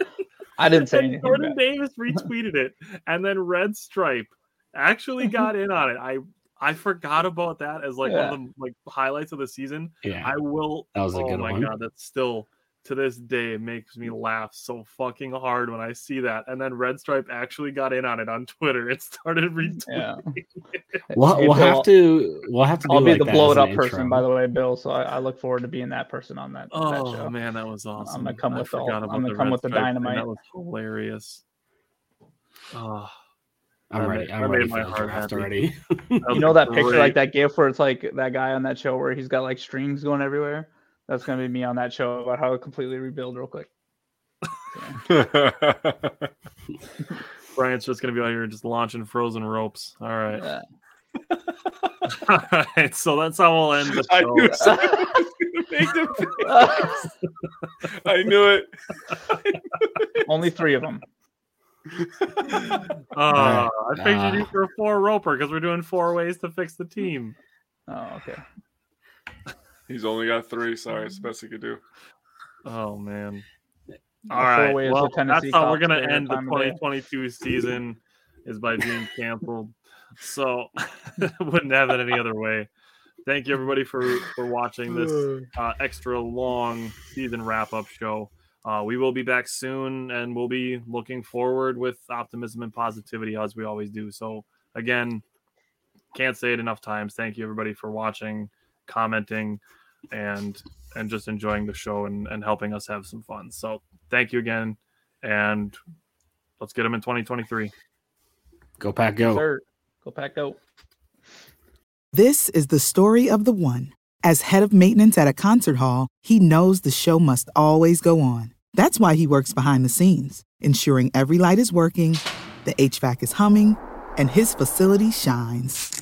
I didn't say and anything. Jordan bad. Davis retweeted it, and then red stripe actually got in on it. I I forgot about that as like one of the like highlights of the season. yeah. I will. That was a oh good my one. god, that's still to this day makes me laugh so fucking hard when I see that. And then Red Stripe actually got in on it on Twitter. It started retweeting. Yeah. We'll, Hey, we'll have to we'll have to I'll be like the blow it up person, intro. by the way, Bill. So I, I look forward to being that person on that, that Oh show. man, that was awesome. I'm gonna come I with all, I'm gonna the come Red with the Stripe thing. dynamite. That was hilarious. Oh, I'm ready. made- I'm ready my heart draft happy. already. You know that picture, like that gif where it's like that guy on that show where he's got like strings going everywhere. That's gonna be me on that show about how to completely rebuild real quick. Brian's just gonna be out here just launching frozen ropes. All right. Yeah. All right. So that's how we'll end the I show. knew someone was gonna make the. I knew it. Only three of them. Uh, I figured you for a four roper because we're doing four ways to fix the team. Oh, okay. He's only got three. Sorry, it's the best he could do. Oh man. The All right. four-way is the Well, that's how we're gonna end the time of day. 2022 season is by being canceled. So wouldn't have it any other way. Thank you everybody for for watching this uh, extra long season wrap up show. Uh, we will be back soon, and we'll be looking forward with optimism and positivity as we always do. So again, can't say it enough times. Thank you everybody for watching, commenting, and and just enjoying the show and, and helping us have some fun. So thank you again, and let's get them in 2023. Go pack, go. Sir, go pack go. This is the story of the one. As head of maintenance at a concert hall, he knows the show must always go on. That's why he works behind the scenes, ensuring every light is working, the HVAC is humming, and his facility shines.